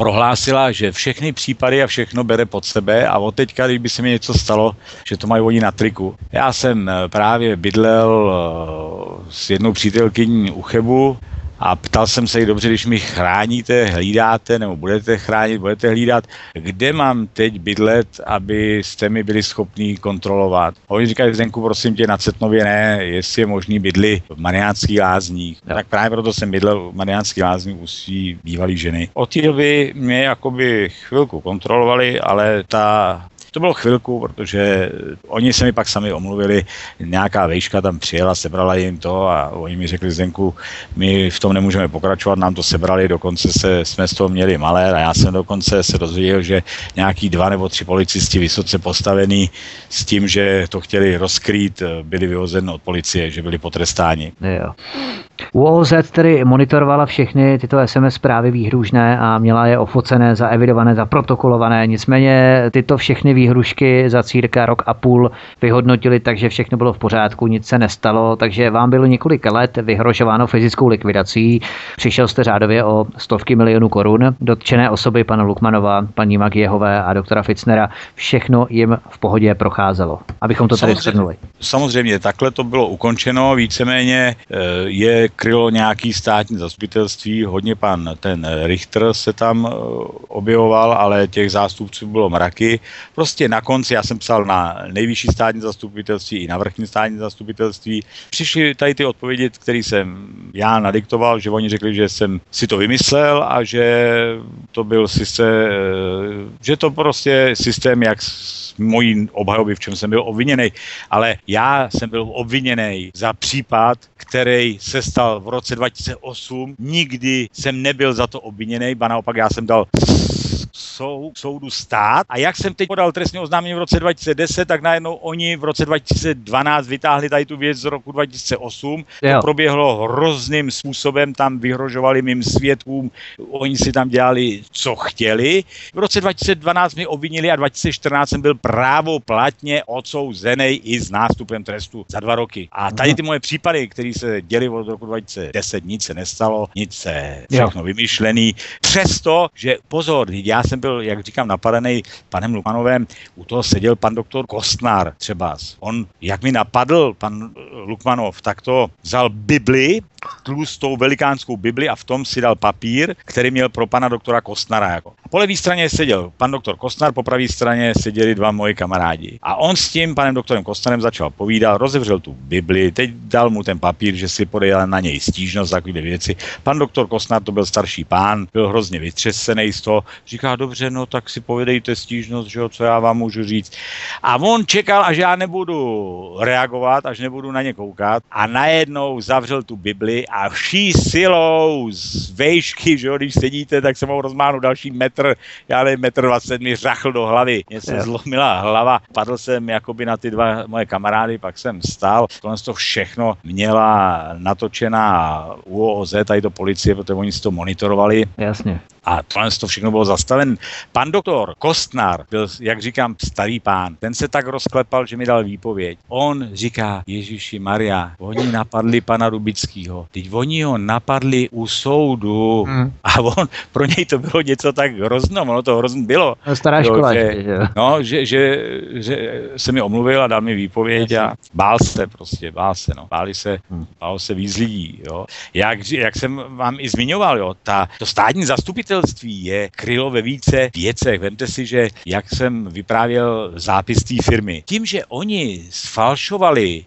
prohlásila, že všechny případy a všechno bere pod sebe a od teďka, když by se mi něco stalo, že to mají oni na triku. Já jsem eh, právě bydlel eh, s jednou přítelkyní u Chebu, a ptal jsem se jí dobře, když mi chráníte, hlídáte nebo budete chránit, budete hlídat, kde mám teď bydlet, abyste mi byli schopní kontrolovat. A oni říkají, Zdenku, prosím tě, na Cetnově ne, jestli je možný bydli v Mariánských lázních. No. Tak právě proto jsem bydlel v Mariánských lázních u svý bývalý ženy. Od té doby mě jakoby chvilku kontrolovali, ale ta to bylo chvilku, protože oni se mi pak sami omluvili, nějaká vejška tam přijela, sebrala jim to a oni mi řekli, Zdenku, my v tom nemůžeme pokračovat, nám to sebrali, dokonce se, jsme z toho měli malé a já jsem dokonce se dozvěděl, že nějaký dva nebo tři policisti vysoce postavení s tím, že to chtěli rozkrýt, byli vyhozeni od policie, že byli potrestáni. Jo. UOZ tedy monitorovala všechny tyto SMS zprávy výhružné a měla je ofocené, zaevidované, zaprotokolované. Nicméně tyto všechny výhrušky za círka rok a půl vyhodnotili, takže všechno bylo v pořádku, nic se nestalo, takže vám bylo několik let vyhrožováno fyzickou likvidací. Přišel jste řádově o stovky milionů korun. Dotčené osoby pana Lukmanova, paní Magiehové a doktora Fitznera, všechno jim v pohodě procházelo. Abychom to tady shrnuli. Samozřejmě, takhle to bylo ukončeno, víceméně eh, je krylo nějaký státní zastupitelství, hodně pan ten Richter se tam eh, objevoval, ale těch zástupců bylo mraky. Prostě na konci, já jsem psal na nejvyšší státní zastupitelství i na vrchní státní zastupitelství, přišly tady ty odpovědi, které jsem já nadiktoval, že oni řekli, že jsem si to vymyslel a že to byl systém, eh, že to prostě systém, jak mojí obhajoby, v čem jsem byl obviněný. Ale já jsem byl obviněný za případ, který se stal v roce 2008. Nikdy jsem nebyl za to obviněný, ba naopak já jsem dal sou, soudu stát. A jak jsem teď podal trestní oznámení v roce 2010, tak najednou oni v roce 2012 vytáhli tady tu věc z roku 2008. Jo. To proběhlo hrozným způsobem, tam vyhrožovali mým svědkům, oni si tam dělali, co chtěli. V roce 2012 mě obvinili a 2014 jsem byl právoplatně odsouzený i s nástupem trestu za dva roky. A tady ty moje případy, které se děly od roku 2010, nic se nestalo, nic se všechno jo. vymyšlený. Přesto, že pozor, já jsem byl, jak říkám, napadený panem Lukmanovem, u toho seděl pan doktor Kostnár třeba. On, jak mi napadl pan Lukmanov, tak to vzal Bibli tlustou velikánskou Bibli a v tom si dal papír, který měl pro pana doktora Kostnara. Jako. A po levé straně seděl pan doktor Kostnar, po pravé straně seděli dva moji kamarádi. A on s tím panem doktorem Kostnarem začal povídat, rozevřel tu Bibli, teď dal mu ten papír, že si podejel na něj stížnost, takové věci. Pan doktor Kostnar to byl starší pán, byl hrozně vytřesený z toho, říká, dobře, no tak si povedejte stížnost, že jo, co já vám můžu říct. A on čekal, až já nebudu reagovat, až nebudu na ně koukat a najednou zavřel tu Bibli a vší silou z vejšky, že jo, když sedíte, tak se mu rozmáhnu další metr, já nevím, metr 20 mi řachl do hlavy. Mně se zlomila hlava, padl jsem jakoby na ty dva moje kamarády, pak jsem stál. Tohle to všechno měla natočená UOZ, tady to policie, protože oni si to monitorovali. Jasně. A tohle to všechno bylo zastaven. Pan doktor Kostnar byl, jak říkám, starý pán. Ten se tak rozklepal, že mi dal výpověď. On říká, Ježíši Maria, oni napadli pana Rubického. Teď oni ho napadli u soudu hmm. a on, pro něj to bylo něco tak hrozno, ono to hrozno bylo. No, stará škola. Že, že, no, že, že, že, se mi omluvil a dal mi výpověď a bál se prostě, bál se, no. Báli se, hmm. bál se víc lidí, jo. Jak, jak jsem vám i zmiňoval, jo, ta, to státní zastupitelství je krylo ve více věcech. Vemte si, že jak jsem vyprávěl zápis té firmy. Tím, že oni sfalšovali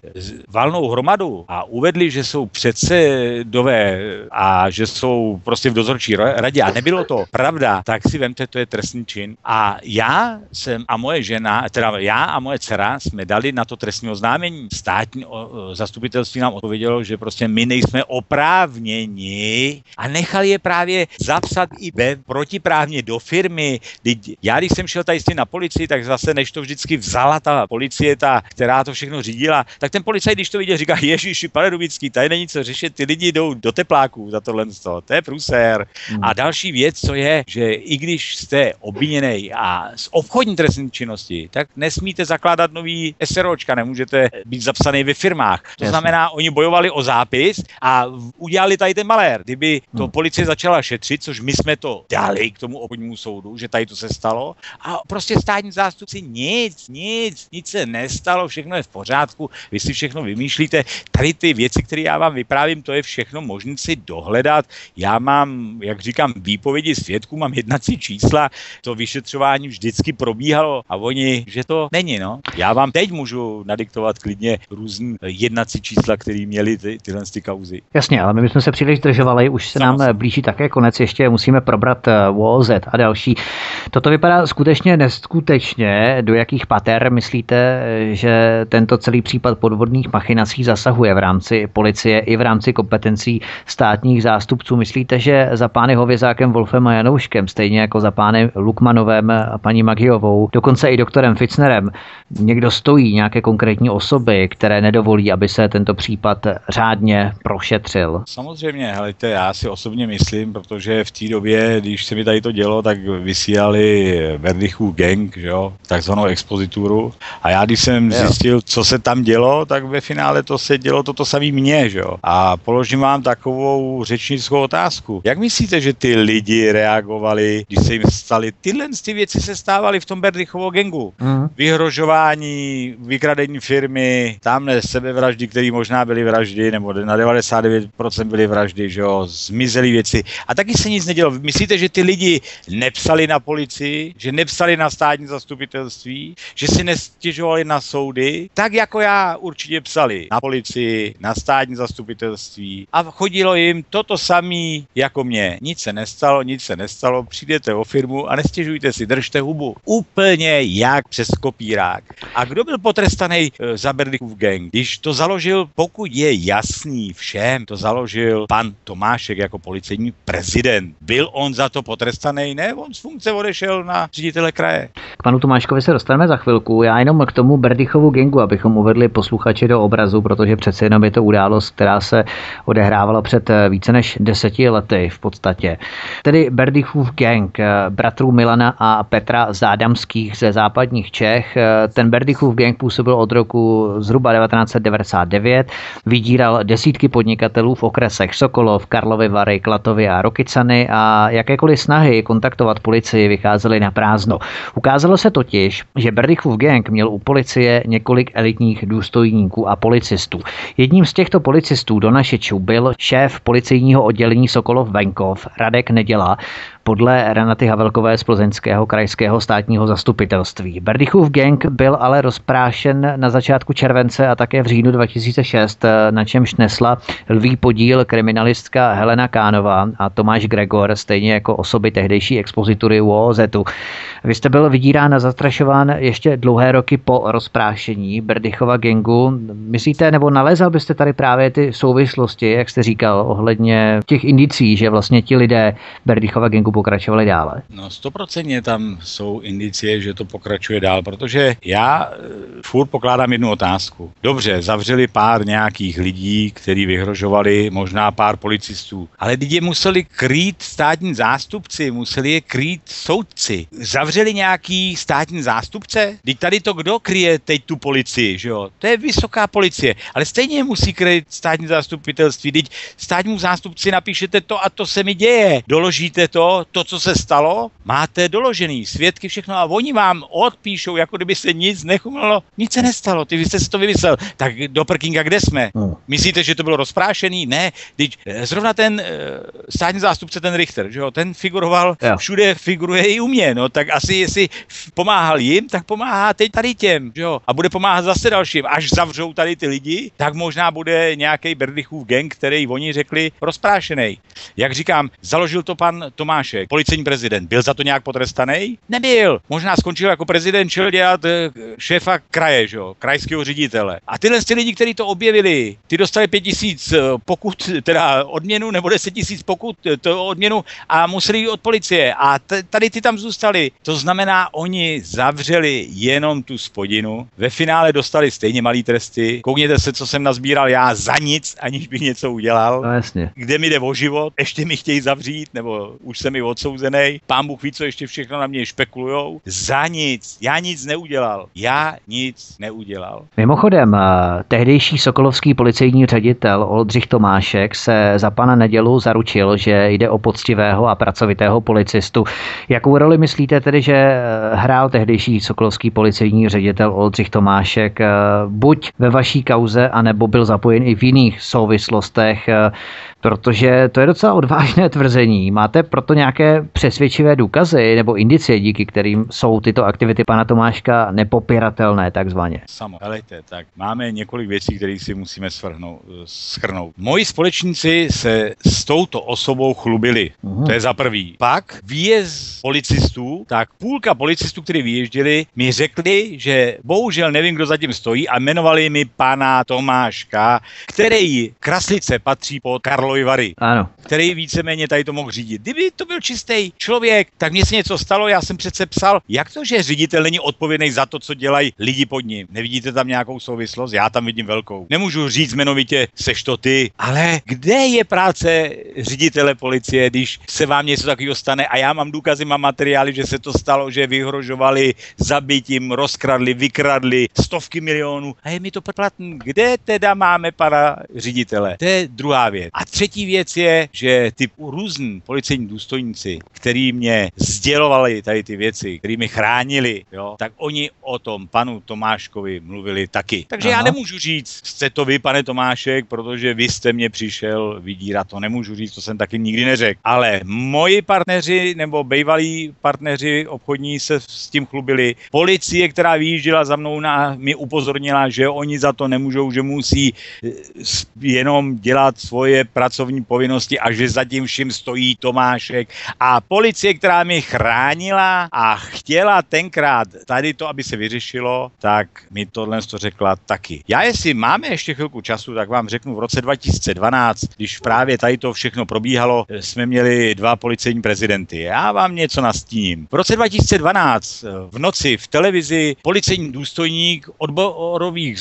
valnou hromadu a uvedli, že jsou předsedové a že jsou prostě v dozorčí radě a nebylo to pravda, tak si vemte, to je trestný čin. A já jsem a moje žena, teda já a moje dcera jsme dali na to trestní oznámení. Státní zastupitelství nám odpovědělo, že prostě my nejsme oprávněni a nechali je právě zapsat i ve protiprávně do firmy. Já, když jsem šel tady s tím na policii, tak zase než to vždycky vzala ta policie, ta, která to všechno řídila, tak ten policajt, když to viděl, říká, Ježíši, pane Rubický, tady není co řešit, ty lidi jdou do tepláků za tohle, to je průser. Hmm. A další věc, co je, že i když jste obviněný a z obchodní trestní činnosti, tak nesmíte zakládat nový SROčka, nemůžete být zapsaný ve firmách. To Jasně. znamená, oni bojovali o zápis a udělali tady ten malér. Kdyby to hmm. policie začala šetřit, což my jsme to dali k tomu obchodnímu soudu, že tady to se stalo, a prostě státní zástupci nic, nic, nic se nestalo, všechno je v pořádku, vy si všechno vymýšlíte. Tady ty věci, které já vám vyprávím, to je všechno možné si dohledat. Já mám, jak říkám, výpovědi svědků, mám jednací čísla, to vyšetřování vždycky probíhalo a oni, že to není, no. Já vám teď můžu nadiktovat klidně různý jednací čísla, které měly ty, tyhle ty kauzy. Jasně, ale my bychom se příliš zdržovali, už se Samozřejmě. nám blíží také konec, ještě musíme probrat WOZ eh, a další. Toto vypadá skutečně neskutečně. Do jakých pater myslíte, že tento celý případ podvodných machinací zasahuje v rámci policie i v rámci kompetencí státních zástupců? Myslíte, že za pány Hovězákem, Wolfem a Janouškem, stejně jako za pány Lukmanovem a paní Magiovou, dokonce i doktorem Fitznerem, někdo stojí nějaké konkrétní osoby, které nedovolí, aby se tento případ řádně prošetřil? Samozřejmě, helejte, já si osobně myslím, protože v té době, když se mi tady to dělo, tak vysílali Verdichův gang, že jo, takzvanou expozituru. A já, když jsem zjistil, co se tam dělo, tak ve finále to se dělo toto samý mně, že jo. A položím vám takovou řečnickou otázku. Jak myslíte, že ty lidi reagovali, když se jim staly tyhle ty věci se stávaly v tom Berdichovo gangu? Mm. Vyhrožování, vykradení firmy, tamhle sebevraždy, které možná byly vraždy, nebo na 99% byly vraždy, že jo, zmizely věci. A taky se nic nedělo. Myslíte, že ty lidi nepsali na policii, že nepsali na státní zastupitelství, že si nestěžovali na soudy, tak jako já určitě psali na policii, na státní zastupitelství a chodilo jim toto samý jako mě. Nic se nestalo, nic se nestalo, přijdete o firmu a nestěžujte si, držte hubu. Úplně jak přes kopírák. A kdo byl potrestaný e, za Berlikův gang? Když to založil, pokud je jasný všem, to založil pan Tomášek jako policejní prezident. Byl on za to potrestaný? Ne, on z funkce odešel na ředitele kraje. K panu Tomáškovi se dostaneme za chvilku. Já jenom k tomu Berdichovu gengu, abychom uvedli posluchače do obrazu, protože přece jenom je to událost, která se odehrávala před eh, více než deseti lety v podstatě. Tedy Berdichův gang, eh, bratrů Milana a Petra Zádamských ze západních Čech. Eh, ten Berdichův gang působil od roku zhruba 1999, vydíral desítky podnikatelů v okresech Sokolov, Karlovy Vary, Klatovy a Rokycany a jakékoliv snahy kontaktovat policii vycházely na prázdno. Ukázalo se totiž, že Berdychův gang měl u policie několik elitních důstojníků a policistů. Jedním z těchto policistů Donašečů byl šéf policejního oddělení Sokolov Venkov Radek Neděla, podle Renaty Havelkové z Plzeňského krajského státního zastupitelství. Berdychův gang byl ale rozprášen na začátku července a také v říjnu 2006, na čemž nesla lvý podíl kriminalistka Helena Kánová a Tomáš Gregor, stejně jako osoby tehdejší expozitury UOZ. Vy jste byl vydírán a zastrašován ještě dlouhé roky po rozprášení Berdychova gengu. Myslíte, nebo nalezal byste tady právě ty souvislosti, jak jste říkal, ohledně těch indicí, že vlastně ti lidé Berdychova gengu pokračovali dále? No stoprocentně tam jsou indicie, že to pokračuje dál, protože já eh, furt pokládám jednu otázku. Dobře, zavřeli pár nějakých lidí, kteří vyhrožovali, možná pár policistů, ale lidi museli krýt státní zástupci, museli je krýt soudci. Zavřeli nějaký státní zástupce? Teď tady to kdo kryje teď tu policii, že jo? To je vysoká policie, ale stejně musí kryt státní zástupitelství. Teď státnímu zástupci napíšete to a to se mi děje. Doložíte to, to, co se stalo, máte doložený, svědky, všechno a oni vám odpíšou, jako kdyby se nic nechumalo, nic se nestalo, ty jste si to vymyslel. Tak do Perkinga kde jsme? Hmm. Myslíte, že to bylo rozprášený? Ne, teď eh, zrovna ten e, státní zástupce, ten Richter, že jo, ten figuroval, jo. všude figuruje i u mě, no tak asi jestli pomáhal jim, tak pomáhá teď tady těm, že jo, a bude pomáhat zase dalším. Až zavřou tady ty lidi, tak možná bude nějaký Berdychův gang, který oni řekli rozprášený. Jak říkám, založil to pan Tomáš Hamáček, policejní prezident, byl za to nějak potrestaný? Nebyl. Možná skončil jako prezident, šel dělat eh, šéfa kraje, že jo, krajského ředitele. A tyhle ty lidi, kteří to objevili, ty dostali pět tisíc eh, pokud, teda odměnu, nebo deset tisíc pokud, eh, to odměnu a museli jít od policie. A t- tady ty tam zůstali. To znamená, oni zavřeli jenom tu spodinu. Ve finále dostali stejně malý tresty. Koukněte se, co jsem nazbíral já za nic, aniž bych něco udělal. No, jasně. Kde mi jde o život, ještě mi chtějí zavřít, nebo už jsem mi odsouzený, pán Bůh ví, co ještě všechno na mě špekulujou. Za nic. Já nic neudělal. Já nic neudělal. Mimochodem, eh, tehdejší sokolovský policejní ředitel Oldřich Tomášek se za pana Nedělu zaručil, že jde o poctivého a pracovitého policistu. Jakou roli myslíte tedy, že eh, hrál tehdejší sokolovský policejní ředitel Oldřich Tomášek eh, buď ve vaší kauze, anebo byl zapojen i v jiných souvislostech protože to je docela odvážné tvrzení. Máte proto nějaké přesvědčivé důkazy nebo indicie, díky kterým jsou tyto aktivity pana Tomáška nepopiratelné takzvaně? Samo, helejte, tak máme několik věcí, které si musíme svrhnout, schrnout. Moji společníci se s touto osobou chlubili. Uhum. To je za prvý. Pak výjezd policistů, tak půlka policistů, kteří vyježděli, mi řekli, že bohužel nevím, kdo zatím stojí a jmenovali mi pana Tomáška, který kraslice patří pod Karlo Karlovy Vary, ano. který víceméně tady to mohl řídit. Kdyby to byl čistý člověk, tak mně se něco stalo, já jsem přece psal, jak to, že ředitel není odpovědný za to, co dělají lidi pod ním. Nevidíte tam nějakou souvislost? Já tam vidím velkou. Nemůžu říct jmenovitě, seš to ty, ale kde je práce ředitele policie, když se vám něco takového stane a já mám důkazy, mám materiály, že se to stalo, že vyhrožovali zabitím, rozkradli, vykradli stovky milionů a je mi to platný. Kde teda máme pana ředitele? To je druhá věc. A třetí třetí věc je, že ty různí policejní důstojníci, který mě sdělovali tady ty věci, který mi chránili, jo, tak oni o tom panu Tomáškovi mluvili taky. Takže Aha. já nemůžu říct, jste to vy, pane Tomášek, protože vy jste mě přišel vydírat, to nemůžu říct, to jsem taky nikdy neřekl. Ale moji partneři nebo bývalí partneři obchodní se s tím chlubili. Policie, která vyjížděla za mnou, na, mi upozornila, že oni za to nemůžou, že musí eh, jenom dělat svoje pracovní pracovní povinnosti a že zatím vším stojí Tomášek. A policie, která mi chránila a chtěla tenkrát tady to, aby se vyřešilo, tak mi tohle to řekla taky. Já jestli máme ještě chvilku času, tak vám řeknu v roce 2012, když právě tady to všechno probíhalo, jsme měli dva policejní prezidenty. Já vám něco nastíním. V roce 2012 v noci v televizi policejní důstojník odborových,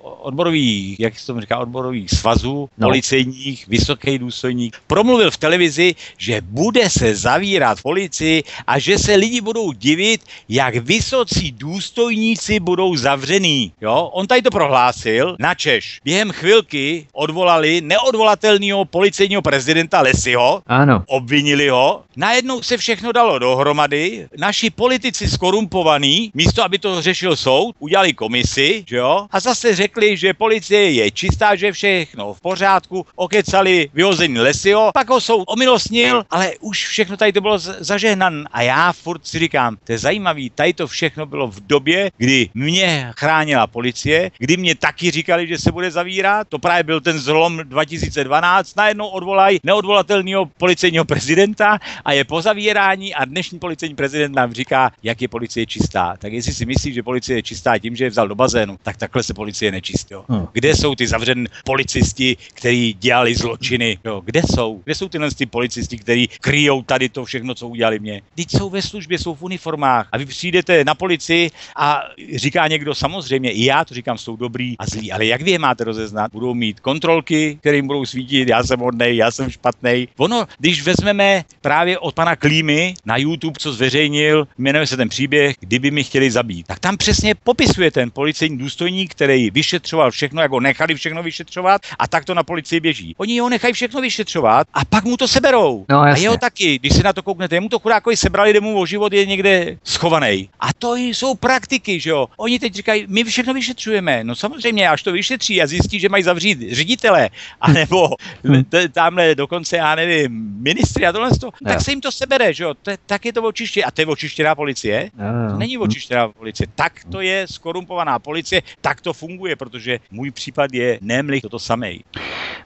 odborových jak se to říká, odborových svazů, no. policejních vysokých, vysoký důstojník, promluvil v televizi, že bude se zavírat policii a že se lidi budou divit, jak vysocí důstojníci budou zavřený. Jo? On tady to prohlásil, na Češ. Během chvilky odvolali neodvolatelného policejního prezidenta Lesiho, ano. obvinili ho, najednou se všechno dalo dohromady, naši politici skorumpovaní, místo aby to řešil soud, udělali komisi, že jo, a zase řekli, že policie je čistá, že všechno v pořádku, okecali vyhození Lesio, pak ho soud omilostnil, ale už všechno tady to bylo zažehnan. A já furt si říkám, to je zajímavý, tady to všechno bylo v době, kdy mě chránila policie, kdy mě taky říkali, že se bude zavírat, to právě byl ten zlom 2012, najednou odvolají neodvolatelného policejního prezidenta a je po zavírání a dnešní policejní prezident nám říká, jak je policie čistá. Tak jestli si myslí, že policie je čistá tím, že je vzal do bazénu, tak takhle se policie nečistí. Hmm. Kde jsou ty zavřený policisti, kteří dělali zločiny? Jo? Kde jsou? Kde jsou tyhle ty policisti, kteří kryjou tady to všechno, co udělali mě? Teď jsou ve službě, jsou v uniformách a vy přijdete na policii a říká někdo samozřejmě, i já to říkám, jsou dobrý a zlí, ale jak vy je máte rozeznat? Budou mít kontrolky, které jim budou svítit, já jsem hodnej, já jsem špatný. Ono, když vezmeme právě od pana Klímy na YouTube, co zveřejnil, jmenuje se ten příběh, kdyby mi chtěli zabít, tak tam přesně popisuje ten policejní důstojník, který vyšetřoval všechno, jak ho nechali všechno vyšetřovat a tak to na policii běží. Oni ho nechají všechno vyšetřovat a pak mu to seberou. No, a jeho taky, když se na to kouknete, mu to chudákovi sebrali, kde mu o život je někde schovaný. A to jsou praktiky, že jo. Oni teď říkají, my všechno vyšetřujeme. No samozřejmě, až to vyšetří a zjistí, že mají zavřít ředitele, anebo hm. tamhle dokonce, já nevím, ministry a tohle, tak se jim to sebere, že jo. Tak je to očiště. A to je očištěná policie? To není očištěná policie. Tak to je skorumpovaná policie, tak to funguje, protože můj případ je nemlich toto samej.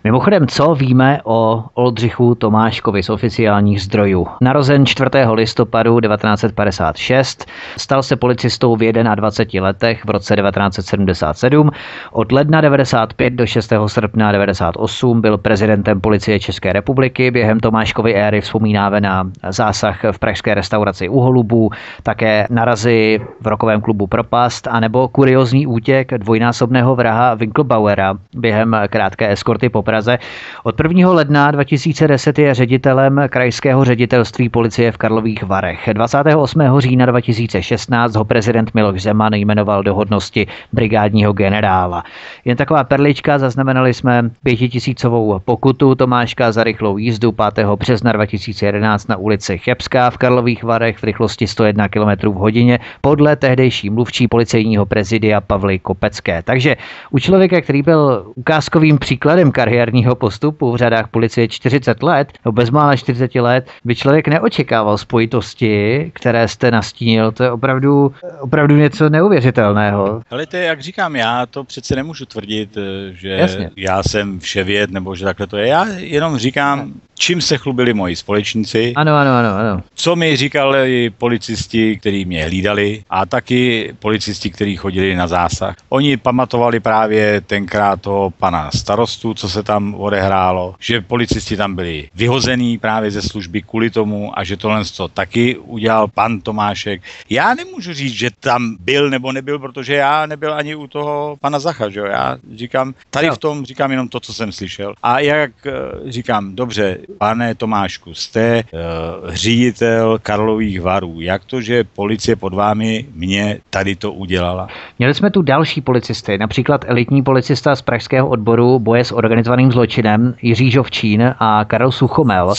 Mimochodem, co víme o Oldřichu Tomáškovi z oficiálních zdrojů? Narozen 4. listopadu 1956, stal se policistou v 21 letech v roce 1977. Od ledna 95 do 6. srpna 98 byl prezidentem policie České republiky. Během Tomáškovy éry vzpomínáme na zásah v pražské restauraci u Holubů, také narazy v rokovém klubu Propast, anebo kuriozní útěk dvojnásobného vraha Winklebauera během krátké eskorty po Praze. Od 1. ledna 2010 je ředitelem krajského ředitelství policie v Karlových Varech. 28. října 2016 ho prezident Miloš Zeman jmenoval do hodnosti brigádního generála. Jen taková perlička, zaznamenali jsme pětitisícovou pokutu Tomáška za rychlou jízdu 5. března 2011 na ulici Chebská v Karlových Varech v rychlosti 101 km v hodině podle tehdejší mluvčí policejního prezidia Pavly Kopecké. Takže u člověka, který byl ukázkovým příkladem kariérního postupu v řadách policie 40 let, no bezmála 40 let, by člověk neočekával spojitosti, které jste nastínil. To je opravdu, opravdu něco neuvěřitelného. Ale to je, jak říkám, já to přece nemůžu tvrdit, že Jasně. já jsem vševěd, nebo že takhle to je. Já jenom říkám, čím se chlubili moji společníci. Ano, ano, ano, ano. Co mi říkali policisti, kteří mě hlídali a taky policisti, kteří chodili na zásah. Oni pamatovali právě tenkrát toho pana starostu, co se tam odehrálo, že policisti tam byli vyhozený právě ze služby kvůli tomu a že tohle to taky udělal pan Tomášek. Já nemůžu říct, že tam byl nebo nebyl, protože já nebyl ani u toho pana Zacha, že jo? Já říkám, tady v tom říkám jenom to, co jsem slyšel. A jak eh, říkám, dobře, pane Tomášku, jste uh, ředitel Karlových varů. Jak to, že policie pod vámi mě tady to udělala? Měli jsme tu další policisty, například elitní policista z pražského odboru boje s organizovaným zločinem Jiří Žovčín a Karel Suchomel.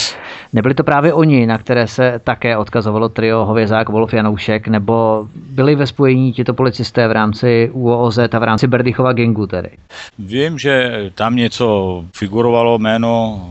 Nebyli to právě oni, na které se také odkazovalo trio Hovězák Wolf Janoušek, nebo byli ve spojení tito policisté v rámci UOZ a v rámci Berdychova gengu tedy? Vím, že tam něco figurovalo jméno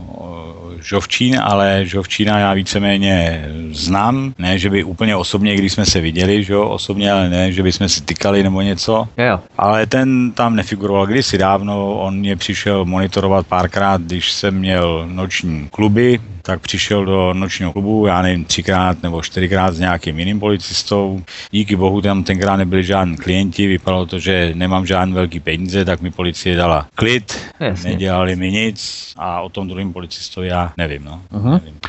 Žovčín, ale Žovčína já víceméně znám, ne, že by úplně osobně, když jsme se viděli, že jo, osobně, ale ne, že by jsme si tykali nebo něco. Jo. Ale ten tam nefiguroval kdysi dávno, on mě přišel monitorovat párkrát, když jsem měl noční kluby, tak přišel do nočního klubu, já nevím, třikrát nebo čtyřikrát s nějakým jiným policistou. Díky bohu tam tenkrát nebyli žádní klienti, vypadalo to, že nemám žádný velký peníze, tak mi policie dala klid, Jasně. nedělali mi nic a o tom druhém policistovi já nevím. No. Uh-huh. nevím.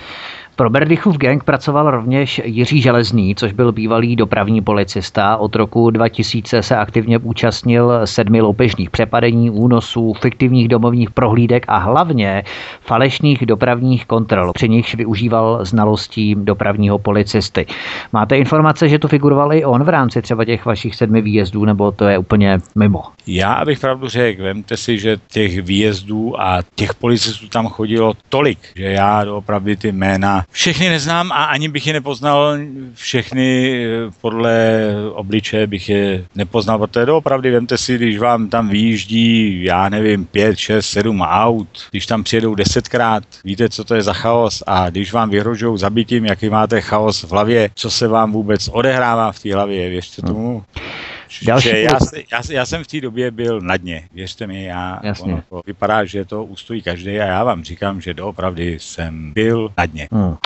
Pro Berdychův gang pracoval rovněž Jiří Železný, což byl bývalý dopravní policista. Od roku 2000 se aktivně účastnil sedmi loupežných přepadení, únosů, fiktivních domovních prohlídek a hlavně falešných dopravních kontrol. Při nichž využíval znalostí dopravního policisty. Máte informace, že tu figuroval i on v rámci třeba těch vašich sedmi výjezdů, nebo to je úplně mimo? Já, abych pravdu řekl, vemte si, že těch výjezdů a těch policistů tam chodilo tolik, že já opravdu ty jména všechny neznám a ani bych je nepoznal všechny eh, podle obličeje bych je nepoznal, protože doopravdy vemte si, když vám tam vyjíždí, já nevím, pět, šest, sedm aut, když tam přijedou desetkrát, víte, co to je za chaos a když vám vyhrožují zabitím, jaký máte chaos v hlavě, co se vám vůbec odehrává v té hlavě, věřte tomu. Hmm. Další já, já, já jsem v té době byl na dně, věřte mi, já, ono to vypadá, že to ustojí každý a já vám říkám, že doopravdy jsem byl na dně. Hmm.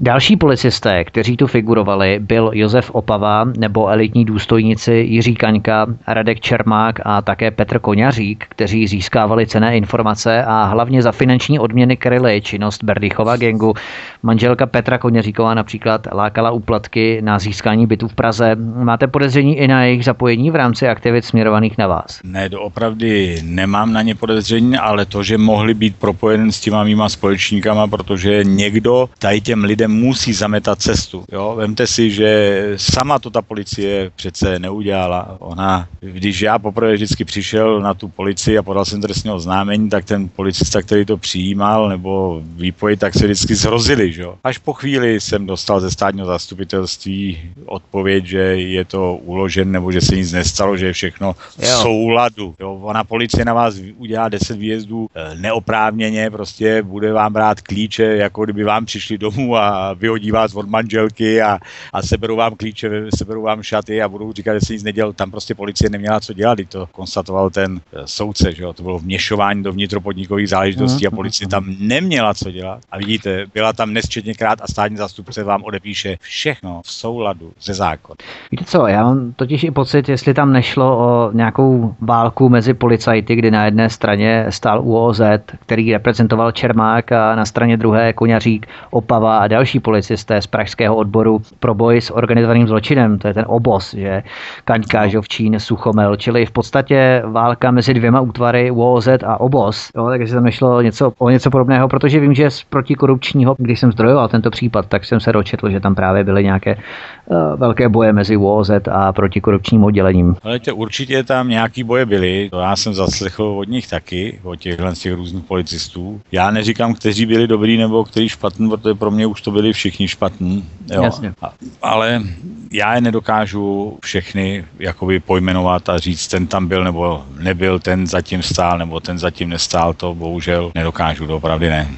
Další policisté, kteří tu figurovali, byl Josef Opava nebo elitní důstojníci Jiří Kaňka, Radek Čermák a také Petr Koňařík, kteří získávali cené informace a hlavně za finanční odměny kryli činnost Berdychova gengu. Manželka Petra Koňaříková například lákala úplatky na získání bytů v Praze. Máte podezření i na jejich zapojení v rámci aktivit směrovaných na vás? Ne, doopravdy nemám na ně podezření, ale to, že mohli být propojeni s těma mýma společníkama, protože někdo tady těm lidem musí zametat cestu. Jo? Vemte si, že sama to ta policie přece neudělala. Ona, když já poprvé vždycky přišel na tu policii a podal jsem trestního oznámení, tak ten policista, který to přijímal nebo výpoj, tak se vždycky zrozili. Že? Až po chvíli jsem dostal ze státního zastupitelství odpověď, že je to uložen nebo že se nic nestalo, že je všechno v jo. souladu. Jo? Ona policie na vás udělá 10 výjezdů eh, neoprávněně, prostě bude vám brát klíče, jako kdyby vám přišli domů a vyhodí vás od manželky a, a seberou vám klíče, seberou vám šaty a budou říkat, že se nic nedělal. Tam prostě policie neměla co dělat, to konstatoval ten eh, soudce, že jo? to bylo vměšování do vnitropodnikových záležitostí a mhm. policie tam neměla co dělat. A vidíte, byla tam nesčetněkrát a státní zastupce vám odepíše všechno v souladu se zákonem. Víte co, já mám totiž i pocit, jestli tam nešlo o nějakou válku mezi policajty, kdy na jedné straně stál UOZ, který reprezentoval Čermák a na straně druhé Koňařík, Opava a další další policisté z pražského odboru pro boj s organizovaným zločinem, to je ten obos, že Kaňka, no. Žovčín, Suchomel, čili v podstatě válka mezi dvěma útvary UOZ a obos. Jo, takže tam nešlo něco, o něco podobného, protože vím, že z protikorupčního, když jsem zdrojoval tento případ, tak jsem se dočetl, že tam právě byly nějaké uh, velké boje mezi UOZ a protikorupčním oddělením. Ale tě, určitě tam nějaký boje byly, to já jsem zaslechl od nich taky, od těchhle těch různých policistů. Já neříkám, kteří byli dobrý nebo kteří špatný, protože pro mě už to byli všichni špatní. Jo. Jasně. Ale já je nedokážu všechny jakoby pojmenovat a říct, ten tam byl nebo nebyl, ten zatím stál nebo ten zatím nestál, to bohužel nedokážu, opravdu ne.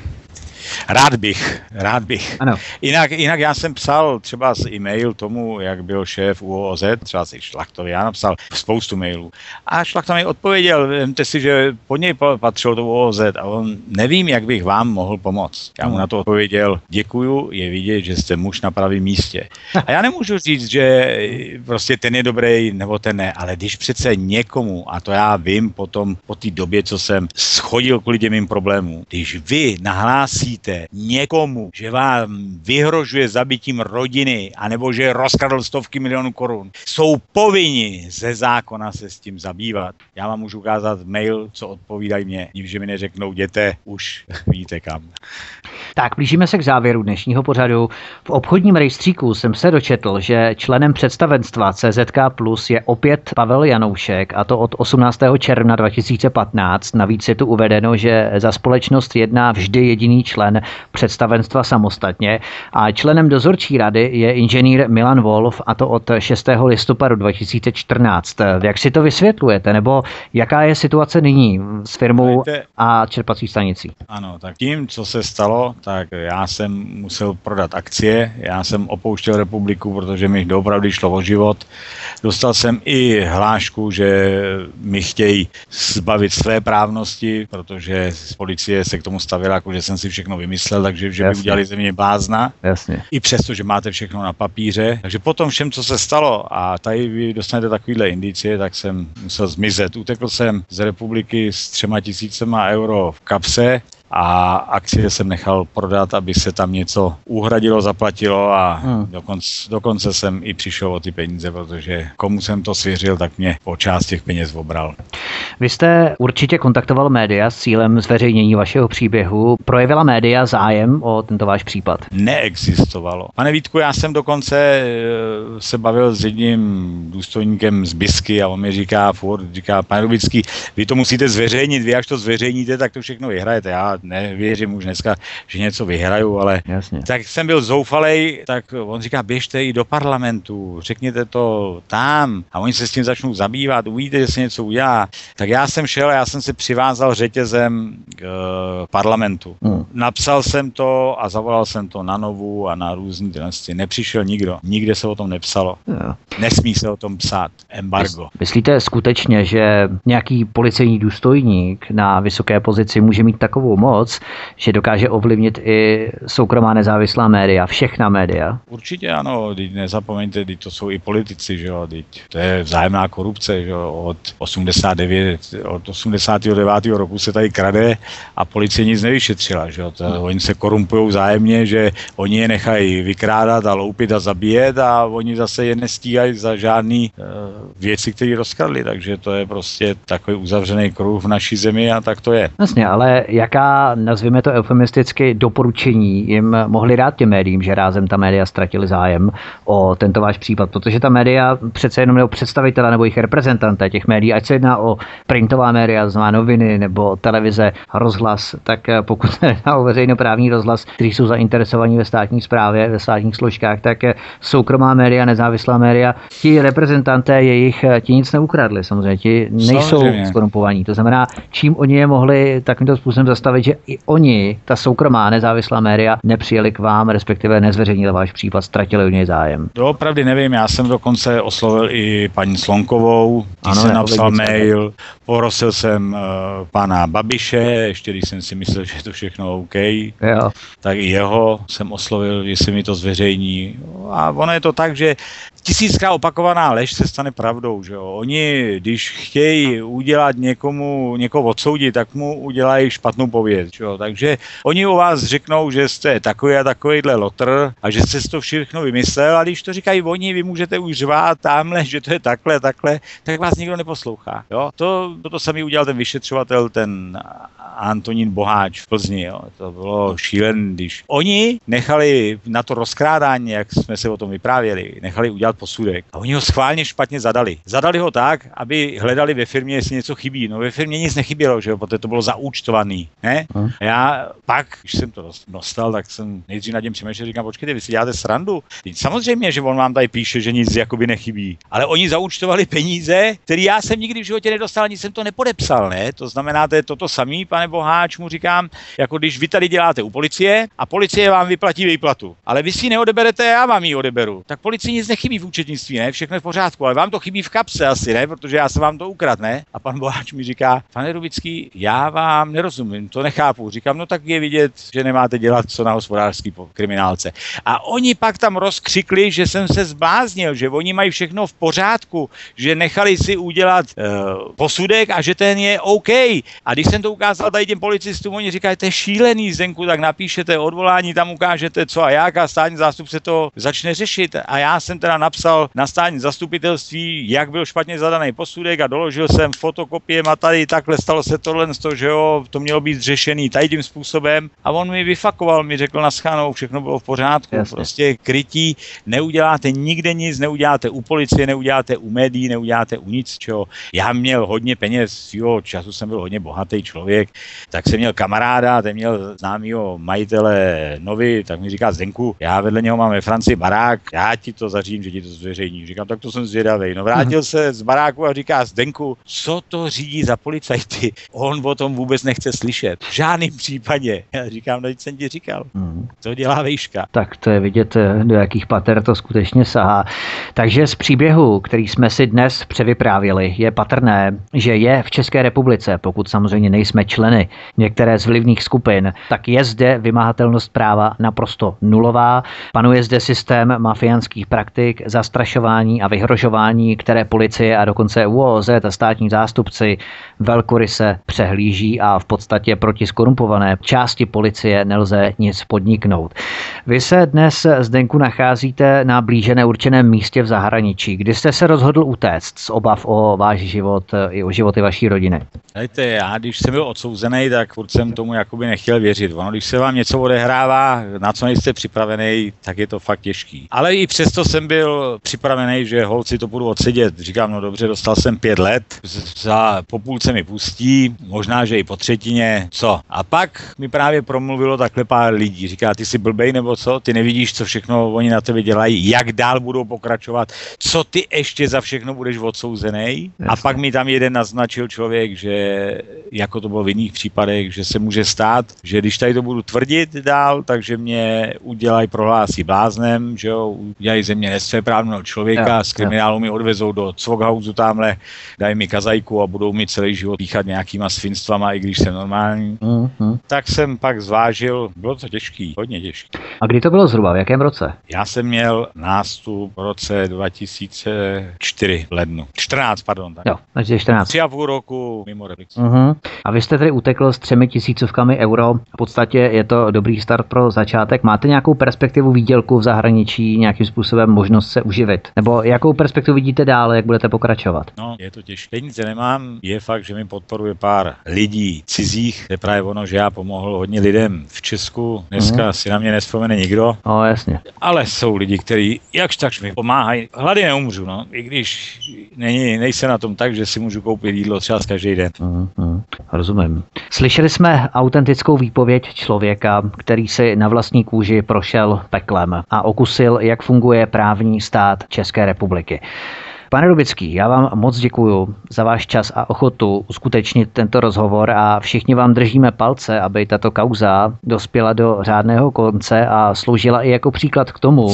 Rád bych, rád bych. Ano. Jinak, jinak já jsem psal třeba z e-mail tomu, jak byl šéf UOZ, třeba si Šlachtovi, já napsal spoustu mailů. A Šlachta mi odpověděl, vemte si, že pod něj patřilo to UOZ a on, nevím, jak bych vám mohl pomoct. Já mu na to odpověděl, děkuju, je vidět, že jste muž na pravém místě. A já nemůžu říct, že prostě ten je dobrý nebo ten ne, ale když přece někomu, a to já vím potom po té době, co jsem schodil kvůli těm problémům, když vy nahlásíte myslíte někomu, že vám vyhrožuje zabitím rodiny, anebo že rozkradl stovky milionů korun, jsou povinni ze zákona se s tím zabývat. Já vám můžu ukázat mail, co odpovídají mě, že mi neřeknou, děte, už víte kam. Tak, blížíme se k závěru dnešního pořadu. V obchodním rejstříku jsem se dočetl, že členem představenstva CZK Plus je opět Pavel Janoušek, a to od 18. června 2015. Navíc je tu uvedeno, že za společnost jedná vždy jediný člen představenstva samostatně a členem dozorčí rady je inženýr Milan Wolf, a to od 6. listopadu 2014. Jak si to vysvětlujete, nebo jaká je situace nyní s firmou a čerpací stanicí? Ano, tak tím, co se stalo, tak já jsem musel prodat akcie, já jsem opouštěl republiku, protože mi doopravdy šlo o život. Dostal jsem i hlášku, že mi chtějí zbavit své právnosti, protože policie se k tomu stavila, jako že jsem si všechno vymyslel, takže že by udělali ze mě blázna. Jasně. I přesto, že máte všechno na papíře. Takže potom všem, co se stalo a tady vy dostanete takovýhle indicie, tak jsem musel zmizet. Utekl jsem z republiky s třema tisícema euro v kapse a akcie jsem nechal prodat, aby se tam něco uhradilo, zaplatilo a hmm. dokonce, dokonce jsem i přišel o ty peníze, protože komu jsem to svěřil, tak mě po část těch peněz obral. Vy jste určitě kontaktoval média s cílem zveřejnění vašeho příběhu. Projevila média zájem o tento váš případ? Neexistovalo. Pane Vítku, já jsem dokonce eh, se bavil s jedním důstojníkem z Bisky a on mi říká, Ford, říká, pane Rubický, vy to musíte zveřejnit, vy až to zveřejníte, tak to všechno vyhrajete. Já nevěřím už dneska, že něco vyhraju, ale Jasně. tak jsem byl zoufalej, tak on říká, běžte i do parlamentu, řekněte to tam a oni se s tím začnou zabývat, uvidíte, že se něco udělá. Tak já jsem šel, já jsem si přivázal řetězem k uh, parlamentu. Hmm. Napsal jsem to a zavolal jsem to na novu a na různý dynastie. Nepřišel nikdo, nikde se o tom nepsalo. Jo. Nesmí se o tom psát, embargo. Myslíte skutečně, že nějaký policejní důstojník na vysoké pozici může mít takovou moc, moc, že dokáže ovlivnit i soukromá nezávislá média, všechna média. Určitě ano, teď nezapomeňte, teď to jsou i politici, že jo, teď to je vzájemná korupce, že jo, od 89, od 89. roku se tady krade a policie nic nevyšetřila, že jo, to, hmm. oni se korumpují vzájemně, že oni je nechají vykrádat a loupit a zabíjet a oni zase je nestíhají za žádný uh, věci, které rozkradli, takže to je prostě takový uzavřený kruh v naší zemi a tak to je. Jasně, ale jaká nazvěme to eufemisticky, doporučení jim mohli dát těm médiím, že rázem ta média ztratili zájem o tento váš případ, protože ta média přece jenom nebo představitele nebo jejich reprezentanté těch médií, ať se jedná o printová média, znamená noviny nebo televize, rozhlas, tak pokud se jedná o veřejnoprávní rozhlas, kteří jsou zainteresovaní ve státní správě, ve státních složkách, tak soukromá média, nezávislá média, ti reprezentanté jejich ti nic neukradli, samozřejmě, ti nejsou skorumpovaní. To znamená, čím oni je mohli takovýmto způsobem zastavit, že i oni, ta soukromá nezávislá média, nepřijeli k vám, respektive nezveřejnili váš případ, ztratili u něj zájem. Opravdu nevím, já jsem dokonce oslovil i paní Slonkovou, ano, jsem napsal mail, porosil jsem uh, pana Babiše, ještě když jsem si myslel, že je to všechno OK, jo. tak i jeho jsem oslovil, jestli mi to zveřejní. A ono je to tak, že tisíckrát opakovaná lež se stane pravdou, že jo. Oni, když chtějí udělat někomu, někoho odsoudit, tak mu udělají špatnou pověst, že jo. Takže oni o vás řeknou, že jste takový a takovýhle lotr a že jste to všechno vymyslel a když to říkají oni, vy můžete už řvát tamhle, že to je takhle, takhle, tak vás nikdo neposlouchá, jo. To, to, to sami udělal ten vyšetřovatel, ten Antonín Boháč v Plzni, jo. To bylo šílené, když oni nechali na to rozkrádání, jak jsme se o tom vyprávěli, nechali udělat posudek. A oni ho schválně špatně zadali. Zadali ho tak, aby hledali ve firmě, jestli něco chybí. No ve firmě nic nechybělo, že jo, protože to bylo zaúčtovaný. Ne? Hmm. A já pak, když jsem to dostal, tak jsem nejdřív nad tím přemýšlel, říkám, počkejte, vy si děláte srandu. Teď samozřejmě, že on vám tady píše, že nic jakoby nechybí. Ale oni zaúčtovali peníze, které já jsem nikdy v životě nedostal, ani jsem to nepodepsal, ne? To znamená, to je toto samý, pane Boháč, mu říkám, jako když vy tady děláte u policie a policie vám vyplatí výplatu, ale vy si ji neodeberete, já vám ji odeberu. Tak policii nic nechybí v účetnictví, ne? Všechno je v pořádku, ale vám to chybí v kapse asi, ne? Protože já jsem vám to ukradl, ne? A pan Boháč mi říká, pane Rubický, já vám nerozumím, to nechápu. Říkám, no tak je vidět, že nemáte dělat co na hospodářský kriminálce. A oni pak tam rozkřikli, že jsem se zbláznil, že oni mají všechno v pořádku, že nechali si udělat uh, posudek a že ten je OK. A když jsem to ukázal tady těm policistům, oni říkají, to je šílený, Zdenku, tak napíšete odvolání, tam ukážete co a jak a státní zástupce to začne řešit. A já jsem teda napsal na státní zastupitelství, jak byl špatně zadaný posudek a doložil jsem fotokopiem a tady takhle stalo se tohle, že jo, to mělo být řešený tady tím způsobem. A on mi vyfakoval, mi řekl na schanou, všechno bylo v pořádku, Jasně. prostě krytí, neuděláte nikde nic, neuděláte u policie, neuděláte u médií, neuděláte u nic, čeho. Já měl hodně peněz, jo, času jsem byl hodně bohatý člověk, tak jsem měl kamaráda, ten měl známýho majitele Novy, tak mi říká Zdenku, já vedle něho mám ve Francii barák, já ti to zařídím, že ti to zveřejní. Říkám, tak to jsem zvědavý. No vrátil hmm. se z baráku a říká Zdenku, co to řídí za policajty? On o tom vůbec nechce slyšet. V žádném případě. Já říkám, no jsem ti říkal. Hmm. To dělá vejška. Tak to je vidět, eh, do jakých pater to skutečně sahá. Takže z příběhu, který jsme si dnes převyprávěli, je patrné, že je v České republice, pokud samozřejmě nejsme členy některé z vlivných skupin, tak je zde vymahatelnost práva naprosto nulová. Panuje zde systém mafiánských praktik, zastrašování a vyhrožování, které policie a dokonce UOZ a státní zástupci velkoryse přehlíží a v podstatě proti skorumpované části policie nelze nic podniknout. Vy se dnes Zdenku nacházíte na blíže neurčeném místě v zahraničí. Kdy jste se rozhodl utéct z obav o váš život i o životy vaší rodiny? Hejte, já když jsem byl odsouzený, tak furt jsem tomu jakoby nechtěl věřit. Ono, když se vám něco odehrává, na co nejste připravený, tak je to fakt těžký. Ale i přesto jsem byl připravený, že holci to budu odsedět. Říkám, no dobře, dostal jsem pět let, za po půlce mi pustí, možná, že i po třetině, co. A pak mi právě promluvilo takhle pár lidí. Říká, ty jsi blbej nebo co, ty nevidíš, co všechno oni na tebe dělají, jak dál budou pokračovat, co ty ještě za všechno budeš odsouzený. A pak mi tam jeden naznačil člověk, že jako to bylo v jiných případech, že se může stát, že když tady to budu tvrdit dál, takže mě udělají prohlásí bláznem, že jo, udělají ze mě nesvéprávného člověka, jo, s kriminálu mi odvezou do Cvoghausu tamhle, dají mi kazajku a budou mi celý život píchat nějakýma svinstvama, i když jsem normální. Mm-hmm. Tak jsem pak zvážil, bylo to těžký, hodně těžký. A kdy to bylo zhruba, v jakém roce? Já jsem měl nástup v roce 2004 v lednu. 14, pardon. Tak. Jo, takže 14. Tři a půl roku mimo Relix. Uh-huh. A vy jste tedy utekl s třemi tisícovkami euro. V podstatě je to dobrý start pro začátek. Máte nějakou perspektivu výdělku v zahraničí, nějakým způsobem možnost se uživit? Nebo jakou perspektivu vidíte dále, jak budete pokračovat? No, je to těžké. Peníze nemám. Je fakt, že mi podporuje pár lidí cizích. Je právě ono, že já pomohl hodně lidem v Česku. Dneska uh-huh. si na mě nespomene nikdo. No, jasně. Ale jsou lidi, kteří jakž takž mi pomáhají. Hlady neumřu, no. I když není, nejsem na tom tak, že si můžu koupit jídlo třeba každý den. Uh-huh. Hmm, rozumím. Slyšeli jsme autentickou výpověď člověka, který si na vlastní kůži prošel peklem a okusil, jak funguje právní stát České republiky. Pane Rubický, já vám moc děkuji za váš čas a ochotu uskutečnit tento rozhovor a všichni vám držíme palce, aby tato kauza dospěla do řádného konce a sloužila i jako příklad k tomu,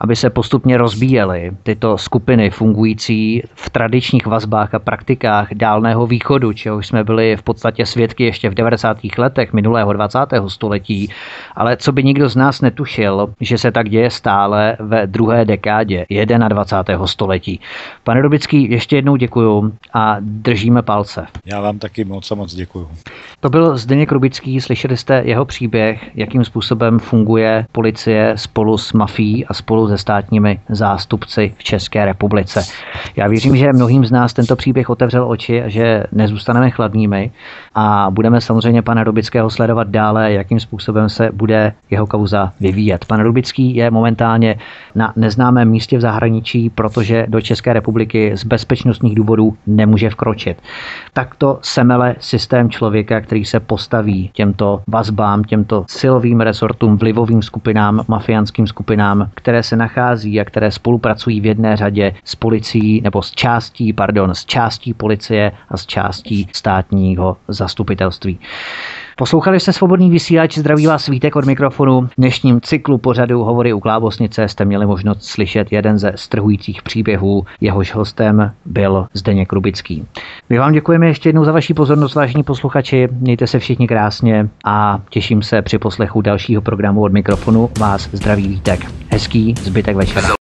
aby se postupně rozbíjely tyto skupiny fungující v tradičních vazbách a praktikách dálného východu, čehož jsme byli v podstatě svědky ještě v 90. letech minulého 20. století, ale co by nikdo z nás netušil, že se tak děje stále ve druhé dekádě 21. století. Pane Rubický, ještě jednou děkuju a držíme palce. Já vám taky moc a moc děkuju. To byl Zdeněk Rubický, slyšeli jste jeho příběh, jakým způsobem funguje policie spolu s mafií a spolu se státními zástupci v České republice. Já věřím, že mnohým z nás tento příběh otevřel oči a že nezůstaneme chladnými a budeme samozřejmě pana Rubického sledovat dále, jakým způsobem se bude jeho kauza vyvíjet. Pan Rubický je momentálně na neznámém místě v zahraničí, protože do České republiky z bezpečnostních důvodů nemůže vkročit. Takto semele systém člověka, který se postaví těmto vazbám, těmto silovým rezortům, vlivovým skupinám, mafiánským skupinám, které se nachází a které spolupracují v jedné řadě s policií nebo s částí, pardon, s částí policie a s částí státního zastupitelství. Poslouchali jste svobodný vysílač, zdraví vás svítek od mikrofonu. V dnešním cyklu pořadu Hovory u Klábosnice jste měli možnost slyšet jeden ze strhujících příběhů. Jehož hostem byl Zdeněk Rubický. My vám děkujeme ještě jednou za vaši pozornost, vážení posluchači. Mějte se všichni krásně a těším se při poslechu dalšího programu od mikrofonu. Vás zdraví vítek. Hezký zbytek večera.